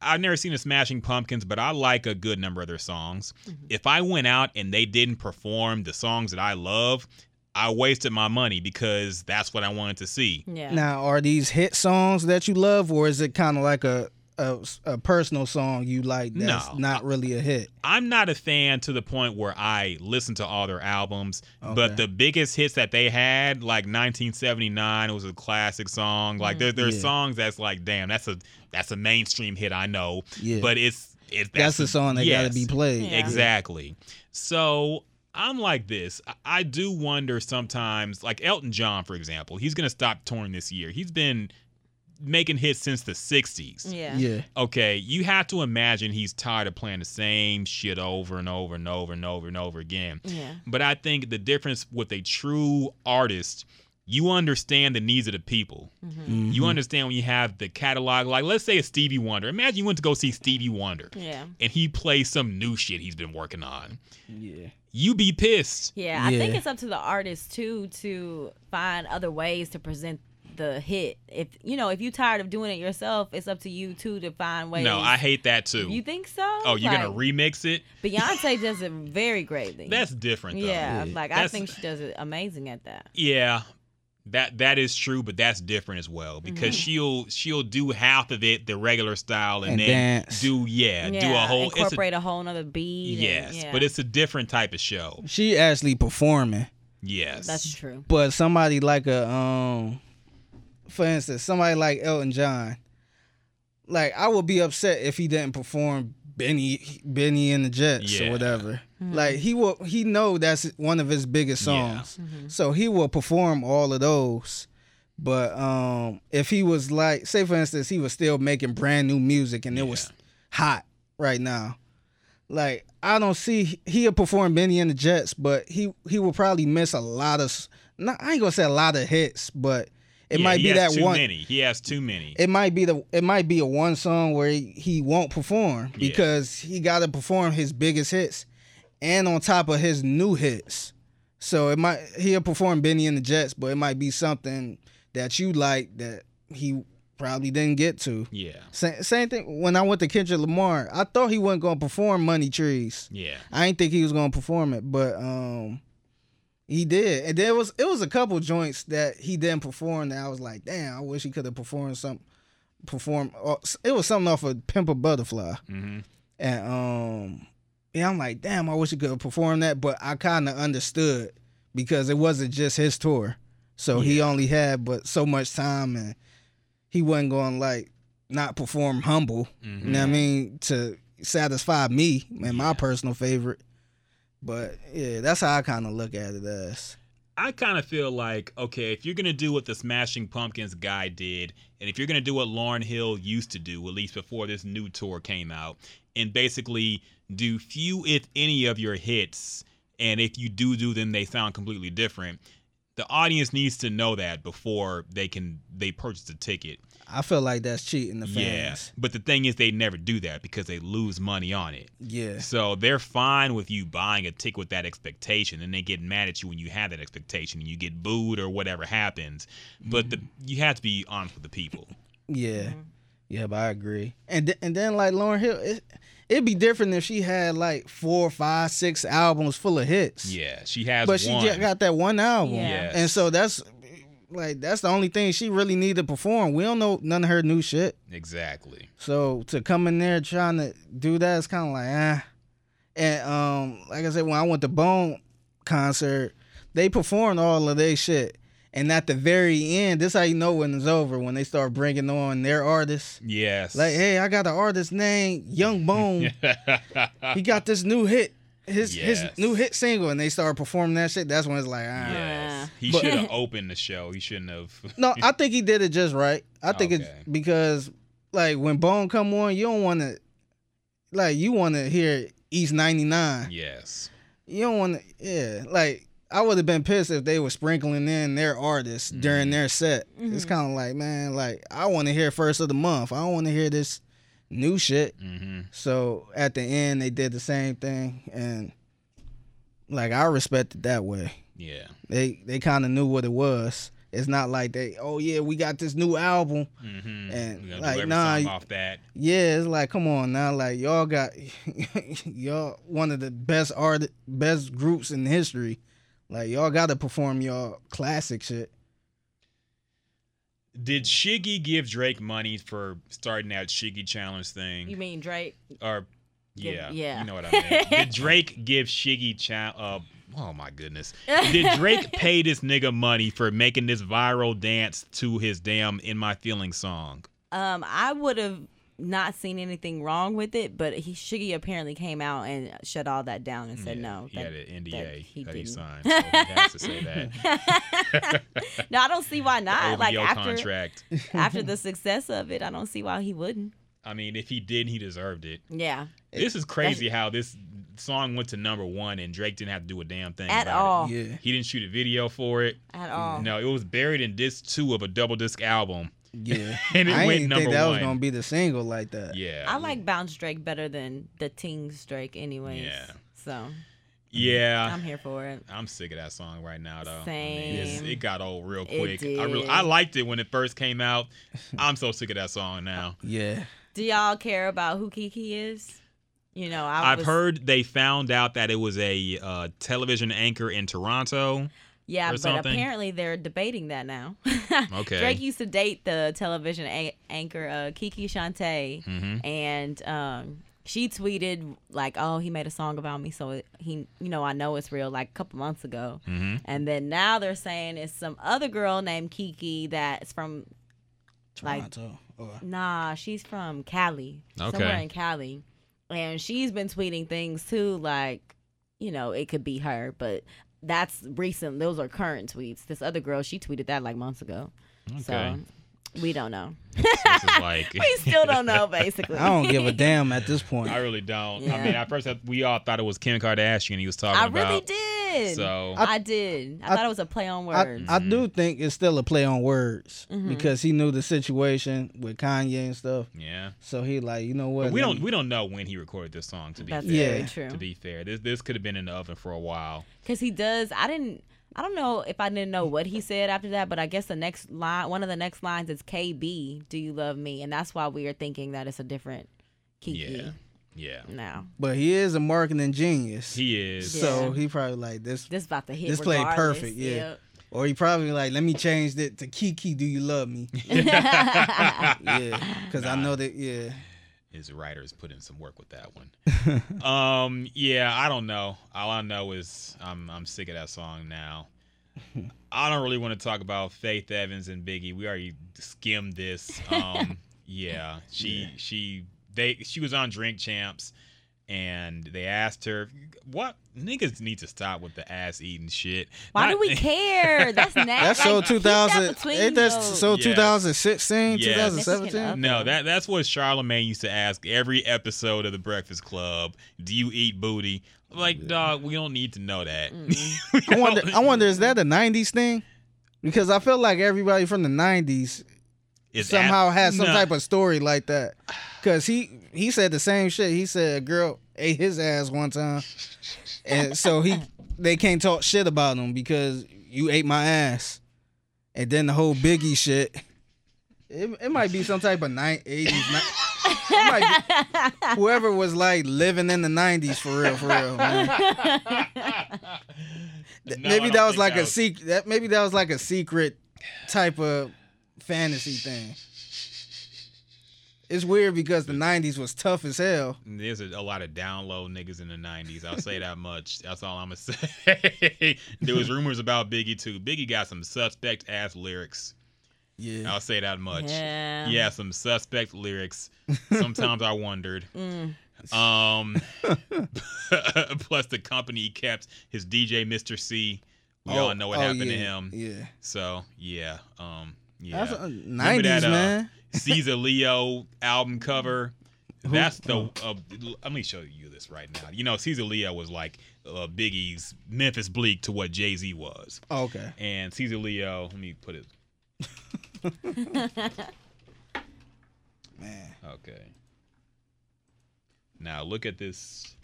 I've never seen a Smashing Pumpkins, but I like a good number of their songs. If I went out and they didn't perform the songs that I love, I wasted my money because that's what I wanted to see. Yeah. Now, are these hit songs that you love, or is it kind of like a, a a personal song you like that's No. not really a hit? I'm not a fan to the point where I listen to all their albums, Okay. but the biggest hits that they had, like 1979, it was a classic song. Like mm, there, there's Yeah. songs that's like, damn, that's a that's a mainstream hit. I know, Yeah. but it's it's That's, the a- song that got to be played. Yeah. Exactly. So I'm like this. I- I do wonder sometimes, like Elton John, for example, he's gonna stop touring this year. He's been making hits since the 60s. Yeah. Yeah. Okay, you have to imagine he's tired of playing the same shit over and over and over and over and over again. Yeah. But I think the difference with a true artist, you understand the needs of the people. Mm-hmm. You understand when you have the catalog, like let's say it's Stevie Wonder. Imagine you went to go see Stevie Wonder Yeah. and he plays some new shit he's been working on. Yeah. You be pissed. Yeah, I think it's up to the artist too to find other ways to present the hit. If you know, if you're tired of doing it yourself, it's up to you too to find ways. No, I hate that too. You think so? oh, you're gonna remix it? Beyonce does it very greatly. That's different though. yeah, like I think she does it amazing at that. Yeah. That that is true, but that's different as well because Mm-hmm. she'll she'll do half of it the regular style and, And then dance. do yeah, do a whole it's a, incorporate a, whole nother beat. and- yes, yeah. but it's a different type of show. She actually performing, Yes, that's true. but somebody like a um, for instance, somebody like Elton John, like I would be upset if he didn't perform Benny Bennie and the Jets Yeah. or whatever. Mm-hmm. Like he will, he know that's one of his biggest Yeah. songs, so he will perform all of those. But um, if he was like, say for instance, he was still making brand new music and it was hot right now, like I don't see he'll perform Bennie and the Jets, but he he will probably miss a lot of. s- Not I ain't gonna say a lot of hits, but it Yeah, might be that one. many. He has too many. It might be the it might be a one song where he, he won't perform Yeah. because he got to perform his biggest hits and on top of his new hits. So it might he'll perform Bennie and the Jets, but it might be something that you like that he probably didn't get to. yeah, Same, same thing when I went to Kendrick Lamar. I thought he wasn't gonna perform Money Trees. yeah, I didn't think he was gonna perform it, but um, he did. And there was it was a couple joints that he didn't perform that I was like, damn, I wish he could have performed some. Perform. or- It was something off of Pimp a Butterfly, hmm and um, yeah, I'm like, damn, I wish he could have performed that, but I kind of understood because it wasn't just his tour, so he only had but so much time, and he wasn't going like not perform humble. You know what I mean? To satisfy me and my personal favorite. But yeah, that's how I kind of look at it as. I kind of feel like okay, if you're gonna do what the Smashing Pumpkins guy did, and if you're gonna do what Lauryn Hill used to do, at least before this new tour came out, and basically do few, if any, of your hits, and if you do do them, they sound completely different. The audience needs to know that before they can they purchase a ticket. I feel like that's cheating the fans. Yeah, but the thing is, they never do that because they lose money on it. Yeah. So they're fine with you buying a ticket with that expectation, and they get mad at you when you have that expectation and you get booed or whatever happens. But the, you have to be honest with the people. Yeah. Mm-hmm. Yeah, but I agree. And th- and then like Lauryn Hill, it, it'd be different if she had like four, five, six albums full of hits. Yeah, she has But she just got that one album. Yeah. Yes. And so that's like that's the only thing she really need to perform. We don't know none of her new shit. exactly. So to come in there trying to do that is kind of like ah. And um, like I said, when I went to Bone concert, they performed all of their shit. And at the very end, this how you know when it's over when they start bringing on their artists. Yes. Like, hey, I got an artist named Young Bone. he got this new hit, his Yes. his new hit single, and they start performing that shit. That's when it's like, ah. yes. He should have opened the show. He shouldn't have. No, I think he did it just right. I think Okay. it's because like when Bone come on, you don't want to like you want to hear East 99. yes. You don't want to yeah, like I would have been pissed if they were sprinkling in their artists Mm-hmm. during their set. It's kind of like, man, like I want to hear first of the month. I don't want to hear this new shit. hmm So at the end they did the same thing and like I respect it that way. Yeah. They they kind of knew what it was. It's not like they, oh yeah, we got this new album. hmm And, like, nah, off that. Yeah, it's like, come on now, like y'all got y'all one of the best art, best groups in history. Like y'all got to perform y'all classic shit. Did Shiggy give Drake money for starting that Shiggy challenge thing? You mean Drake? or Give- yeah, yeah. you know what I mean. Did Drake give Shiggy cha- uh oh my goodness. Did Drake pay this nigga money for making this viral dance to his damn In My Feelings song? Um, I would have not seen anything wrong with it, but he Shiggy apparently came out and shut all that down and said Yeah, no. He that- had an that NDA he that he signed. So he has to say that. no, I don't see why not. like after contract. after the success of it, I don't see why he wouldn't. I mean, if he did, he deserved it. Yeah, This is crazy how this song went to number one and Drake didn't have to do a damn thing at about all, Yeah. He didn't shoot a video for it. at all. No, it was buried in disc two of a double disc album. Yeah. And it I went didn't number think that was gonna be the single like that. Yeah. I like Bounce Drake better than the Tings Drake, anyways. Yeah. So Yeah. I'm here for it. I'm sick of that song right now, though. I mean, it's- Same. it got old real It quick. I really, did. I liked it when it first came out. I'm so sick of that song now. Yeah. Do y'all care about who Kiki is? You know, I I've was- heard they found out that it was a uh, television anchor in Toronto. Yeah, or but something? apparently they're debating that now. Okay. Drake used to date the television a- anchor uh, Kiki Shante, Mhm. and um, she tweeted like, "Oh, he made a song about me, so it, he, you know, I know it's real." Like a couple months ago, Mhm. and then now they're saying it's some other girl named Kiki that's from like Toronto. Or- Nah, she's from Cali. Okay. Somewhere in Cali. And she's been tweeting things too, like, you know, it could be her, but that's recent. Those are current tweets. This other girl, she tweeted that like months ago. Okay. So we don't know. this is like. we still don't know, basically. I don't give a damn at this point. I really don't. I mean, at first we all thought it was Kim Kardashian he was talking I about. really did. So I, did. I, I- thought it was a play on I, words. I do think it's still a play on words Mhm. because he knew the situation with Kanye and stuff. yeah, So he like, you know what? but we don't we don't know when he recorded this song. To be that's fair, very Yeah. true. to be fair, this this could have been in the oven for a while. Because he does. I didn't. I don't know if I didn't know what he said after that, but I guess the next line, one of the next lines is KB, do you love me? And that's why we are thinking that it's a different Kiki Yeah, yeah, now. But he is a marketing genius. he is. So Yeah. he probably like this, This about to hit. This played perfect, yeah. or he probably like, let me change it to Kiki. Do you love me? Yeah. yeah, because I know that. Yeah, his writers put in some work with that one. um, yeah, I don't know. All I know is I'm I'm sick of that song now. I don't really want to talk about Faith Evans and Biggie. We already skimmed this. Um, yeah, she she they she was on Drink Champs, and they asked her, "What niggas need to stop with the ass eating shit?" Why do we care? That's nasty. That's so 2000. Ain't that so Yes. 2016, Yes. 2017? No, that that's what Charlemagne used to ask every episode of the Breakfast Club. Do you eat booty? Like, dog, we don't need to know that. Mm. I wonder. I wonder is that a '90s thing? Because I feel like everybody from the '90s It's somehow at- has some Nah. type of story like that. Cause he he said the same shit. He said a girl ate his ass one time, and so he they can't talk shit about him because you ate my ass. And then the whole Biggie shit. It, it might be some type of nine, 80s. ni- it might be, whoever was like living in the 90s for real, for real. No, maybe that was like that a was- secret. That maybe that was like a secret type of fantasy thing. It's weird because the '90s was tough as hell. There's a, a lot of down low niggas in the '90s. I'll say that much. That's all I'm gonna say. there was rumors about Biggie too. Biggie got some suspect ass lyrics. Yeah, I'll say that much. Yeah. Yeah, some suspect lyrics. Sometimes I wondered. Mm. Um, plus the company he kept his DJ Mister Cee. We Oh, all know what oh, happened to him. Yeah, So yeah, um, yeah. that's Remember '90s, that, uh, man. Cease A Leo album cover. That's the. Uh, let me show you this right now. You know, Cease A Leo was like uh, Biggie's Memphis Bleek to what Jay Z was, Oh, okay, and Cease A Leo. Let me put it. man. Okay. Now look at this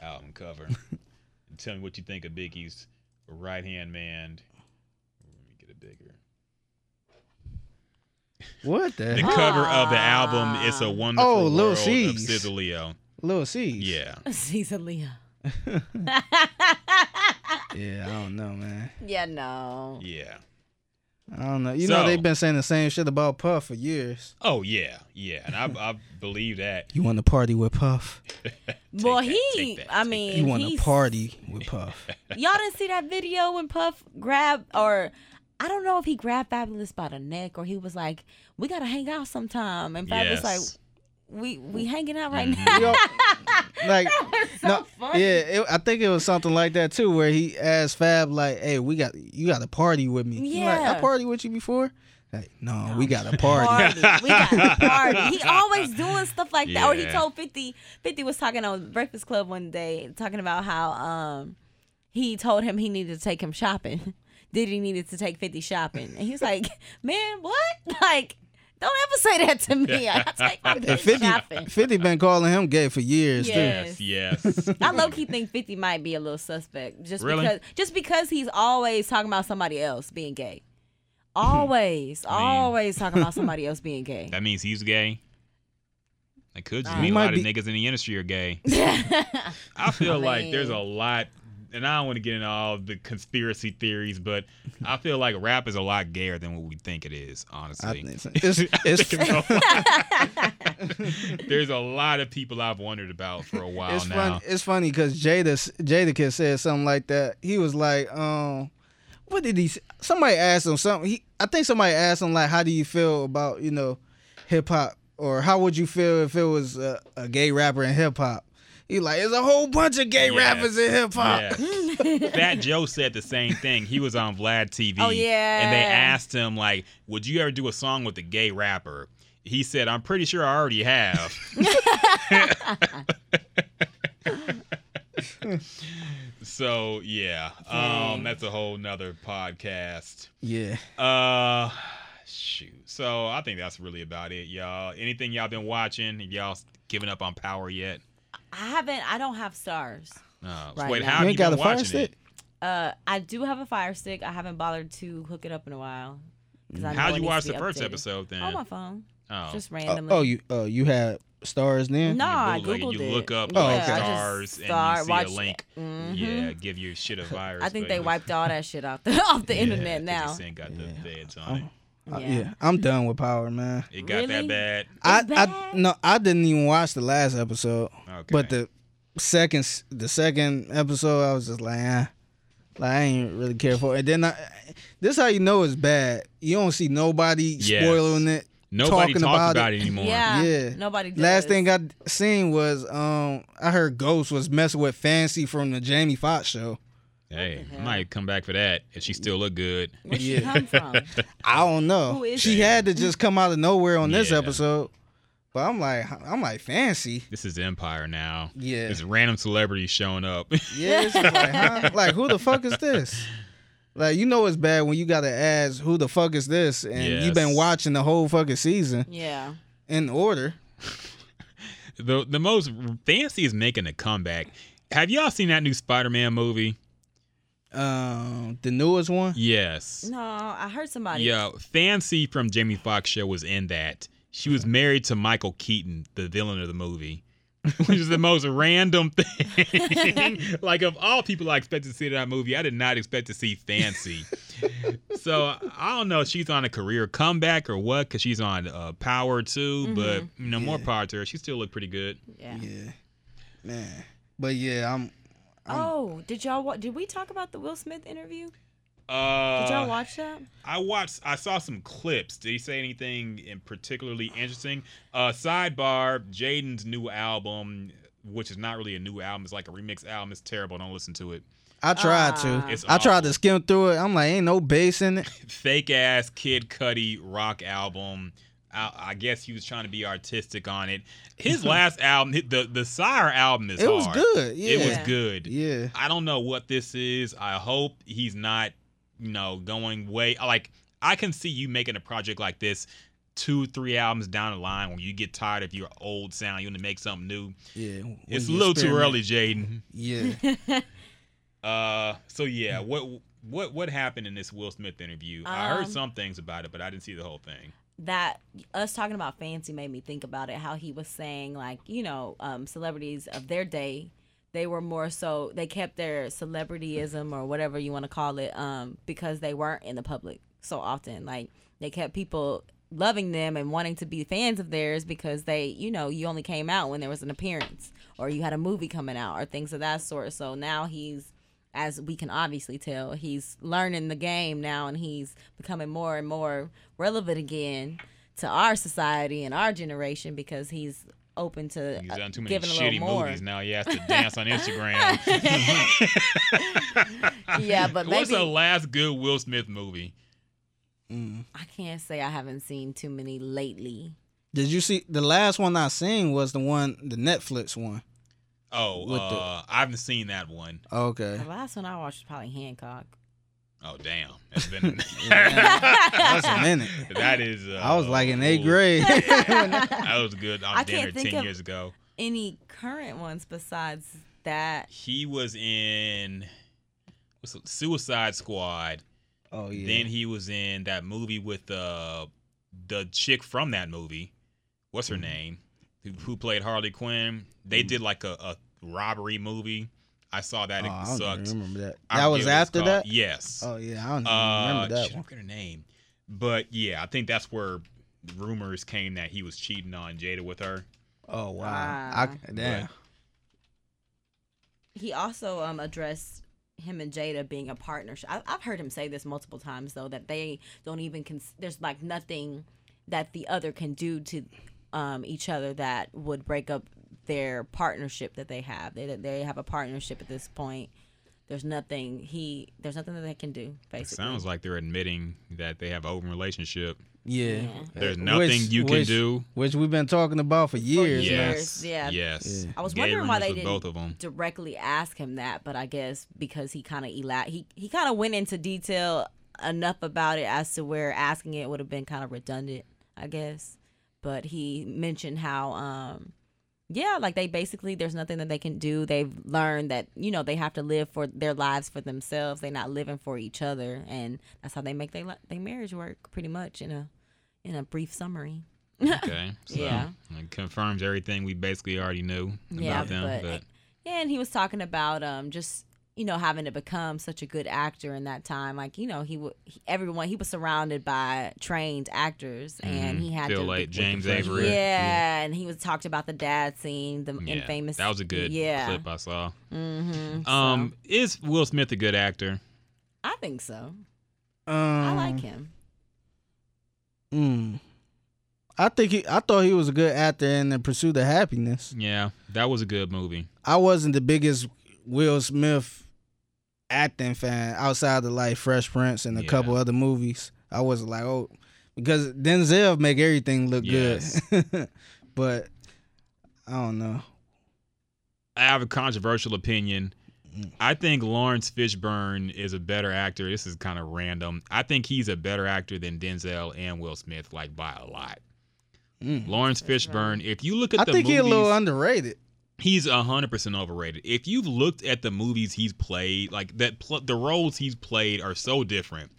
album cover. and tell me what you think of Biggie's right hand man. Let me get it bigger. What the? The heck? cover of the album "It's a Wonderful Oh, Lil World" of Cease. Caesar Leo. Little Cease. Yeah. Cease A Leo. yeah. I don't know, man. Yeah, no. Yeah. I don't know. You So- know they've been saying the same shit about Puff for years. Oh yeah, yeah, and I I believe that. You want to party with Puff? Well, that, he. take that, I take mean, You want to he's- party with Puff? Y'all didn't see that video when Puff grabbed, or I don't know if he grabbed Fabolous by the neck or he was like, "We gotta hang out sometime," and Fabolous Yes. like, "We we hanging out right Mhm. now." Yo, like so no, funny. yeah, it, I think it was something like that too, where he asked Fab like, "Hey, we got you got to party with me." He like, Yeah. I party with you before. Like, no, we got to party. party. We got to party. He always doing stuff like that. Or he told 50, 50 was talking on Breakfast Club one day, talking about how um he told him he needed to take him shopping. Diddy needed to take 50 shopping. And he's like, man, what? Like, don't ever say that to me. I take my And 50 50, shopping. 50 been calling him gay for years Yeah. too. Yes, yes. I low key think 50 might be a little suspect just Really? because just because he's always talking about somebody else being gay. Always, I mean- always talking about somebody else being gay. that means he's gay. That could just He mean a might lot of niggas in the industry are gay. I feel I like there's a lot, and I don't want to get into all the conspiracy theories, but I feel like rap is a lot gayer than what we think it is. Honestly, think it's, it's, there's a lot of people I've wondered about for a while it's now. funny. It's funny because Jada Jadakiss said something like that. He was like, um, what did he? Somebody asked him something. He, I think somebody asked him like, how do you feel about you know, hip hop, or how would you feel if it was a, a gay rapper in hip hop? He like, there's a whole bunch of gay Yes. rappers in hip hop. Yes. Fat Joe said the same thing. He was on Vlad TV. Oh, yeah. And they asked him, like, would you ever do a song with a gay rapper? He said, I'm pretty sure I already have. so yeah. Um that's a whole nother podcast. Yeah. Uh shoot. So I think that's really about it, y'all. Anything y'all been watching? Have y'all giving up on power yet? I haven't. I don't have Starz. Uh, Right wait, now. how You have ain't you got been a fire stick? it? Uh, I do have a fire stick. I haven't bothered to hook it up in a while. 'cause I know How'd you watch the first updated. episode then? On my phone, oh. just Uh, randomly. oh, you uh, you had Starz then? No, I You, like, you it. look up Oh, like okay. I just stars and start- you see watch a it. link. Mhm. Yeah, give your shit a virus. I think they wiped all that shit off the off the Yeah, internet 50 now. Cent got the Yeah. feds on it. Uh, Yeah. yeah, I'm done with Power, man. It got that bad. I, bad? I no, I didn't even watch the last episode, Okay. but the second the second episode, I was just like, ah, like I ain't really care for it. And then I, this how you know it's bad. You don't see nobody Yes. spoiling it. Nobody talking talks about, about, it. it anymore. Yeah. Yeah. Nobody. Does. Last thing I seen was um I heard Ghost was messing with Fancy from the Jamie Foxx show. Hey, I might come back for that if she still look good. Where she Yeah. come from? I don't know. Who is she she? had to just come out of nowhere on this episode. But I'm like I'm like Fancy. This is Empire now. Yeah. It's random celebrities showing up. Yeah, it's like, huh? like who the fuck is this? Like you know it's bad when you gotta ask who the fuck is this, and you've been watching the whole fucking season Yeah. in order. the the most fancy is making a comeback. Have y'all seen that new Spider-Man movie? Um, the newest one. Yes. No, I heard somebody. Yeah, Fancy from Jamie Foxx show was in that. She was married to Michael Keaton, the villain of the movie, which is the most random thing. like of all people I expected to see in that movie, I did not expect to see Fancy. so I don't know if she's on a career comeback or what, because she's on uh, Power too. But you know, more power to her. She still looked pretty good. Yeah. Yeah, man. But yeah, I'm. Oh, did y'all? wa- Did we talk about the Will Smith interview? Uh, Did y'all watch that? I watched. I saw some clips. Did he say anything in particularly interesting? Uh, sidebar: Jaden's new album, which is not really a new album, it's like a remix album. It's terrible. Don't listen to it. I tried Ah. to. It's I tried to skim through it. I'm like, ain't no bass in it. Fake ass Kid Cudi rock album. I, I guess he was trying to be artistic on it. His last album, the the SYRE album, is It was good. Yeah. It was good. Yeah. I don't know what this is. I hope he's not, you know, going way like I can see you making a project like this two, three albums down the line when you get tired of your old sound, you want to make something new. Yeah. It's a you little too early, Jaden. Yeah. Uh so yeah, what what what happened in this Will Smith interview? I heard Um, some things about it, but I didn't see the whole thing. That us talking about fancy made me think about it how he was saying like you know um, celebrities of their day they were more so they kept their celebrityism or whatever you want to call it um, because they weren't in the public so often. Like they kept people loving them and wanting to be fans of theirs because they you know you only came out when there was an appearance or you had a movie coming out or things of that sort. So now he's as we can obviously tell, he's learning the game now and he's becoming more and more relevant again to our society and our generation because he's open to He's uh, done too many giving a little shitty more. movies now. He has to dance on Instagram. Yeah, but What's maybe the last good Will Smith movie? Mm. I can't say I haven't seen too many lately. Did you see the last one I seen was the one the Netflix one? Oh, With the- uh, I haven't seen that one. Okay. The last one I watched was probably Hancock. Oh damn, that's been That's a minute. that is. Uh, I was like in eighth ooh, grade. That was good on I dinner can't think ten of- years ago. Any current ones besides that? He was in what's it, Suicide Squad. oh yeah. Then he was in that movie with uh, the chick from that movie. What's her name? Who, who played Harley Quinn? They did like a, a robbery movie. I saw that. oh, It I don't sucked. even remember that. That forget was after called. that. Yes. Oh yeah, I don't Uh, remember that shit, I one. forget her name. But yeah, I think that's where rumors came that he was cheating on Jada with her. Oh wow. Ah. I, damn. he also um addressed him and Jada being a partnership. I, I've heard him say this multiple times though that they don't even cons- there's like nothing that the other can do to um each other that would break up their partnership that they have. They they have a partnership at this point. There's nothing he there's nothing that they can do It basically. sounds like they're admitting that they have an open relationship. Yeah. There's Uh, nothing which- you can which- do. Which we've been talking about for years. years. Yes. yeah. Yes. Yeah. I was Gay wondering why they didn't both of them. directly ask him that, but I guess because he kind of ela- he he kind of went into detail enough about it as to where asking it would have been kind of redundant, I guess. But he mentioned how um yeah, like they basically there's nothing that they can do. They've learned that you know they have to live for their lives for themselves. They're not living for each other, and that's how they make their their marriage work. Pretty much in a in a brief summary. Okay. So Yeah. it confirms everything we basically already knew Yeah, about them. but, But, yeah, and he was talking about um just you know having to become such a good actor in that time. Like you know he would everyone he was surrounded by trained actors, and Mhm. he had Feel to like be- James fresh- Avery. Yeah, and he was talked about the dad scene, the Yeah, infamous. That was a good yeah. clip I saw. Mm-hmm. Um, is Will Smith a good actor? I think so. Um, I like him. Mm, I think he. I thought he was a good actor in The Pursuit of Happiness. Yeah, that was a good movie. I wasn't the biggest Will Smith acting fan outside of like Fresh Prince and a Yeah. couple other movies. I wasn't like oh because Denzel make everything look Yes. good, but I don't know. I have a controversial opinion. Mm. I think Laurence Fishburne is a better actor. This is kind of random. I think he's a better actor than Denzel and Will Smith, like by a lot. Mm. Laurence Fishburne, if you look at the I the think movies, he's a little underrated. He's hundred percent overrated. If you've looked at the movies he's played, like that, pl- the roles he's played are so different.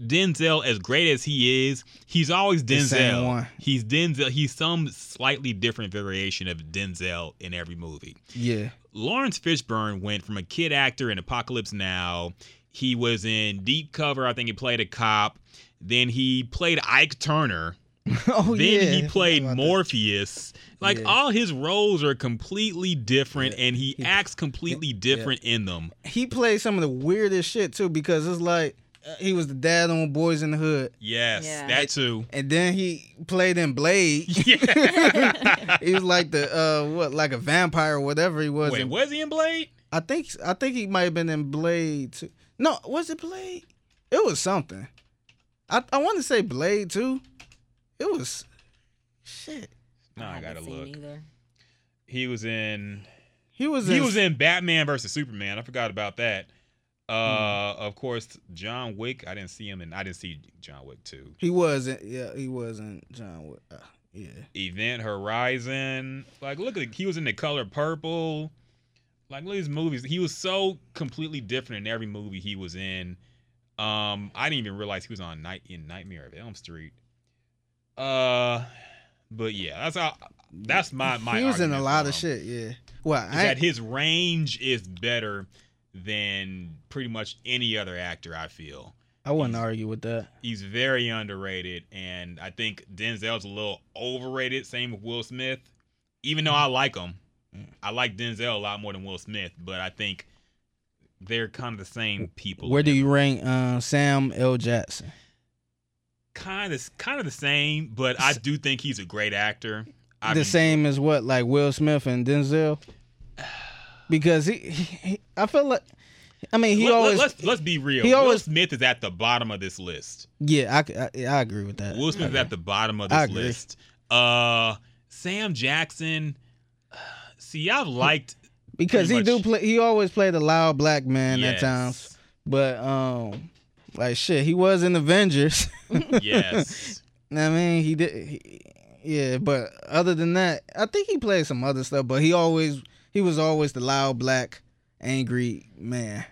Denzel, as great as he is, he's always Denzel. He's Denzel. He's some slightly different variation of Denzel in every movie. Yeah, Laurence Fishburne went from a kid actor in Apocalypse Now. He was in Deep Cover. I think he played a cop. Then he played Ike Turner. oh then yeah. he played About that. Morpheus. Like Yeah. all his roles are completely different, Yeah. and he, He- acts completely different in them. He played some of the weirdest shit too because it's like uh, he was the dad on Boys in the Hood, Yes, Yeah. that too. and then he played in Blade. Yeah. he was like the uh what like a vampire or whatever he was. Wait, in- was he in Blade? I think I think he might have been in Blade too. No, was it Blade? It was something. I I want to say Blade too. It was shit. No, I, haven't gotta seen look. Either. He was in. He was He in, was in Batman versus Superman. I forgot about that. Uh, Hmm. of course, John Wick. I didn't see him, and I didn't see John Wick too. He wasn't. yeah, he wasn't John Wick. Uh, yeah. Event Horizon. Like, look at he was in the color purple. Like, look at his movies. He was so completely different in every movie he was in. Um, I didn't even realize he was on Night in Nightmare of Elm Street. Uh, but yeah, that's how. That's my my. he was in a lot of shit, yeah. Well, I that his range is better than pretty much any other actor. I feel I wouldn't argue with that. he's very underrated, and I think Denzel's a little overrated. Same with Will Smith, even though I like him. I like Denzel a lot more than Will Smith, but I think they're kind of the same people. Where do you rank uh, Sam L. Jackson? Kind of kind of the same, but I do think he's a great actor. I the mean, same as what like Will Smith and Denzel? Because he, he, I feel like, I mean, he let, always, us let's be real. he Will always- Smith is at the bottom of this list. yeah, I, I, I agree with that. Will Smith is at the bottom of this list. Uh, Sam Jackson. See, I've liked because he pretty do play. He always played a loud black man at times, but um, like shit, he was in Avengers. Yes. I mean, he did. He, yeah, but other than that, I think he played some other stuff. But he always, he was always the loud black, angry man.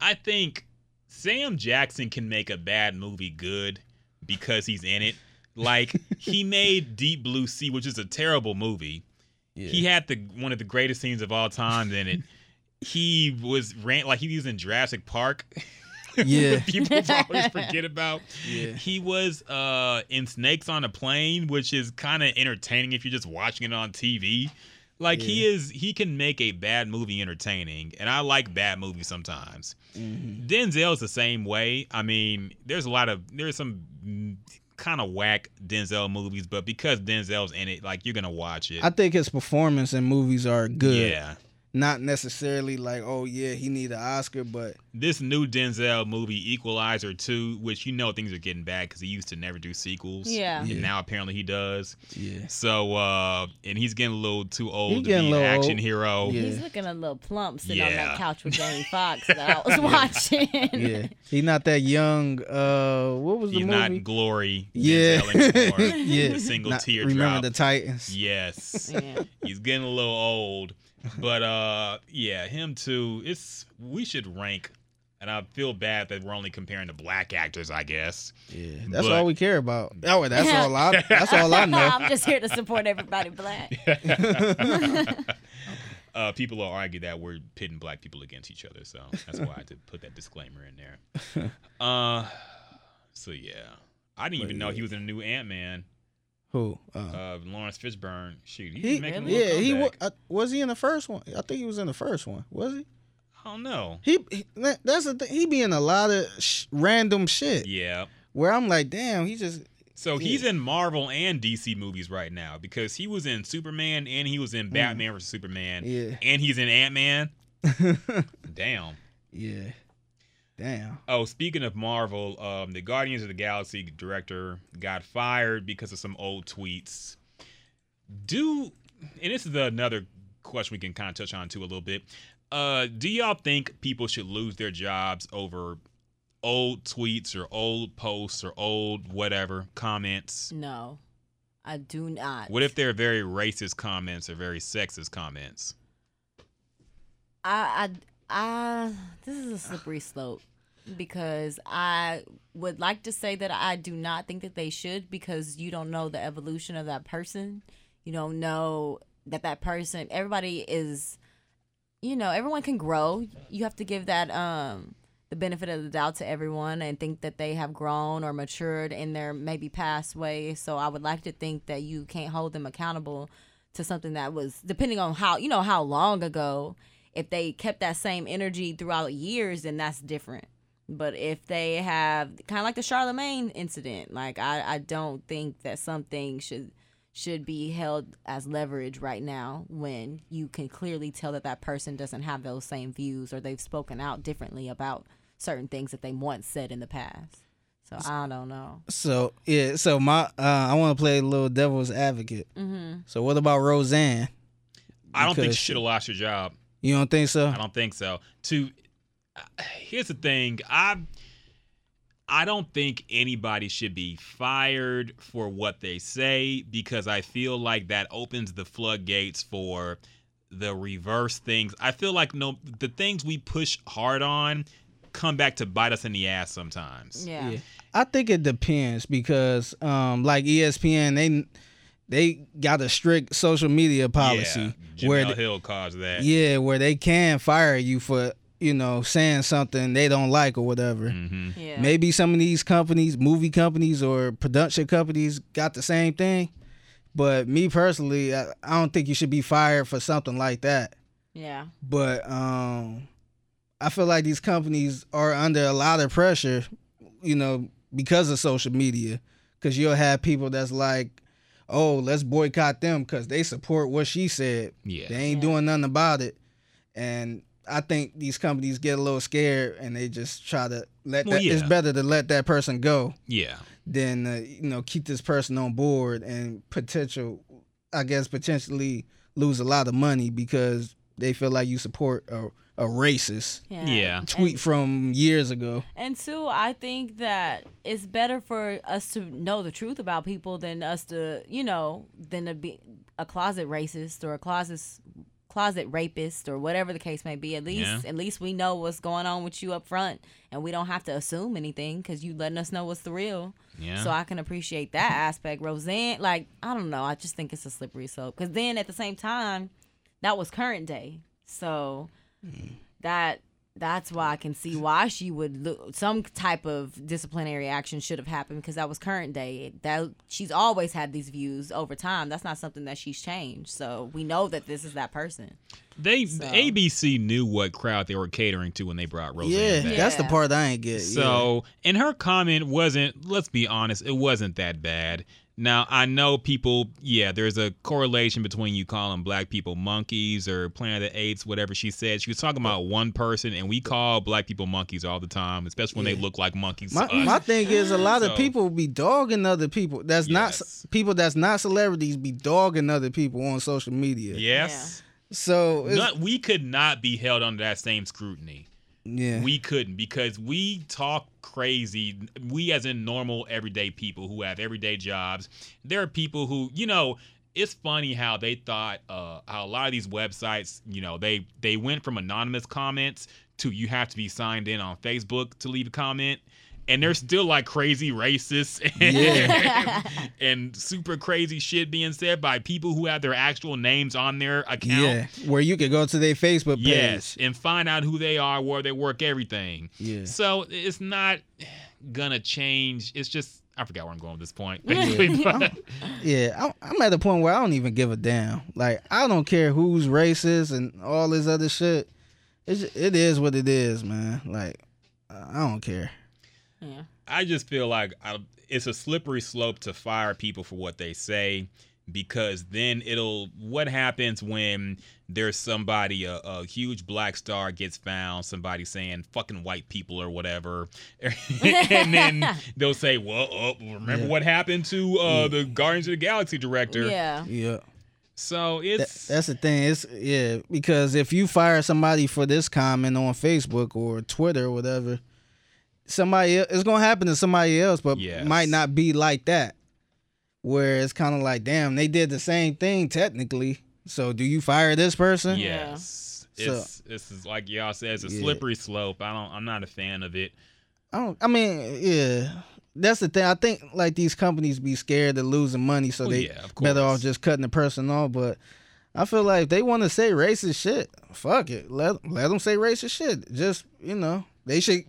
I think Sam Jackson can make a bad movie good because he's in it. Like he made Deep Blue Sea, which is a terrible movie. He had the one of the greatest scenes of all time in it. He was ran like he was in Jurassic Park. Yeah. People always forget about. Yeah. He was uh in Snakes on a Plane, which is kind of entertaining if you're just watching it on TV. Like he is he can make a bad movie entertaining, and I like bad movies sometimes. Mm-hmm. Denzel's the same way. I mean, there's a lot of there's some kind of whack Denzel movies, but because Denzel's in it, like you're gonna watch it. I think his performance in movies are good. Yeah. Not necessarily like, oh yeah, he need an Oscar, but This new Denzel movie, Equalizer 2, which you know things are getting bad because he used to never do sequels. Yeah. And Yeah. now apparently he does. yeah. So, uh, and he's getting a little too old He to be an action old. hero. Yeah. He's looking a little plump sitting on that couch with Jamie Foxx that I was watching. Yeah. He not that young uh what was the He's movie? not glory. yeah. Yeah. The single Not- teardrop. Remember the Titans. Yes. Yeah. He's getting a little old. But uh yeah, him too. It's we should rank and I feel bad that we're only comparing to black actors, I guess. Yeah. That's But- all we care about. Oh, that's all I that's all I know. I'm just here to support everybody black. Uh, people will argue that we're pitting black people against each other, so that's why I had to put that disclaimer in there. Uh, so yeah, I didn't even know he was in a new Ant Man. Who? Uh, Uh, Laurence Fishburne. Shoot, he's he, making yeah, he wa- comeback. uh, was he in the first one? I think he was in the first one. Was he? I don't know. He, he that's the thing. He be in a lot of sh- random shit Yeah, where I'm like, damn, he just So he's in Marvel and DC movies right now because he was in Superman and he was in Batman vs Superman. Yeah. And he's in Ant Man. Damn. Yeah. Damn. Oh, speaking of Marvel, um, the Guardians of the Galaxy director got fired because of some old tweets. Do and this is another question we can kind of touch on too a little bit. Uh, do y'all think people should lose their jobs over old tweets or old posts or old whatever comments? No, I do not. What if they're very racist comments or very sexist comments? I, I, I, this is a slippery slope because I would like to say that I do not think that they should because you don't know the evolution of that person. You don't know that that person. Everybody is, you know, everyone can grow. You have to give that um the benefit of the doubt to everyone and think that they have grown or matured in their maybe past ways. So I would like to think that you can't hold them accountable to something that was depending on how you know how long ago if they kept that same energy throughout years then that's different but if they have kind of like the Charlamagne incident like i i don't think that something should should be held as leverage right now when you can clearly tell that that person doesn't have those same views or they've spoken out differently about certain things that they once said in the past so i don't know So yeah, so my uh, I want to play a little devil's advocate. mm-hmm. So what about Roseanne? I don't think she should have lost her job. You don't think so? I don't think so. To uh, here's the thing, I I don't think anybody should be fired for what they say because I feel like that opens the floodgates for the reverse things. I feel like no the things we push hard on come back to bite us in the ass sometimes. yeah, Yeah. I think it depends because um like ESPN they they got a strict social media policy Yeah, where Jemele th- Hill caused that. yeah, where they can fire you for, you know, saying something they don't like or whatever. hmm yeah. Maybe some of these companies, movie companies or production companies got the same thing. But me personally, I, I don't think you should be fired for something like that. yeah But um I feel like these companies are under a lot of pressure, you know, because of social media. Cause you'll have people that's like, oh, let's boycott them because they support what she said. Yeah. They ain't Yeah. doing nothing about it. And I think these companies get a little scared and they just try to let Well, that. It's better to let that person go Yeah. than uh, you know keep this person on board and potential, I guess potentially lose a lot of money because they feel like you support a, a racist yeah Yeah. tweet from years ago. And two, I think that it's better for us to know the truth about people than us to, you know, than to be a closet racist or a closet closet rapist or whatever the case may be. At least, Yeah. at least we know what's going on with you up front, and we don't have to assume anything because you letting us know what's the real. Yeah. So I can appreciate that aspect. Roseanne, like I don't know, I just think it's a slippery slope. Because then at the same time, that was current day, so that that's why I can see why she would look some type of disciplinary action should have happened because that was current day. That she's always had these views over time. That's not something that she's changed. So we know that this is that person. They So- ABC knew what crowd they were catering to when they brought Roseanne Yeah, back. that's the part I ain't get. So, and her comment wasn't, let's be honest, it wasn't that bad. Now, I know people, yeah, there's a correlation between you calling black people monkeys or Planet of the Apes, whatever she said. She was talking about one person, and we call black people monkeys all the time, especially when they look like monkeys. My, to us. my thing is a lot So- of people be dogging other people. That's not people that's not celebrities be dogging other people on social media. yes. So it's, Not, we could not be held under that same scrutiny. Yeah. We couldn't because we talk crazy. We, as in normal, everyday people who have everyday jobs, there are people who, you know, it's funny how they thought uh, how a lot of these websites, you know, they they went from anonymous comments to you have to be signed in on Facebook to leave a comment. And they're still like crazy racists and, Yeah. and super crazy shit being said by people who have their actual names on their account. yeah, where you can go to their Facebook page. Yes, and find out who they are, where they work, everything. Yeah. So it's not gonna change. It's just I forgot where I'm going at this point. Yeah, I'm, I'm at the point where I don't even give a damn. Like I don't care who's racist and all this other shit. It's it is what it is, man. Like I don't care. Yeah. I just feel like I, it's a slippery slope to fire people for what they say because then it'll what happens when there's somebody a, a huge black star gets found somebody saying fucking white people or whatever and then they'll say well uh, remember Yeah. what happened to uh, the guardians of the galaxy director Yeah. Yeah. so That- it's that's the thing. It's yeah, because if you fire somebody for this comment on Facebook or Twitter or whatever, somebody el- it's gonna happen to somebody else, but Yes. might not be like that. Where it's kind of like, damn, they did the same thing technically. So do you fire this person? yes So- it's this is like y'all said it's a Yeah. slippery slope i don't i'm not a fan of it I don't. I mean, yeah. That's the thing. I think like these companies be scared of losing money, so Well, they yeah, of better off just cutting the person off. But I feel like if they want to say racist shit, fuck it. Let let them say racist shit. Just you know, they should.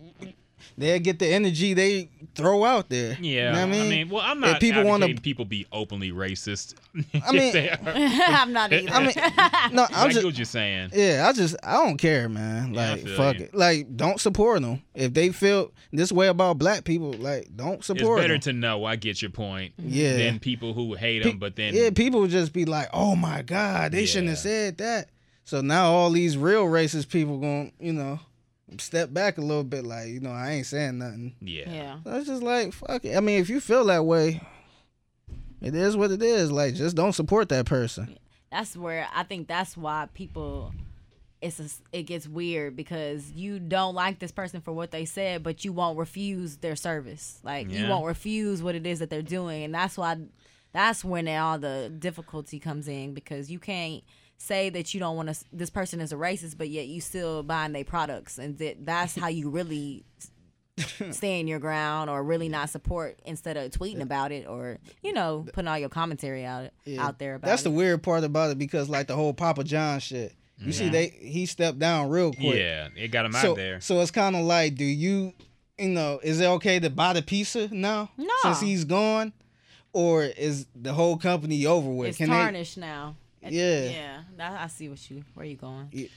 They'll get the energy they throw out there. Yeah, You know what I I mean, mean, well, I'm If not people wanna- people be openly racist. I mean- If they are. I'm not either. I mean, no, I I'm get just. what you're saying. Yeah, I just I don't care, man. Like feel fuck you. it. Like don't support them if they feel this way about black people. Like don't support. It's better them. to know. I get your point. Yeah. Than people who hate Pe- them, but then yeah, people just be like, "Oh my god, they shouldn't have said that." So now all these real racist people going, you know, step back a little bit, like, you know, I ain't saying nothing. yeah. yeah. So it's just like, fuck it. I mean, if you feel that way, it is what it is. Like, just don't support that person. that's where I think that's why people it's a, it gets weird because you don't like this person for what they said, but you won't refuse their service. Like you won't refuse what it is that they're doing, and that's why that's when all the difficulty comes in because you can't say that you don't want to. This person is a racist, but yet you still buying their products, and that that's how you really stand your ground or really not support instead of tweeting about it or you know putting all your commentary out out there about That's it. the weird part about it because, like, the whole Papa John shit. You see, they he stepped down real quick. Yeah, it got him out so, of there. So it's kind of like, do you, you know, is it okay to buy the pizza now? No. Since he's gone, or is the whole company over with? it's Can they? tarnished now. It- Yeah. yeah. I, I see what you where you going.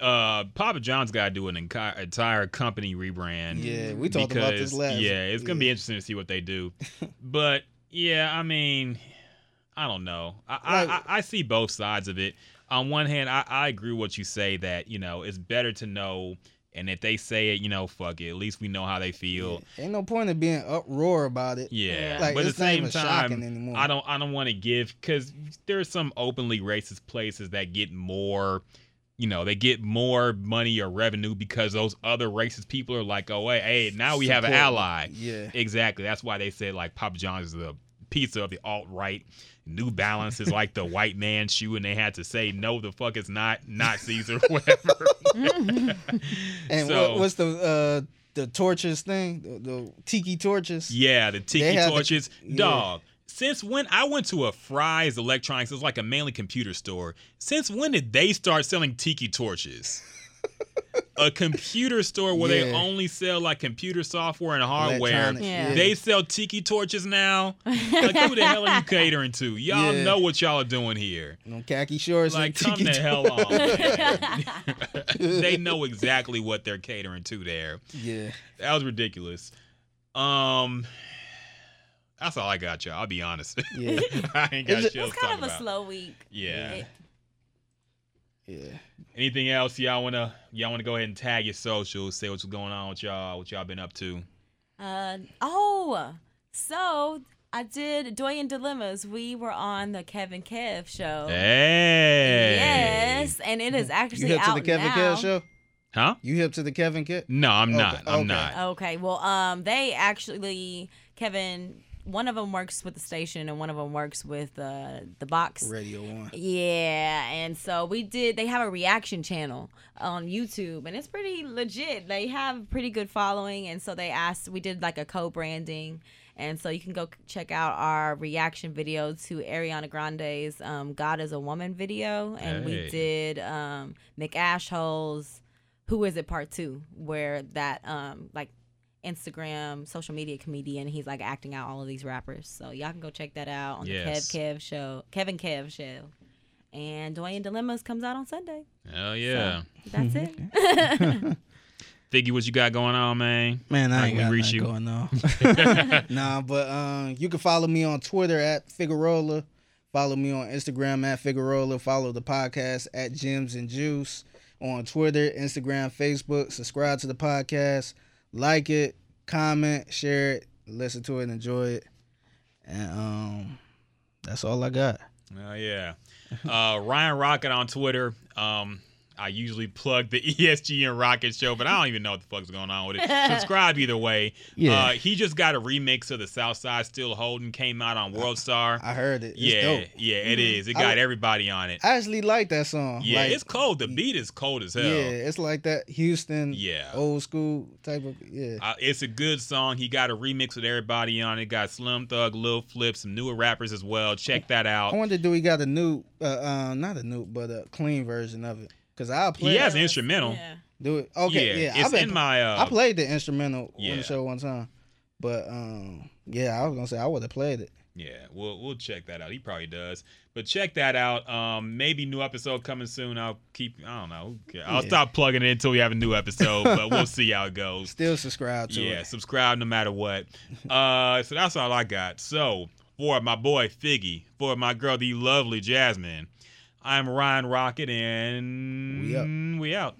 Uh, Papa John's got to do an entire, entire company rebrand. Yeah, we talked about this last- Yeah, it's gonna be interesting to see what they do. but yeah, I mean, I don't know. I, I, Like- I, I see both sides of it. On one hand, I, I agree with what you say that you know it's better to know, and if they say it, you know, fuck it. At least we know how they feel. Ain't no point in being uproar about it. Yeah, Like, but at the same time. I don't I don't want to give because there's some openly racist places that get more, you know, they get more money or revenue because those other racist people are like, oh wait, hey, now we have an ally. Yeah. exactly. That's why they said like Papa John's is the pizza of the alt right. New Balance is like the white man shoe, and they had to say no, the fuck it's not Nazis or whatever. And So- what, what's the uh the torches thing? The, the tiki torches. Yeah, the tiki have the- torches. yeah. Dog. Since when I went to a Fry's Electronics, it's like a mainly computer store. Since when did they start selling tiki torches? A computer store where they only sell like computer software and hardware. Yeah. They sell tiki torches now. Like who the hell are you catering to? Y'all Yeah. know what y'all are doing here. No khaki shorts Like and come tiki the hell on. man. they know exactly what they're catering to there. Yeah. That was ridiculous. Um, that's all I got, y'all. I'll be honest. Yeah. I ain't got Is it- shit else It's to kind talk of a about. slow week. Yeah. It- Yeah. Anything else y'all wanna y'all wanna go ahead and tag your socials, say what's going on with y'all, what y'all been up to? Uh, oh, so I did Doyen Dilemmas. We were on the Kevin Kev show. Hey. Yes, and it is actually You actually hip to the Kevin now. Kidd show? Huh? You hip to the Kevin Kidd? No, I'm Okay, not. I'm okay. not. Okay, well, um, they actually Kevin. One of them works with the station, and one of them works with uh, the box. Radio One. Yeah, and so we did. They have a reaction channel on YouTube, and it's pretty legit. They have a pretty good following, and so they asked. We did like a co-branding, and so you can go check out our reaction video to Ariana Grande's um, "God Is a Woman" video, and Hey. we did um, McAshhole's "Who Is It" Part Two, where that um, like Instagram social media comedian. He's like acting out all of these rappers. So y'all can go check that out on Yes. the Kev Kev show, Kevin Kev show. And Dwayne Dilemmas comes out on Sunday. Hell yeah. That's it. Figgy, what you got going on, man? Man, I ain't can got reach nothing you? going on. nah, but um, you can follow me on Twitter at Figueroa. Follow me on Instagram at Figueroa. Follow the podcast at Gems and Juice on Twitter, Instagram, Facebook. Subscribe to the podcast, like it, comment, share it, listen to it, enjoy it, and um, that's all I got. Oh yeah. Uh, Ryan Rocket on Twitter. Um, I usually plug the ESG and Rocket show, but I don't even know what the fuck's going on with it. Subscribe either way. Yeah. Uh, he just got a remix of the Southside Still Holding came out on World Star. I heard it. It's yeah, dope. yeah, it is. It got I- everybody on it. I actually like that song. Yeah, Like, it's cold. The beat is cold as hell. Yeah, it's like that Houston, Yeah. old school type of yeah. Uh, it's a good song. He got a remix with everybody on it. Got Slim Thug, Lil Flip, some newer rappers as well. Check that out. I wonder, do we got a new, uh, uh, not a new, but a clean version of it? Cause I'll play. He has an instrumental. Yeah. do it. Okay, yeah, it's I've been, in my. Uh, I played the instrumental on the show one time, but um, yeah, I was gonna say I would have played it. Yeah, we'll we'll check that out. He probably does. But check that out. Um, maybe new episode coming soon. I'll keep. I don't know. I'll Yeah. stop plugging it until we have a new episode. but we'll see how it goes. Still subscribe to Yeah, it. subscribe no matter what. Uh, so that's all I got. So for my boy Figgy, for my girl the lovely Jasmine, I'm Ryan Rocket, and We out. We out.